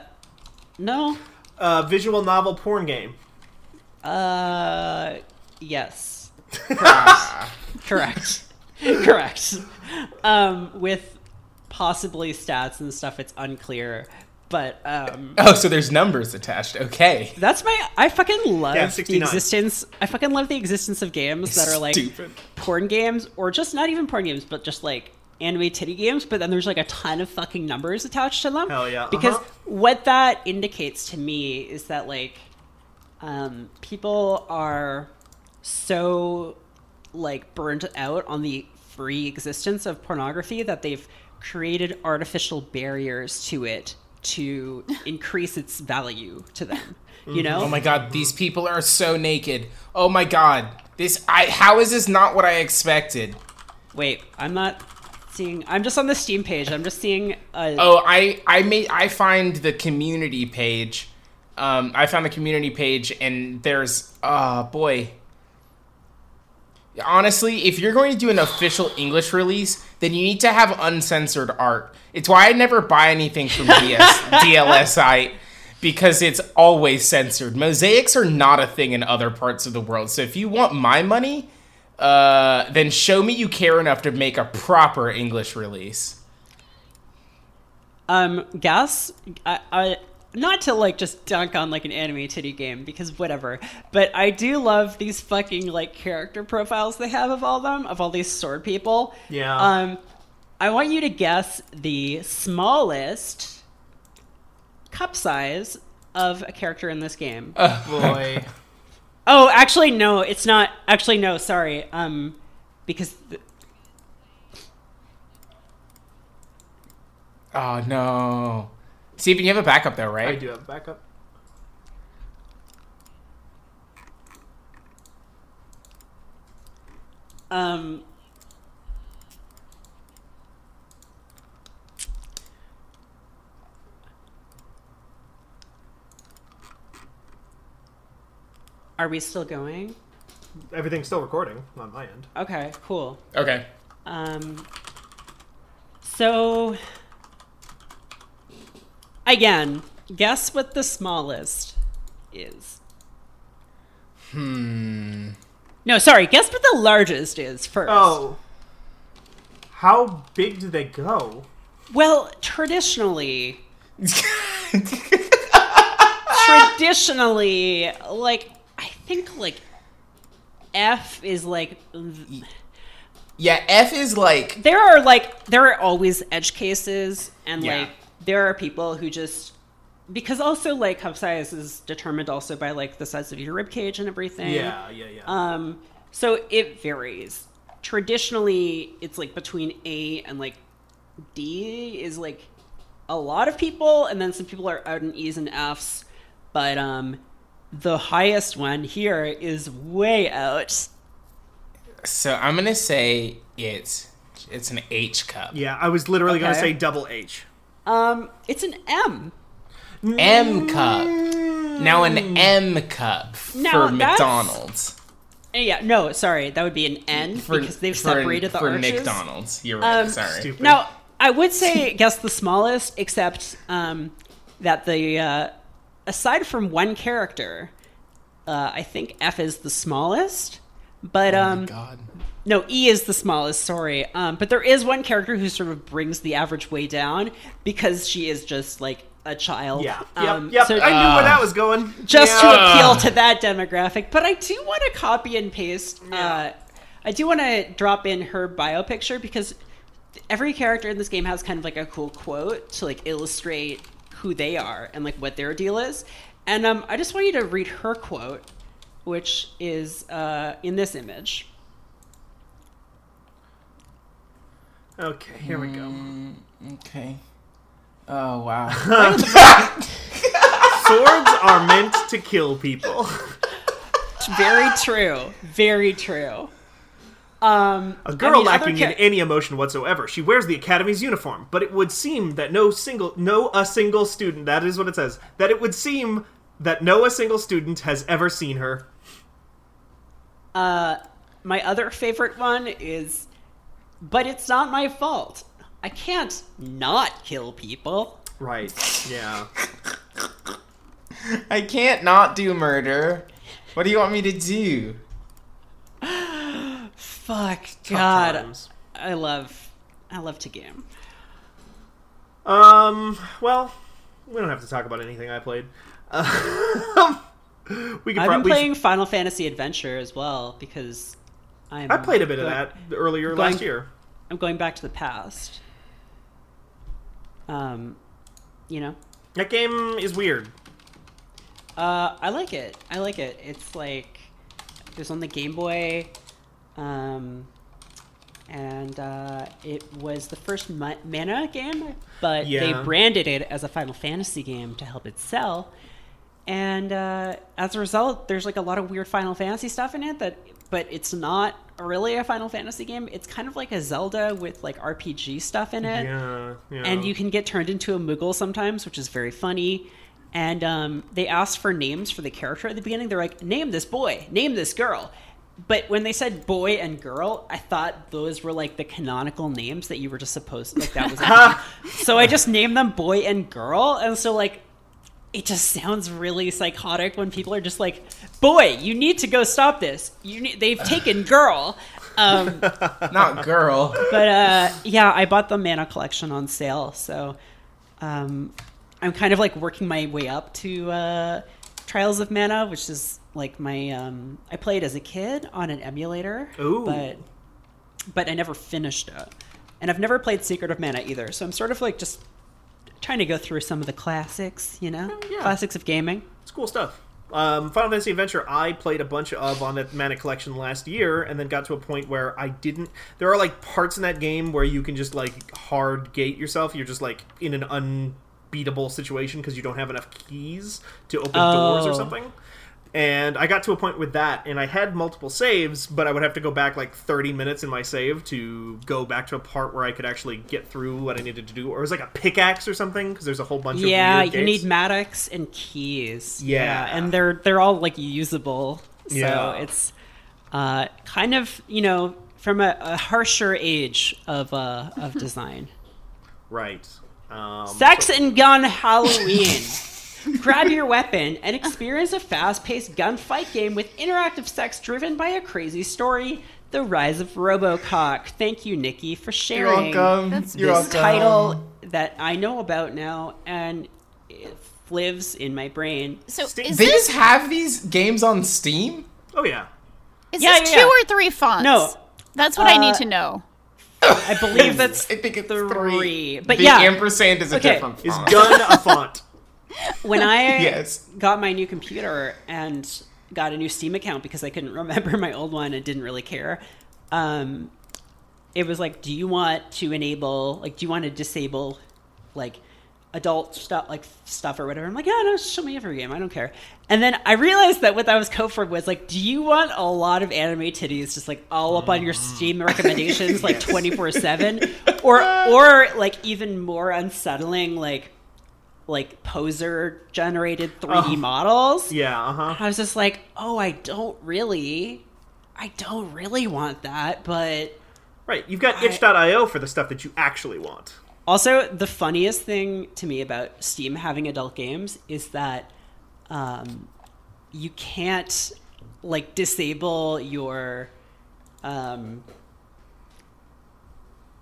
no.
Uh, visual novel porn game.
Uh, yes, *laughs*
Ah.
correct, correct. Um, with possibly stats and stuff, it's unclear. But um,
Oh, so there's numbers attached. Okay.
that's my. I fucking love
Yeah,
the existence. I fucking love the existence of games that are like
Stupid.
porn games, or just not even porn games, but just like anime titty games. But then there's like a ton of fucking numbers attached to them.
Hell yeah,
Because
uh-huh.
what that indicates to me is that like um, people are so like burnt out on the free existence of pornography that they've created artificial barriers to it to *laughs* increase its value to them. You know?
Oh my god, these people are so naked. Oh my god. This I how is this not what I expected?
Wait, I'm not seeing. I'm just on the Steam page. I'm just seeing. A,
Oh, I I made I find the community page. Um I found the community page and there's uh boy. Honestly, if you're going to do an official English release, then you need to have uncensored art. It's why I never buy anything from DS, *laughs* DLSI because it's always censored. Mosaics are not a thing in other parts of the world. So if you want my money, uh, then show me you care enough to make a proper English release.
Um, Gas, I, I, not to like just dunk on like an anime titty game because whatever, but I do love these fucking like character profiles they have of all them, of all these sword people.
Yeah.
Um, I want you to guess the smallest cup size of a character in this game.
Oh boy. *laughs*
oh, actually, no, it's not. Actually, no, sorry. Um, because th-
Oh no. Steven, you have a backup though, right?
I do have a backup.
um. Are we still going?
Everything's still recording on my end.
Okay, cool.
Okay.
Um, so, again, guess what the smallest is.
Hmm.
No, sorry, guess what the largest is first.
Oh. How big do they go?
Well, traditionally, *laughs* traditionally, like, I think, like, F is like.
Yeah, F is like
There are, like, there are always edge cases, and,
Yeah.
like, there are people who just. Because also, like, cup size is determined also by, like, the size of your rib cage and everything.
Yeah, yeah, yeah.
Um, so it varies. Traditionally, it's like between A and like D is like a lot of people, and then some people are out in E's and F's. But um, the highest one here is way out.
so I'm gonna say it's it's an H cup.
yeah, I was literally going to say double H.
Um, it's an M.
M cup. Now an M cup
Now,
for McDonald's.
Uh, Yeah, no, sorry, that would be an N
For,
because they've
for-
separated the
for
arches.
McDonald's. You're right.
Um,
sorry.
Stupid.
Now, I would say guess the smallest, except um, that the uh, aside from one character, uh, I think F is the smallest. But
Oh my
um,
God.
no, E is the smallest. Sorry, um, but there is one character who sort of brings the average way down because she is just like a child.
Yeah.
Um,
yep. Yep.
so-
I knew where that was going.
just
Yeah.
to appeal to that demographic. But I do want to copy and paste. Uh, I do want to drop in her bio picture because every character in this game has kind of like a cool quote to like illustrate who they are and like what their deal is. And um, I just want you to read her quote, which is uh, in this image.
Okay, here we go.
Mm, okay. Oh wow. *laughs*
Swords are meant to kill people.
Very true. Very true. Um,
A
I
girl
mean,
lacking
cha-
in any emotion whatsoever. She wears the academy's uniform, but it would seem that no single, no a single student. That is what it says. That it would seem that no a single student has ever seen her.
Uh, my other favorite one is, but it's not my fault. I can't not kill people.
Right. Yeah. *laughs*
I can't not do murder. What do you want me to do?
Fuck God,
times.
I love, I love to game.
Um. Well, we don't have to talk about anything I played. Um, *laughs* we could
I've been playing Final Fantasy Adventure as well because I'm.
I played a bit of that earlier
going-
last year.
I'm going back to the past. Um, you know,
That game is weird.
Uh, I like it. I like it. It's like it was on the Game Boy. Um, and uh, it was the first ma- mana game, but they branded it as a Final Fantasy game to help it sell. And uh, as a result, there's like a lot of weird Final Fantasy stuff in it that, but it's not really a Final Fantasy game. It's kind of like a Zelda with like RPG stuff in it
Yeah, yeah.
and you can get turned into a Moogle sometimes, which is very funny. And um, they asked for names for the character at the beginning. They're like, "Name this boy, name this girl." But when they said boy and girl, I thought those were like the canonical names that you were just supposed to like that was. *laughs* so I just named them boy and girl, and so like it just sounds really psychotic when people are just like, "Boy, you need to go stop this. You need, they've taken girl." Um, *laughs*
Not girl.
but uh, yeah, I bought the Mana collection on sale, so um, I'm kind of like working my way up to uh, Trials of Mana, which is like my um, I played as a kid on an emulator,
Ooh.
but but I never finished it, and I've never played Secret of Mana either. So I'm sort of like just trying to go through some of the classics, you know,
yeah.
classics of gaming.
It's cool stuff. Um, Final Fantasy Adventure, I played a bunch of on that Mana Collection last year, and then got to a point where I didn't. There are like parts in that game where you can just like hard gate yourself. You're just like in an unbeatable situation because you don't have enough keys to open doors or
Oh.
something. And I got to a point with that, and I had multiple saves, but I would have to go back like 30 minutes in my save to go back to a part where I could actually get through what I needed to do. Or it was like a pickaxe or something, because there's a whole bunch
Yeah,
of weird
you need mattocks and keys.
Yeah.
and they're they're all like usable. So
Yeah.
it's uh, kind of you know from a, a harsher age of uh, of *laughs* design.
Right. Um,
Sex and gun Halloween. *laughs* *laughs* Grab your weapon and experience a fast-paced gunfight game with interactive sex driven by a crazy story. The Rise of Robocock. Thank you, Nikki, for sharing
You're
sharing
welcome.
That's
You're
this
welcome.
title that I know about now and it lives in my brain.
So
Steam-
is
They
this
just have these games on Steam?
Oh yeah.
is
Yeah,
this
yeah,
two
yeah.
or three fonts?
No.
That's what I need
Uh,
to know.
I believe *laughs* that's
I think it's
three.
three.
But
the
yeah,
ampersand is a
Okay.
different
Is gun a font?
When I *laughs*
Yes.
got my new computer and got a new Steam account because I couldn't *laughs* remember my old one and didn't really care. Um, it was like, do you want to enable, like, do you want to disable, like, adult stuff, like stuff or whatever? I'm like, yeah, no, show me every game. I don't care. And then I realized that what that was code for was like, do you want a lot of anime titties just like all up on your Steam recommendations, like *laughs* 24 seven, or or like even more unsettling, like like poser generated 3D
Oh.
models.
Yeah. Uh huh.
I was just like, oh, I don't really, I don't really want that. But
Right. You've got
I-
itch.io for the stuff that you actually want.
also, the funniest thing to me about Steam having adult games is that um, you can't like disable your um,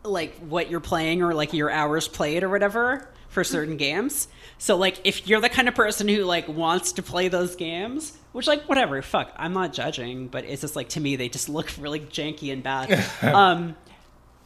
like what you're playing or like your hours played or whatever for certain games. So like if you're the kind of person who like wants to play those games, which like whatever, fuck, I'm not judging, but it's just like to me they just look *laughs* really janky and bad. *laughs* um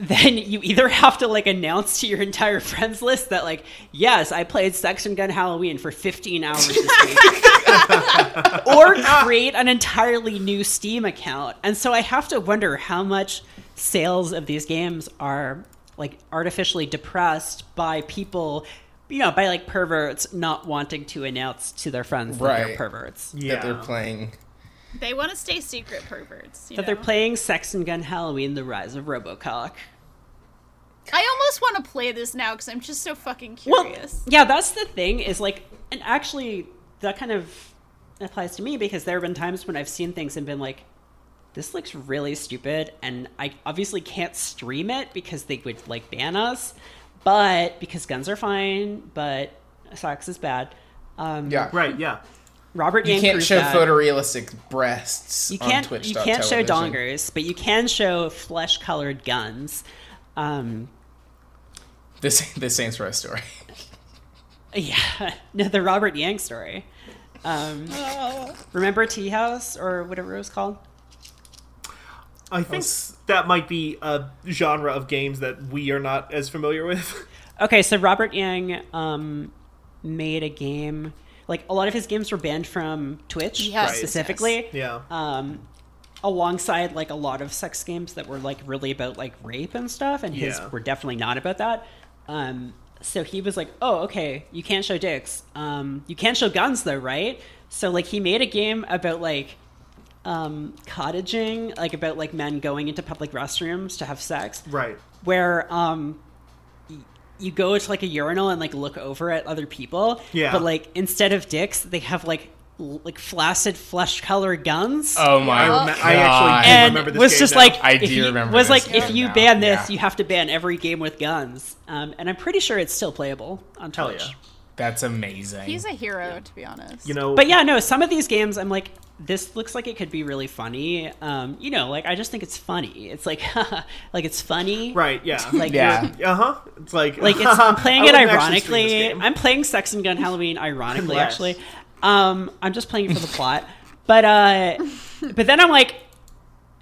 then you either have to like announce to your entire friends list that like yes i played sex and gun halloween for 15 hours this week *laughs* or create an entirely new steam account and so i have to wonder how much sales of these games are like artificially depressed by people you know by like perverts not wanting to announce to their friends that they're perverts
Yeah.
That they're playing.
They want to stay secret perverts. You
that they're playing sex and gun halloween the rise of robocock
I almost want to play this now because I'm just so fucking
Well,
curious.
yeah, that's the thing is like, and actually, that kind of applies to me because there have been times when I've seen things and been like, this looks really stupid, and I obviously can't stream it because they would like ban us, but because guns are fine, but sex is bad. Um,
Yeah.
Right. Yeah.
Robert
You
Yang
can't show
that.
photorealistic breasts
You can't.
Twitch.
You can't show dongers, but you can show flesh-colored guns. Um,
This the Saints Row story. *laughs*
Yeah, no, the Robert Yang story. Um, *laughs* remember Tea House or whatever it was called?
I think
s-
that might be a genre of games that we are not as familiar with. *laughs*
Okay, so Robert Yang um, made a game. Like a lot of his games were banned from Twitch
Yes,
specifically.
yeah.
Um, alongside like a lot of sex games that were like really about like rape and stuff, and his
Yeah.
were definitely not about that. Um, so he was like, "Oh, okay, you can't show dicks. Um, you can't show guns though, right?" So like he made a game about like um, cottaging, like about like men going into public restrooms to have sex,
Right.
where um you go to like a urinal and like look over at other people
Yeah.
but like instead of dicks they have like l- like flaccid flesh color guns
Oh my
I,
god!
rem- I actually do
and
remember this
was
game
just
now.
like
I
if
do
you-
remember
was
this
like if you
now,
ban this
yeah.
you have to ban every game with guns um, and i'm pretty sure it's still playable on
Hell
twitch
yeah.
That's amazing.
He's a hero, to be honest.
You know,
but yeah no some of these games i'm like this looks like it could be really funny um, you know like i just think it's funny it's like *laughs* like it's funny
right? Yeah. *laughs*
like
Yeah. *laughs*
Uh huh. It's like
like it's I'm playing it
wouldn't actually stream this
ironically. I'm playing Sex and Gun Halloween ironically
Less.
actually. Um I'm just playing it for the plot. But uh but then I'm like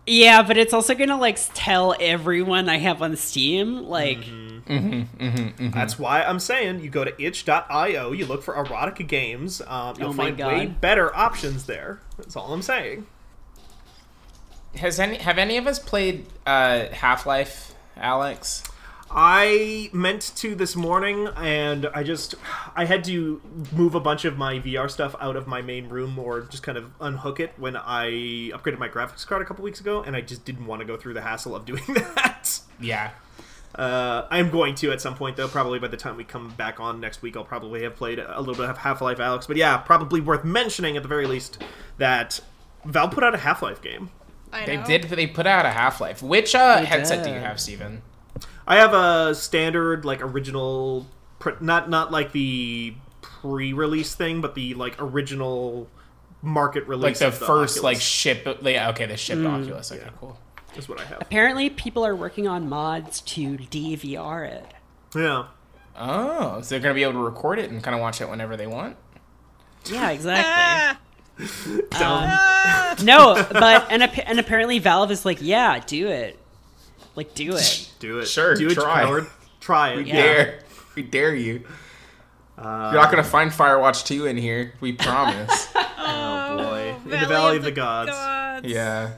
yeah, but it's also going to like tell everyone I have on Steam like
Mm-hmm. That's why I'm saying you go to itch.io, you look for erotica games. Um, you'll
Oh my
find way better options there. That's all I'm saying.
Has any have any of us played uh, Half Life, Alyx?
I meant to this morning, and I just I had to move a bunch of my VR stuff out of my main room, or just kind of unhook it when I upgraded my graphics card a couple weeks ago, and I just didn't want to go through the hassle of *laughs* doing that.
Yeah.
Uh, I'm going to at some point, though. Probably by the time we come back on next week, I'll probably have played a little bit of Half Life Alyx. But yeah, probably worth mentioning at the very least that Valve put out a Half Life game.
I
They
know.
did. They put out a Half Life. Which uh,
They
headset do you have, Steven?
I have a standard, like original, not not like the pre-release thing, but the like original market release.
Like
release.
the
of
first like ship. Yeah, okay, the ship
Mm.
Oculus. Okay,
Yeah.
cool.
is what I have.
apparently people are working on mods to DVR it.
Yeah,
Oh, so they're gonna be able to record it and kind of watch it whenever they want.
Yeah, exactly. *laughs*
Don't
no, but and and apparently Valve is like, "Yeah, do it." Like do it. *laughs*
do it.
Sure,
do it,
try.
coward. Try it.
We
Yeah.
dare. We dare you.
Uh,
You're not gonna find Firewatch 2 in here. We promise. *laughs*
Oh boy, in the Valley of the Gods,
yeah.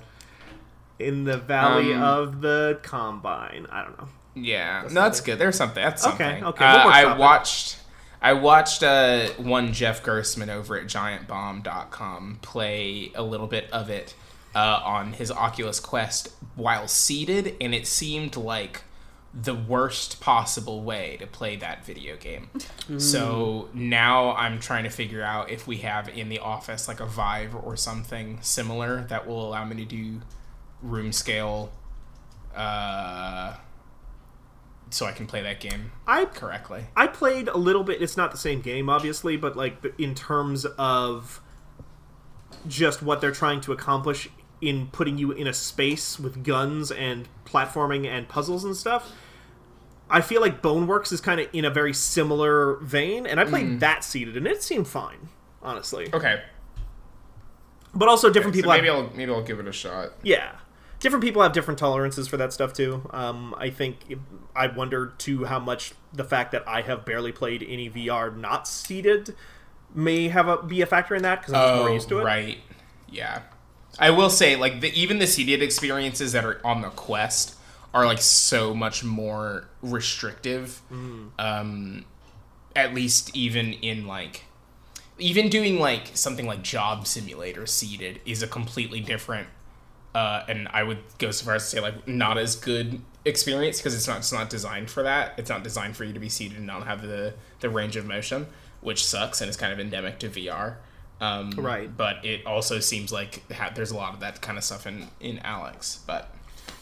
in the Valley
Um,
of the Combine. I don't know.
Yeah, no, that's good. There's something. That's
Okay,
something.
okay,
Uh,
we'll
I watched. I watched uh, one Jeff Gerstmann over at GiantBomb.com play a little bit of it uh, on his Oculus Quest while seated, and it seemed like the worst possible way to play that video game. So now I'm trying to figure out if we have in the office like a Vive or something similar that will allow me to do room scale. Uh, so I can play that game
I
correctly.
I played a little bit. It's not the same game, obviously, but like in terms of just what they're trying to accomplish in putting you in a space with guns and platforming and puzzles and stuff. I feel like Boneworks is kind of in a very similar vein, and I played that seated, and it seemed fine, honestly.
Okay,
But also, different
so
people
maybe
have
I'll maybe I'll give it a shot.
yeah. Different people have different tolerances for that stuff too. Um, I think I wonder too how much the fact that I have barely played any VR not seated may have a be a factor in that because I'm just more used to it.
Oh, right. Yeah, I will say like the, even the seated experiences that are on the Quest are like so much more restrictive.
Mm.
Um, at least even in like even doing like something like Job Simulator seated is a completely different. Uh, and I would go so far as to say like not as good experience because it's not it's not designed for that. It's not designed for you to be seated and not have the the range of motion, which sucks and is kind of endemic to VR. Um,
Right.
But it also seems like ha- there's a lot of that kind of stuff in in Alyx. But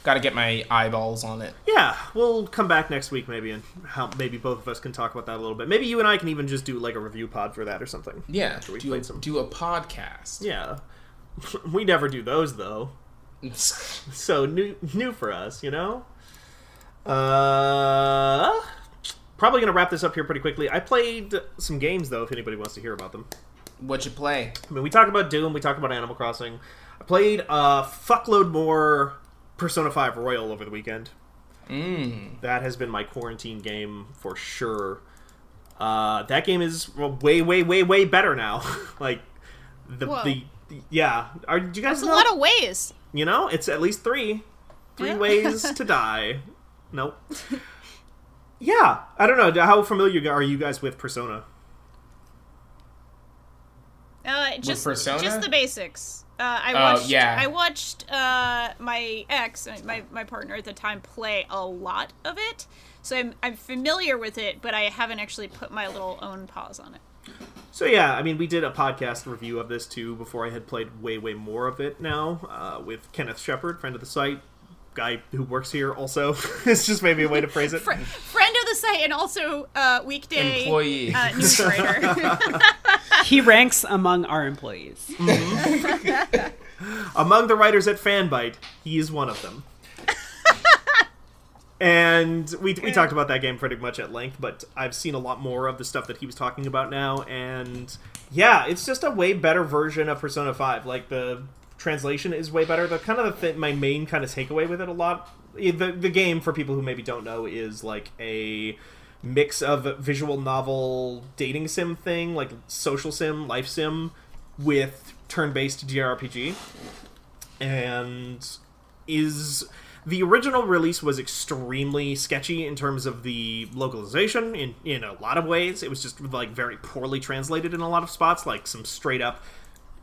got to get my eyeballs on it.
Yeah, we'll come back next week maybe, and how maybe both of us can talk about that a little bit. Maybe you and I can even just do like a review pod for that or something.
Yeah.
we
Do
played some-
do a podcast.
Yeah, *laughs* we never do those though. *laughs* So new, new for us, you know. Uh, probably gonna wrap this up here pretty quickly. I played some games though, if anybody wants to hear about them.
What'd you play?
I mean, we talked about Doom, we talked about Animal Crossing. I played a fuckload more Persona 5 Royal over the weekend.
Mm.
That has been my quarantine game for sure. Uh, that game is way, way, way, way better now. *laughs* like the
Whoa.
the yeah. Are do you guys
It's a lot of ways.
you know, it's at least three, three
Yeah.
ways to *laughs* die. Nope. *laughs* Yeah, I don't know. How familiar are you guys with Persona?
Uh, just
Persona?
just the basics. Uh, I
Oh,
watched.
yeah.
I watched uh, my ex, uh, my my partner at the time, play a lot of it, so I'm I'm familiar with it, but I haven't actually put my little own paws on it.
So yeah, I mean, we did a podcast review of this too before I had played way, way more of it. Now uh, with Kenneth Shepard, friend of the site, guy who works here. Also, *laughs* it's just maybe a way to phrase it.
Fr- friend of the site and also uh, weekday
Employee.
uh, news writer. *laughs* *laughs*
He ranks among our employees. *laughs*
Among the writers at Fanbyte, he is one of them. and we, we talked about that game pretty much at length, but I've seen a lot more of the stuff that he was talking about now, and yeah, it's just a way better version of Persona 5. Like, the translation is way better. The kind of the th- my main kind of takeaway with it a lot. Eh, the, the game, for people who maybe don't know, is like a mix of visual novel dating sim thing, like social sim, life sim, with turn-based DRPG, and is the original release was extremely sketchy in terms of the localization in in a lot of ways. It was just like very poorly translated in a lot of spots, like some straight up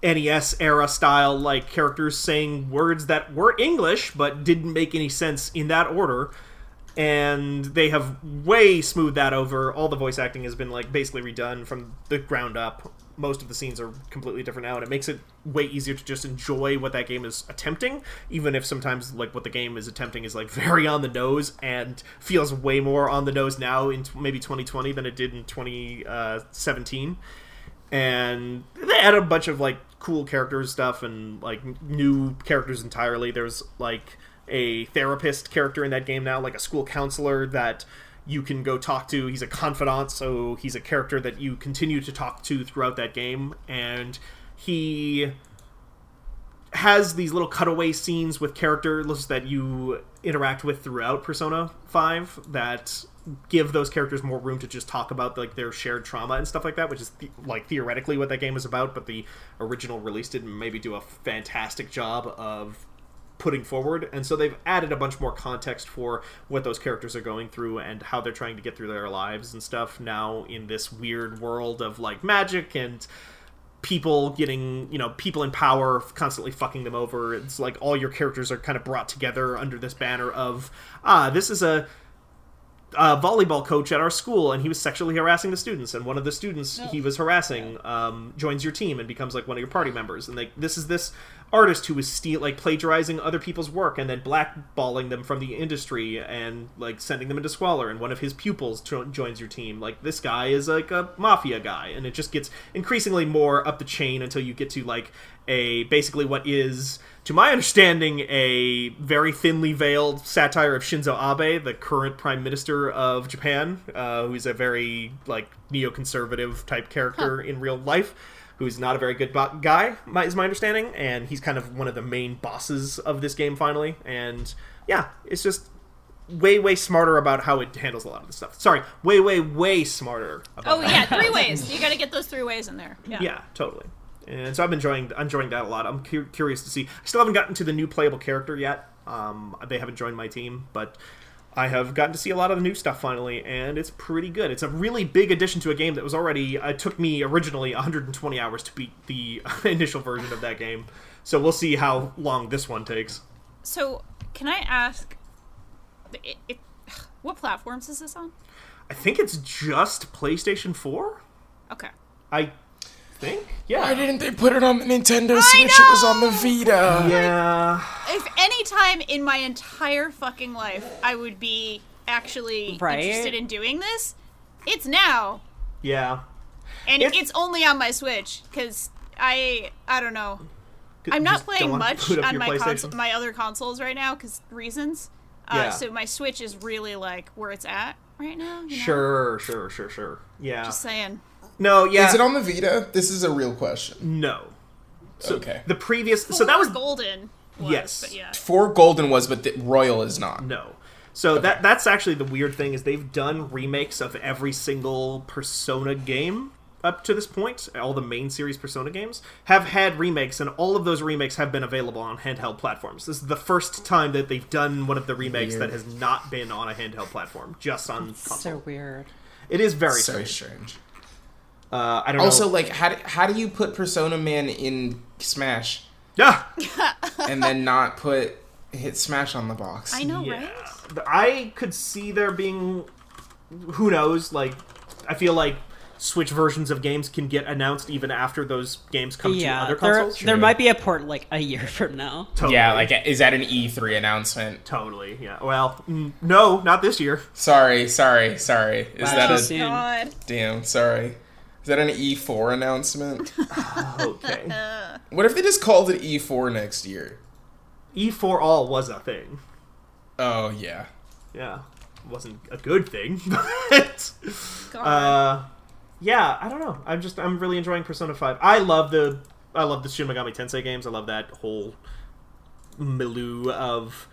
NES era style like characters saying words that were English but didn't make any sense in that order. And they have way smoothed that over. All the voice acting has been like basically redone from the ground up. Most of the scenes are completely different now, and it makes it way easier to just enjoy what that game is attempting, even if sometimes like what the game is attempting is like *laughs* very on the nose and feels way more on the nose now in maybe 2020 than it did in 2017 uh, and they added a bunch of like cool characters stuff and like new characters entirely. There's like a therapist character in that game now like a school counselor that you can go talk to. He's a confidant so he's a character that you continue to talk to throughout that game. And he has these little cutaway scenes with characters that you interact with throughout Persona 5 that give those characters more room to just talk about like their shared trauma and stuff like that, which is like theoretically what that game is about, but the original release didn't maybe do a fantastic job of putting forward. And so they've added a bunch more context for what those characters are going through and how they're trying to get through their lives and stuff now in this weird world of like magic and people getting you know people in power constantly fucking them over it's like all your characters are kind of brought together under this banner of ah this is a a volleyball coach at our school and he was sexually harassing the students and one of the students he was harassing um, joins your team and becomes like one of your party members and like this is this artist who was steal like plagiarizing other people's work and then blackballing them from the industry and like sending them into squalor and one of his pupils jo- joins your team. Like this guy is like a mafia guy and it just gets increasingly more up the chain until you get to like a basically what is to my understanding a very thinly veiled satire of Shinzo Abe the current prime minister of Japan uh, who's a very like neoconservative type character in real life who's not a very good bo- guy, my, is my understanding, and he's kind of one of the main bosses of this game finally. And yeah, it's just way, way smarter about how it handles a lot of the stuff. Sorry, way, way, way smarter. About
oh yeah, three ways. You got to get those three ways in there. Yeah.
yeah, totally. And so I'm enjoying enjoying that a lot. I'm cu- curious to see. I still haven't gotten to the new playable character yet. Um, they haven't joined my team, but I have gotten to see a lot of the new stuff finally, and it's pretty good. It's a really big addition to a game that was already. It took me originally 120 hours to beat the *laughs* initial version of that game. So we'll see how long this one takes.
So can I ask, it, it, *sighs* what platforms is this on?
I think it's just PlayStation 4.
Okay.
I think. Yeah.
Why didn't they put it on the Nintendo
I
Switch? It was on the
know!
Vita.
Yeah.
If any time in my entire fucking life I would be actually
Right?
interested in doing this, it's now,
Yeah.
and
If-
it's only on my Switch because I I don't know. I'm not playing much on my
PlayStation.
console, my other consoles right now because reasons. Uh,
Yeah.
So my Switch is really like where it's at right now. you know?
Sure, sure, sure, sure. Yeah.
Just saying.
No, yeah.
Is it on the Vita? This is a real question.
No. So
Okay.
The previous. So that was
golden. Was,
Yes.
But yeah.
Four Golden was, but the Royal is not.
no. So that that's actually the weird thing is they've done remakes of every single Persona game up to this point, all the main series Persona games have had remakes, and all of those remakes have been available on handheld platforms. This is the first time that they've done one of the remakes that has not been on a handheld platform, just on console.
So weird.
it is very
so
strange.
strange.
Uh, I don't
Also,
know.
like, how do, how do you put Persona Man in Smash
yeah, *laughs*
and then not put hit Smash on the box?
I know,
yeah.
right?
I could see there being, who knows? Like, I feel like Switch versions of games can get announced even after those games come to
Yeah,
other
there,
consoles.
there might be a port like a year *laughs* from now.
Totally.
Yeah, like, is that an E3 announcement?
Totally. Yeah. Well, mm, no, not this year.
Sorry, sorry, sorry. Is
Wow.
that
Too
a.
God.
damn? Sorry. Is that an E4 announcement? *laughs*
Okay. *laughs*
what if they just called it E4 next year?
E4 all was a thing.
Oh yeah.
Yeah. Wasn't a good thing, *laughs* but
God.
uh, yeah, I don't know. I'm just I'm really enjoying Persona 5. I love the I love the Shin Megami Tensei games. I love that whole milieu of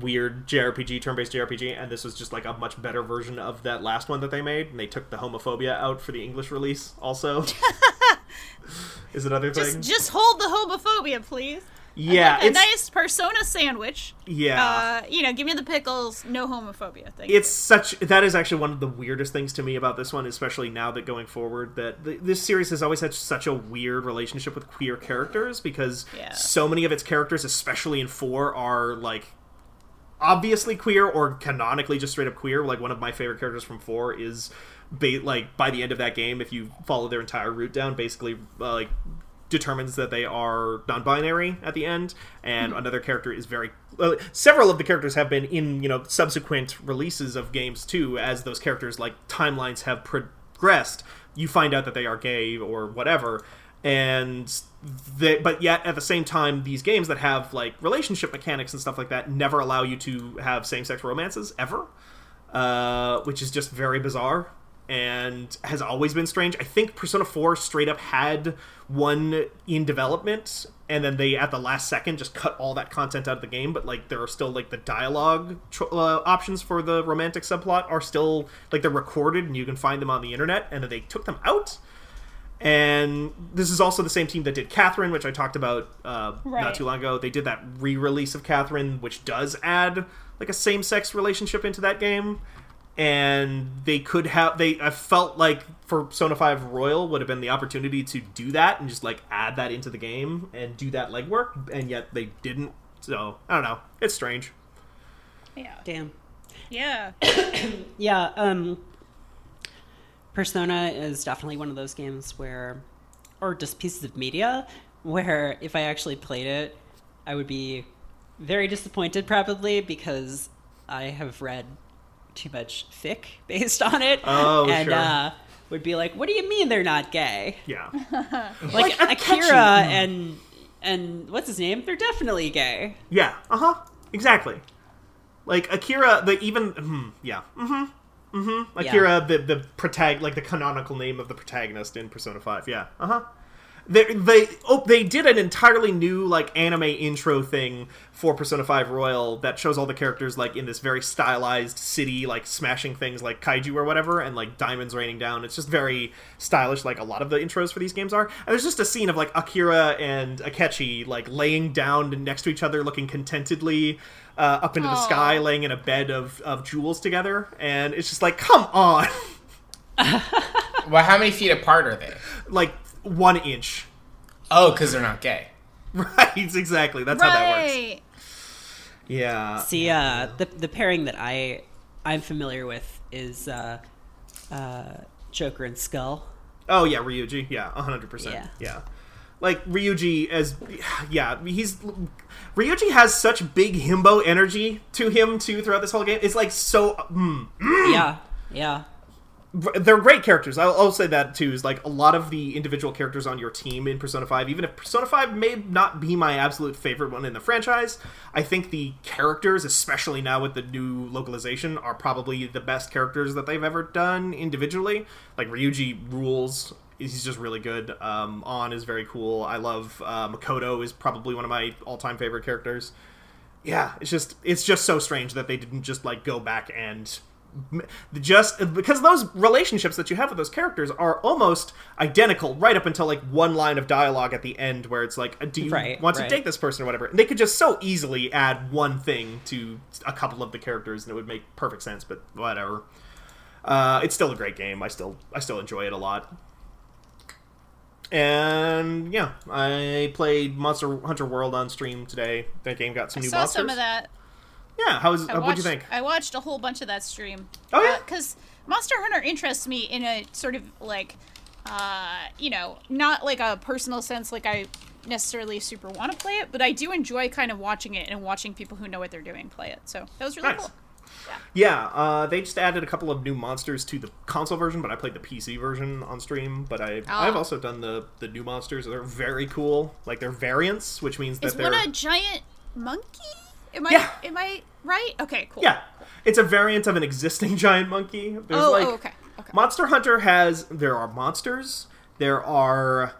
weird JRPG, turn-based JRPG, and this was just like a much better version of that last one that they made. And they took the homophobia out for the English release. Also, *laughs* *laughs* is another
just,
thing.
just hold the homophobia, please.
yeah,
like a nice persona sandwich.
yeah.
Uh, you know, give me the pickles, no homophobia thing.
it's such that is actually one of the weirdest things to me about this one especially now that going forward that th- this series has always had such a weird relationship with queer characters because
Yeah.
so many of its characters especially in 4 are like obviously queer or canonically just straight up queer like one of my favorite characters from 4 is ba- like by the end of that game if you follow their entire route down basically uh, like determines that they are non-binary at the end and another character is very uh, several of the characters have been in you know subsequent releases of games too as those characters like timelines have progressed. You find out that they are gay or whatever and they, but yet at the same time these games that have like relationship mechanics and stuff like that never allow you to have same-sex romances ever uh, which is just very bizarre and has always been strange. I think Persona 4 straight up had one in development and then they at the last second just cut all that content out of the game but like there are still like the dialogue tr- uh, options for the romantic subplot are still like they're recorded and you can find them on the internet and then they took them out and this is also the same team that did Catherine, which I talked about uh, not too long ago. They did that re-release of Catherine, which does add like a same-sex relationship into that game. And they could have they I felt like for Persona 5 Royal would have been the opportunity to do that and just like add that into the game and do that legwork, and yet they didn't. So I don't know. It's strange.
yeah.
Damn.
Yeah. *coughs*
Yeah, um Persona is definitely one of those games where or just pieces of media where if I actually played it, I would be very disappointed probably because I have read too much fic *laughs* based on it.
Oh,
and
sure.
uh would be like, What do you mean they're not gay?
Yeah. *laughs*
Like,
Like
Akira and and what's his name? They're definitely gay.
Yeah. Uh huh. Exactly. Like Akira, the even hmm, yeah. Mm-hmm. Mm-hmm. Akira, the the protag like the canonical name of the protagonist in Persona Five. Yeah. Uh huh. They they oh they did an entirely new like anime intro thing for Persona Five Royal that shows all the characters like in this very stylized city like smashing things like kaiju or whatever and like diamonds raining down. It's just very stylish like a lot of the intros for these games are. And there's just a scene of like Akira and Akechi like laying down next to each other looking contentedly uh, up into the sky laying in a bed of of jewels together and it's just like come on. *laughs*
Well, how many feet apart are they?
like 1 inch.
Oh, because they're not gay. *laughs*
Right, exactly. That's how that works. Yeah.
See, uh, the the pairing that I I'm familiar with is uh, uh, Joker and Skull.
Oh yeah, Ryuji. Yeah, hundred percent.
Yeah.
Yeah. Like Ryuji as yeah, he's Ryuji has such big himbo energy to him too throughout this whole game. It's like so mm,
Yeah, yeah.
They're great characters. I'll, I'll say that too. Is like a lot of the individual characters on your team in Persona Five. Even if Persona Five may not be my absolute favorite one in the franchise, I think the characters, especially now with the new localization, are probably the best characters that they've ever done individually. Like Ryuji rules. He's just really good. Um, Ann is very cool. I love uh, Makoto is probably one of my all-time favorite characters. Yeah, it's just it's just so strange that they didn't just like go back and just because those relationships that you have with those characters are almost identical right up until like one line of dialogue at the end where it's like do you
Right,
want to date this person or whatever? And they could just so easily add one thing to a couple of the characters and it would make perfect sense but whatever. Uh, it's still a great game. I still i still enjoy it a lot. And yeah i played monster hunter world on stream today. That game got some
I
new
saw
monsters.
some of that.
Yeah how was uh, what'd you think
I watched a whole bunch of that stream.
Oh, yeah?
Because Monster Hunter interests me in a sort of like, uh, you know, not like a personal sense, like I necessarily super want to play it, but I do enjoy kind of watching it and watching people who know what they're doing play it. So that was really
Nice.
cool.
Yeah, uh, they just added a couple of new monsters to the console version, but I played the PC version on stream. But I,
Ah.
I've also done the the new monsters. They're very cool. Like they're variants, which means that
Is
they're
one a giant monkey? Am I
Yeah.
am I right? Okay, cool.
yeah, it's a variant of an existing *laughs* giant monkey. There's
Oh, oh
like
oh, okay. Okay.
Monster Hunter has there are monsters. There are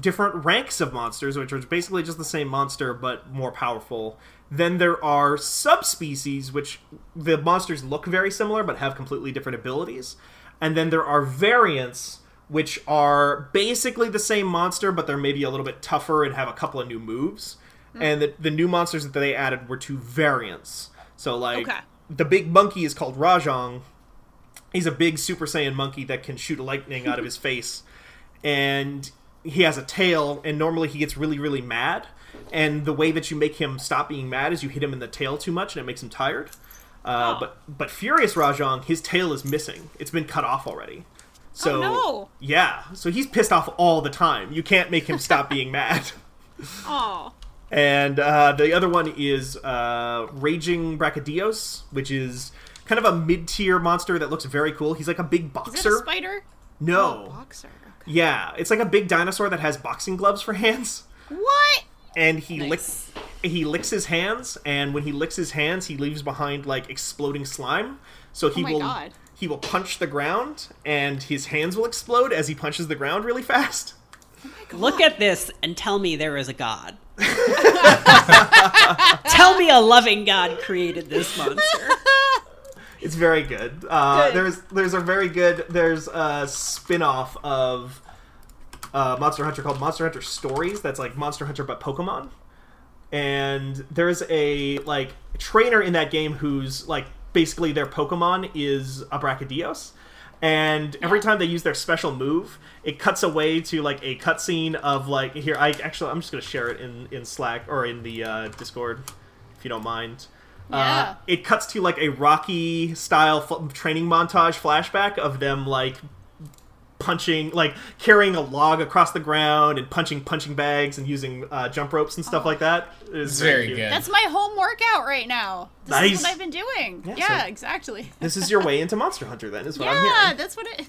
different ranks of monsters, which are basically just the same monster but more powerful. Then there are subspecies, which the monsters look very similar but have completely different abilities. And then there are variants, which are basically the same monster, but they're maybe a little bit tougher and have a couple of new moves. And the, the new monsters that they added were two variants. So, like,
Okay.
the big monkey is called Rajang, he's a big Super Saiyan monkey that can shoot lightning out of his *laughs* face, and he has a tail. And normally he gets really, really mad. And the way that you make him stop being mad is you hit him in the tail too much, and it makes him tired. Uh,
Oh.
But but Furious Rajang, his tail is missing. It's been cut off already. So
Oh, no.
yeah, so he's pissed off all the time. You can't make him stop being *laughs* mad.
Oh.
And uh, the other one is uh, Raging Brachydios, which is kind of a mid-tier monster that looks very cool. He's like a big
Is it a
boxer.
spider?
no.
Boxer. Okay.
Yeah, it's like a big dinosaur that has boxing gloves for hands,
What?
and he
Nice.
licks he licks his hands, and when he licks his hands, he leaves behind like exploding slime. So he
Oh my
will
God.
he will punch the ground, and his hands will explode as he punches the ground really fast.
Look at this and tell me there is a god. *laughs* tell me a loving god created this monster.
It's very good. Uh,
Good.
There's there's a very good there's a spin-off of uh, Monster Hunter called Monster Hunter Stories. That's like Monster Hunter but Pokemon. And there's a like trainer in that game who's like basically their Pokemon is a Brachydios. And every time they use their special move, it cuts away to like a cutscene of like here. I actually I'm just gonna share it in in Slack or in the uh, Discord if you don't mind.
Yeah.
Uh, it cuts to like a Rocky style f- training montage flashback of them like punching, like carrying a log across the ground and punching punching bags and using uh, jump ropes and stuff like that. It's
It's very good.
That's my home workout right now. This
Nice.
is what I've been doing.
Yeah,
Yeah,
so-
exactly.
This is your way into Monster Hunter, then, is what I'm
yeah,
hearing.
that's what it.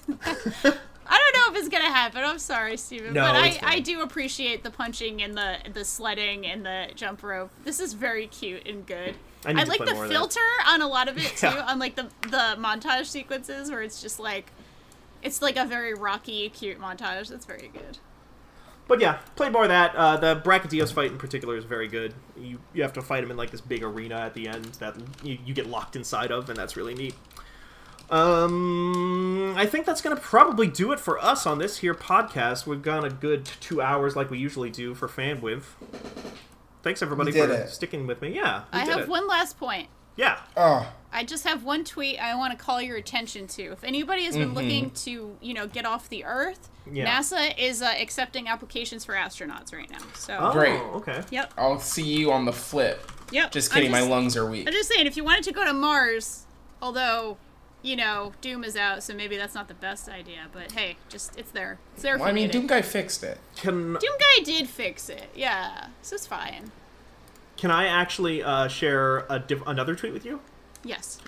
*laughs* I don't know if it's gonna happen. I'm sorry, Steven.
No,
but I,
fine.
I do appreciate the punching and the the sledding and the jump rope. This is very cute and good.
I need
I
to
like
play
the
more of that.
filter on a lot of it *laughs* too,
Yeah.
on like the the montage sequences where it's just like it's like a very rocky, cute montage. That's very good.
But yeah, play more of that. Uh, the Brachydios fight in particular is very good. You you have to fight him in like this big arena at the end that you, you get locked inside of, and that's really neat. Um, I think that's gonna probably do it for us on this here podcast. We've gone a good two hours like we usually do for Fanbyte. Thanks everybody for
it.
sticking with me. Yeah, we
I
did
have
it.
one last point.
Yeah,
Oh,
I just have one tweet I want to call your attention to. If anybody has been looking to, you know, get off the Earth,
Mm-hmm. Yeah.
NASA is uh, accepting applications for astronauts right now. So,
oh,
Great.
Okay.
yep,
I'll see you on the flip.
yep.
Just kidding,
just-
my lungs are weak.
I'm just saying, if you wanted to go to Mars, although, you know, Doom is out, so maybe that's not the best idea. But hey, just it's there. It's there.
Well,
for
I mean,
needed.
Doom Guy fixed it.
Can
Doom Guy did fix it. Yeah, this is fine.
Can I actually uh, share a diff- another tweet with you?
Yes.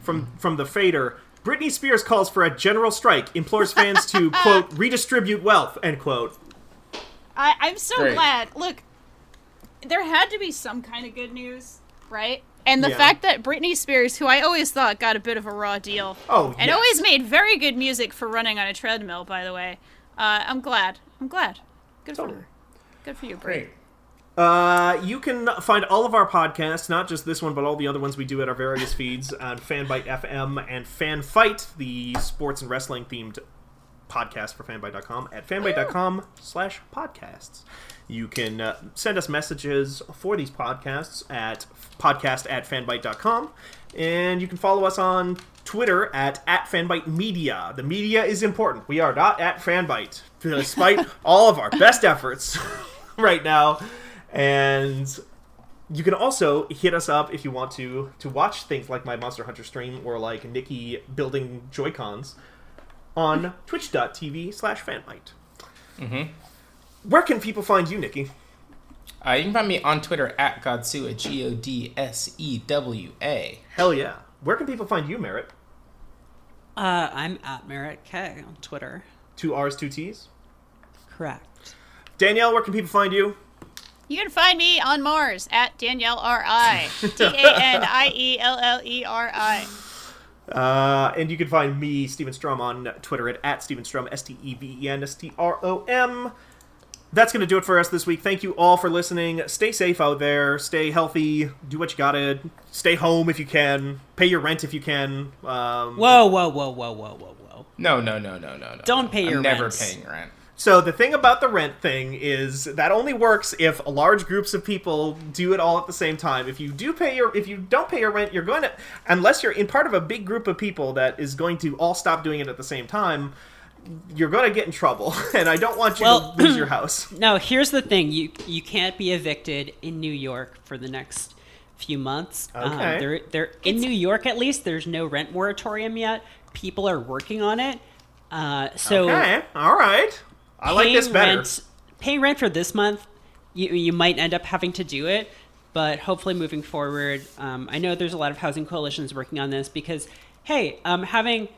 from from the fader britney spears calls for a general strike implores fans to *laughs* quote redistribute wealth end quote
I, I'm so
Great.
glad. Look, there had to be some kind of good news, right? And the
Yeah.
fact that Britney Spears, who I always thought got a bit of a raw deal,
oh
and
yes.
always made very good music for running on a treadmill, by the way, uh, I'm glad. I'm glad. Good for her. Good for you, Brit.
Great.
Uh, you can find all of our podcasts, not just this one, but all the other ones we do at our various *laughs* feeds on Fanbyte FM and Fan Fight, the sports and wrestling themed podcast for fanbyte.com at fanbyte.com slash podcasts. You can uh, send us messages for these podcasts at podcast at fanbyte.com. And you can follow us on Twitter at, at fanbyte media. The media is important. We are not at fanbyte, despite *laughs* all of our best efforts *laughs* right now. And you can also hit us up if you want to to watch things like my Monster Hunter stream or like Nikki building Joy Cons on twitch.tv slash fanbyte.
Mhm.
Where can people find you, Nikki?
Uh, you can find me on Twitter at Godsewa, G O D S E W A.
Hell yeah. Where can people find you, Merritt?
Uh, I'm at Merritt K on Twitter.
Two R's, two T's.
Correct.
Danielle, where can people find you?
You can find me on Mars at Danielle R I. *laughs* D A N I E L L E R I.
Uh, and you can find me, Steven Strom, on Twitter at, at Steven Strom, S T E V E N S T R O M. That's going to do it for us this week. Thank you all for listening. Stay safe out there. Stay healthy. Do what you gotta. Stay home if you can. Pay your rent if you can. Um,
Whoa, whoa, whoa, whoa, whoa, whoa, whoa.
No, no, no, no, no, no.
Don't pay your
I'm
your
never paying rent.
So the thing about the rent thing is that only works if large groups of people do it all at the same time. If you do pay your if you don't pay your rent, you're going to unless you're in part of a big group of people that is going to all stop doing it at the same time, you're going to get in trouble. *laughs* And I don't want you
Well-
to lose *clears throat* your house.
No, here's the thing: you you can't be evicted in New York for the next few months. Um,
Okay.
there, there in New York at least, there's no rent moratorium yet. People are working on it. Uh, so
Okay. All right. I like this
paying
better.
Rent, paying rent for this month, you you might end up having to do it, but hopefully moving forward, um, I know there's a lot of housing coalitions working on this because, hey, um, having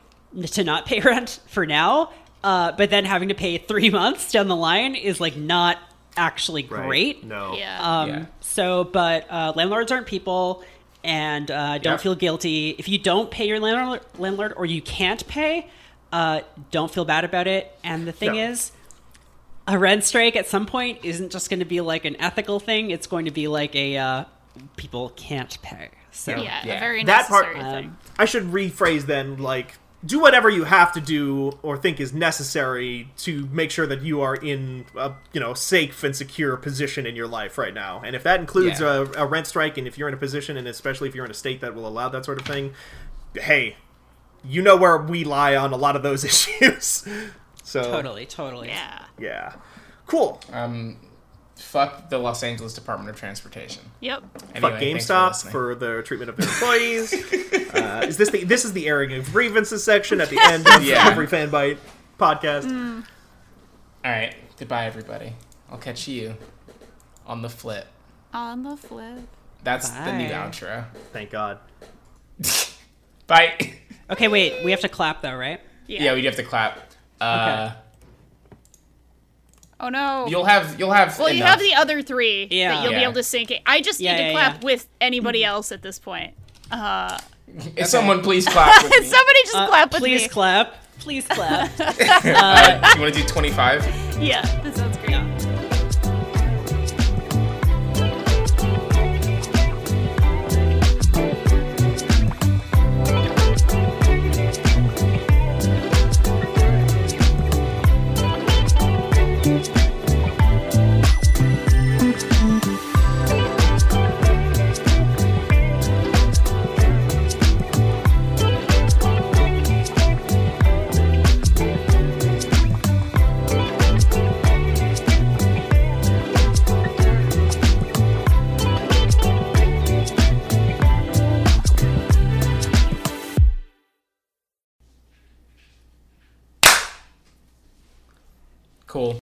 to not pay *laughs* rent for now, uh, but then having to pay three *laughs* months down the line is like not actually
Right.
great.
No.
Yeah.
Um,
Yeah.
So, but uh, landlords aren't people, and uh, don't
Yep.
feel guilty if you don't pay your landlord, landlord or you can't pay. Uh, don't feel bad about it. And the thing
No.
is, a rent strike at some point isn't just going to be like an ethical thing. It's going to be like a uh, people can't pay. So
yeah,
Yeah.
a very
That part-
necessary thing.
um,
I should rephrase then like do whatever you have to do or think is necessary to make sure that you are in a you know safe and secure position in your life right now and if that includes
Yeah.
a, a rent strike and if you're in a position and especially if you're in a state that will allow that sort of thing hey you know where we lie on a lot of those *laughs* issues so
totally, totally.
Yeah.
yeah cool
Um, fuck the Los Angeles Department of Transportation.
Yep.
fuck
Anyway, thanks
GameStop
listening.
for, the treatment of their employees. *laughs* uh, is this the this is the airing of grievances section at the end of
Yeah.
every Fanbyte podcast?
All right, goodbye, everybody. I'll catch you on the flip.
On the flip.
That's the new outro.
Thank God. *laughs*
Bye.
Okay, wait. We have to clap though, right?
Yeah.
Yeah, we'd have to clap. Uh,
Oh no.
You'll have you'll have.
well, you have the other three
Yeah.
that you'll be able to sync it. I just need
Yeah,
to clap
yeah.
with anybody else at this point. Uh,
If Someone please clap with *laughs* me.
somebody just
Uh,
clap with
please
me.
Please clap. Please clap.
Uh, *laughs* *laughs* you want to do twenty five?
yeah. This is